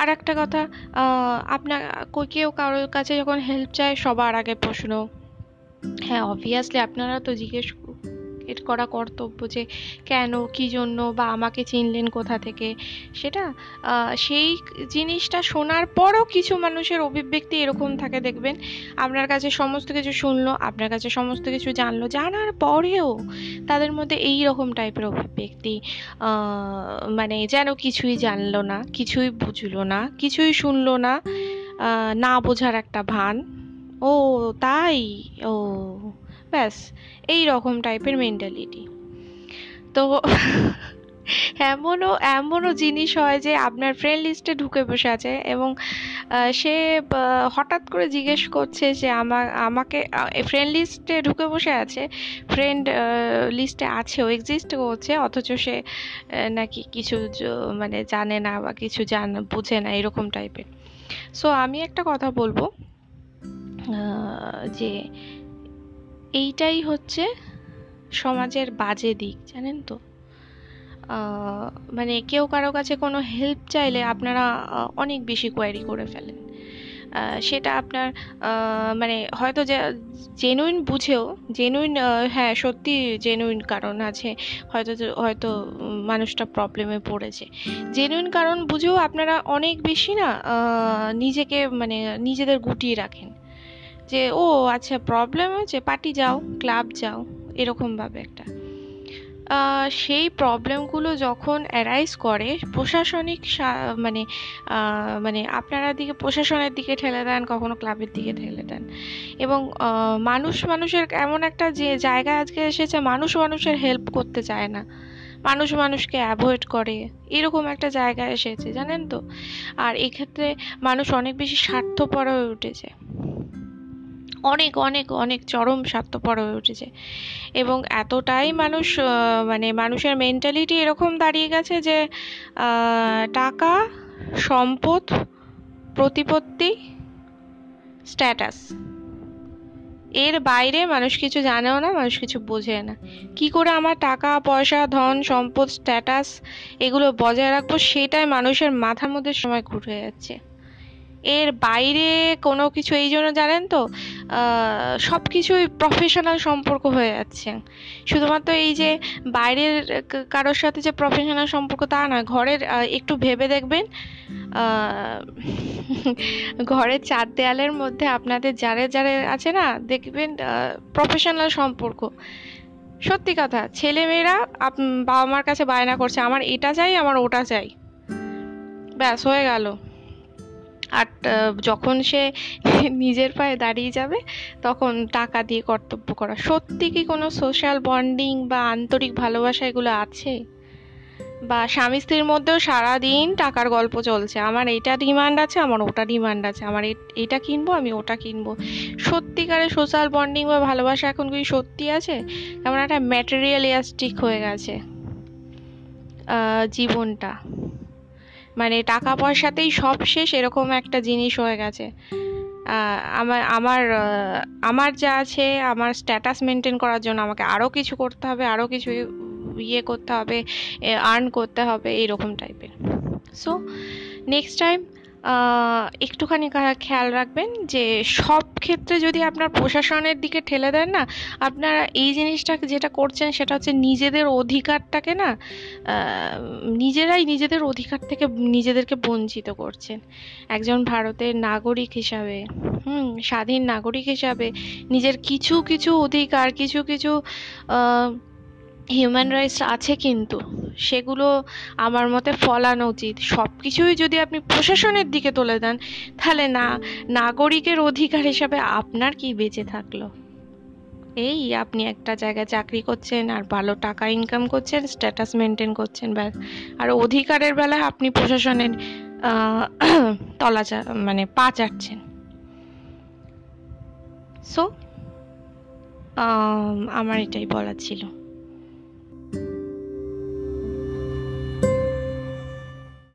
আর একটা কথা আপনার কেউ কারোর কাছে যখন হেল্প চায়, সবার আগে প্রশ্ন হ্যাঁ অবভিয়াসলি আপনারা তো জিজ্ঞেস করা কর্তব্য যে কেন, কী জন্য বা আমাকে চিনলেন কোথা থেকে? সেটা সেই জিনিসটা শোনার পরও কিছু মানুষের অভিব্যক্তি এরকম থাকে, দেখবেন। আপনার কাছে সমস্ত কিছু শুনলো, আপনার কাছে সমস্ত কিছু জানলো, জানার পরেও তাদের মধ্যে এই রকম টাইপের অভিব্যক্তি মানে যেন কিছুই জানলো না, কিছুই বুঝলো না, কিছুই শুনলো না না বোঝার একটা ভান। ও, তাই? ও, ব্যাস এই রকম টাইপের মেন্টালিটি তো এমনও এমনও জিনিস হয় যে আপনার ফ্রেন্ড লিস্টে ঢুকে বসে আছে এবং সে হঠাৎ করে জিজ্ঞেস করছে যে আমার আমাকে ফ্রেন্ড লিস্টে ঢুকে বসে আছে ফ্রেন্ড লিস্টে আছেও এক্সিস্ট করছে, অথচ সে নাকি কিছু মানে জানে না বা কিছু জান, বুঝে না, এরকম টাইপের সো আমি একটা কথা বলব। যে এইটাই হচ্ছে সমাজের বাজে দিক, জানেন তো? মানে কেউ কারও কাছে কোনো হেল্প চাইলে আপনারা অনেক বেশি কোয়ারি করে ফেলেন। সেটা আপনার মানে হয়তো জেনুইন বুঝেও জেনুইন হ্যাঁ সত্যি জেনুইন কারণ আছে, হয়তো হয়তো মানুষটা প্রবলেমে পড়েছে। জেনুইন কারণ বুঝেও আপনারা অনেক বেশি না নিজেকে মানে নিজেদের গুটিয়ে রাখেন। যে, ও আচ্ছা প্রবলেম হয়েছে পার্টি যাও ক্লাব যাও এরকমভাবে একটা। সেই প্রবলেমগুলো যখন অ্যারাইজ করে, প্রশাসনিক মানে মানে আপনারা দিকে, প্রশাসনের দিকে ঠেলে দেন, কখনো ক্লাবের দিকে ঠেলে দেন। এবং মানুষ, মানুষের এমন একটা যে, জায়গা আজকে এসেছে, মানুষ, মানুষের হেল্প করতে চায় না। মানুষ, মানুষকে অ্যাভয়েড করে, এরকম একটা জায়গা এসেছে, জানেন তো? আর এক্ষেত্রে মানুষ অনেক বেশি স্বার্থপর হয়ে উঠেছে। অনেক অনেক অনেক চরম স্বার্থপর হয়ে উঠেছে। এবং এতটাই মানুষ মানে মানুষের মেন্টালিটি এরকম দাঁড়িয়ে গেছে যে টাকা, সম্পদ, প্রতিপত্তি স্ট্যাটাস এর বাইরে মানুষ কিছু জানেও না, মানুষ কিছু বোঝে না। কি করে আমার টাকা, পয়সা, ধন, সম্পদ স্ট্যাটাস এগুলো বজায় রাখব, সেটাই মানুষের মাথার মধ্যে সময় ঘুরে যাচ্ছে। এর বাইরে কোনো কিছু, এই জন্য জানেন তো সব কিছুই প্রফেশনাল সম্পর্ক হয়ে যাচ্ছে। শুধুমাত্র এই যে বাইরের কারোর সাথে যে প্রফেশনাল সম্পর্ক তা না, ঘরের একটু ভেবে দেখবেন ঘরের চার দেয়ালের মধ্যে আপনাদের যারে যারে আছে না, দেখবেন প্রফেশনাল সম্পর্ক। সত্যি কথা ছেলে মেয়েরা বাবা মার কাছে বায়না করছে, আমার এটা চাই, আমার ওটা চাই। ব্যাস, হয়ে গেল। আর যখন সে নিজের পায়ে দাঁড়িয়ে যাবে, তখন টাকা দিয়ে কর্তব্য করা। সত্যি কি কোনো সোশ্যাল বন্ডিং বা আন্তরিক ভালোবাসা এগুলো আছে? বা স্বামী স্ত্রীর মধ্যেও সারাদিন টাকার গল্প চলছে। আমার এটা ডিমান্ড আছে, আমার ওটা ডিমান্ড আছে। আমার এটা কিনবো, আমি ওটা কিনবো। সত্যিকারের সোশ্যাল বন্ডিং বা ভালোবাসা এখন কি সত্যি আছে? কেমন একটা ম্যাটেরিয়ালিয়াস্টিক হয়ে গেছে জীবনটা। মানে টাকা পয়সাতেই সব শেষ, এরকম একটা জিনিস হয়ে গেছে। আমার আমার আমার যা আছে, আমার স্ট্যাটাস মেনটেন করার জন্য আমাকে আরও কিছু করতে হবে আরও কিছু ইয়ে করতে হবে আর্ন করতে হবে, এইরকম টাইপের সো নেক্সট টাইম একটুখানি খেয়াল রাখবেন যে সব ক্ষেত্রে যদি আপনার প্রশাসনের দিকে ঠেলে দেন না, আপনারা এই জিনিসটা যেটা করছেন সেটা হচ্ছে নিজেদের অধিকারটাকে না নিজেরাই নিজেদের অধিকার থেকে নিজেদেরকে বঞ্চিত করছেন। একজন ভারতের নাগরিক হিসাবে, হুম, স্বাধীন নাগরিক হিসাবে নিজের কিছু কিছু অধিকার, কিছু কিছু হিউম্যান রাইটস আছে কিন্তু, সেগুলো আমার মতে ফলানো উচিত। সব কিছুই যদি আপনি প্রশাসনের দিকে তুলে দেন, তাহলে না, নাগরিকের অধিকার হিসাবে আপনার কি বেঁচে থাকল? এই আপনি একটা জায়গায় চাকরি করছেন, আর ভালো টাকা ইনকাম করছেন স্ট্যাটাস মেনটেন করছেন, ব্যাস। আর অধিকারের বেলায় আপনি প্রশাসনের তলা মানে পা চাটছেন। সো আমার এটাই বলার ছিল।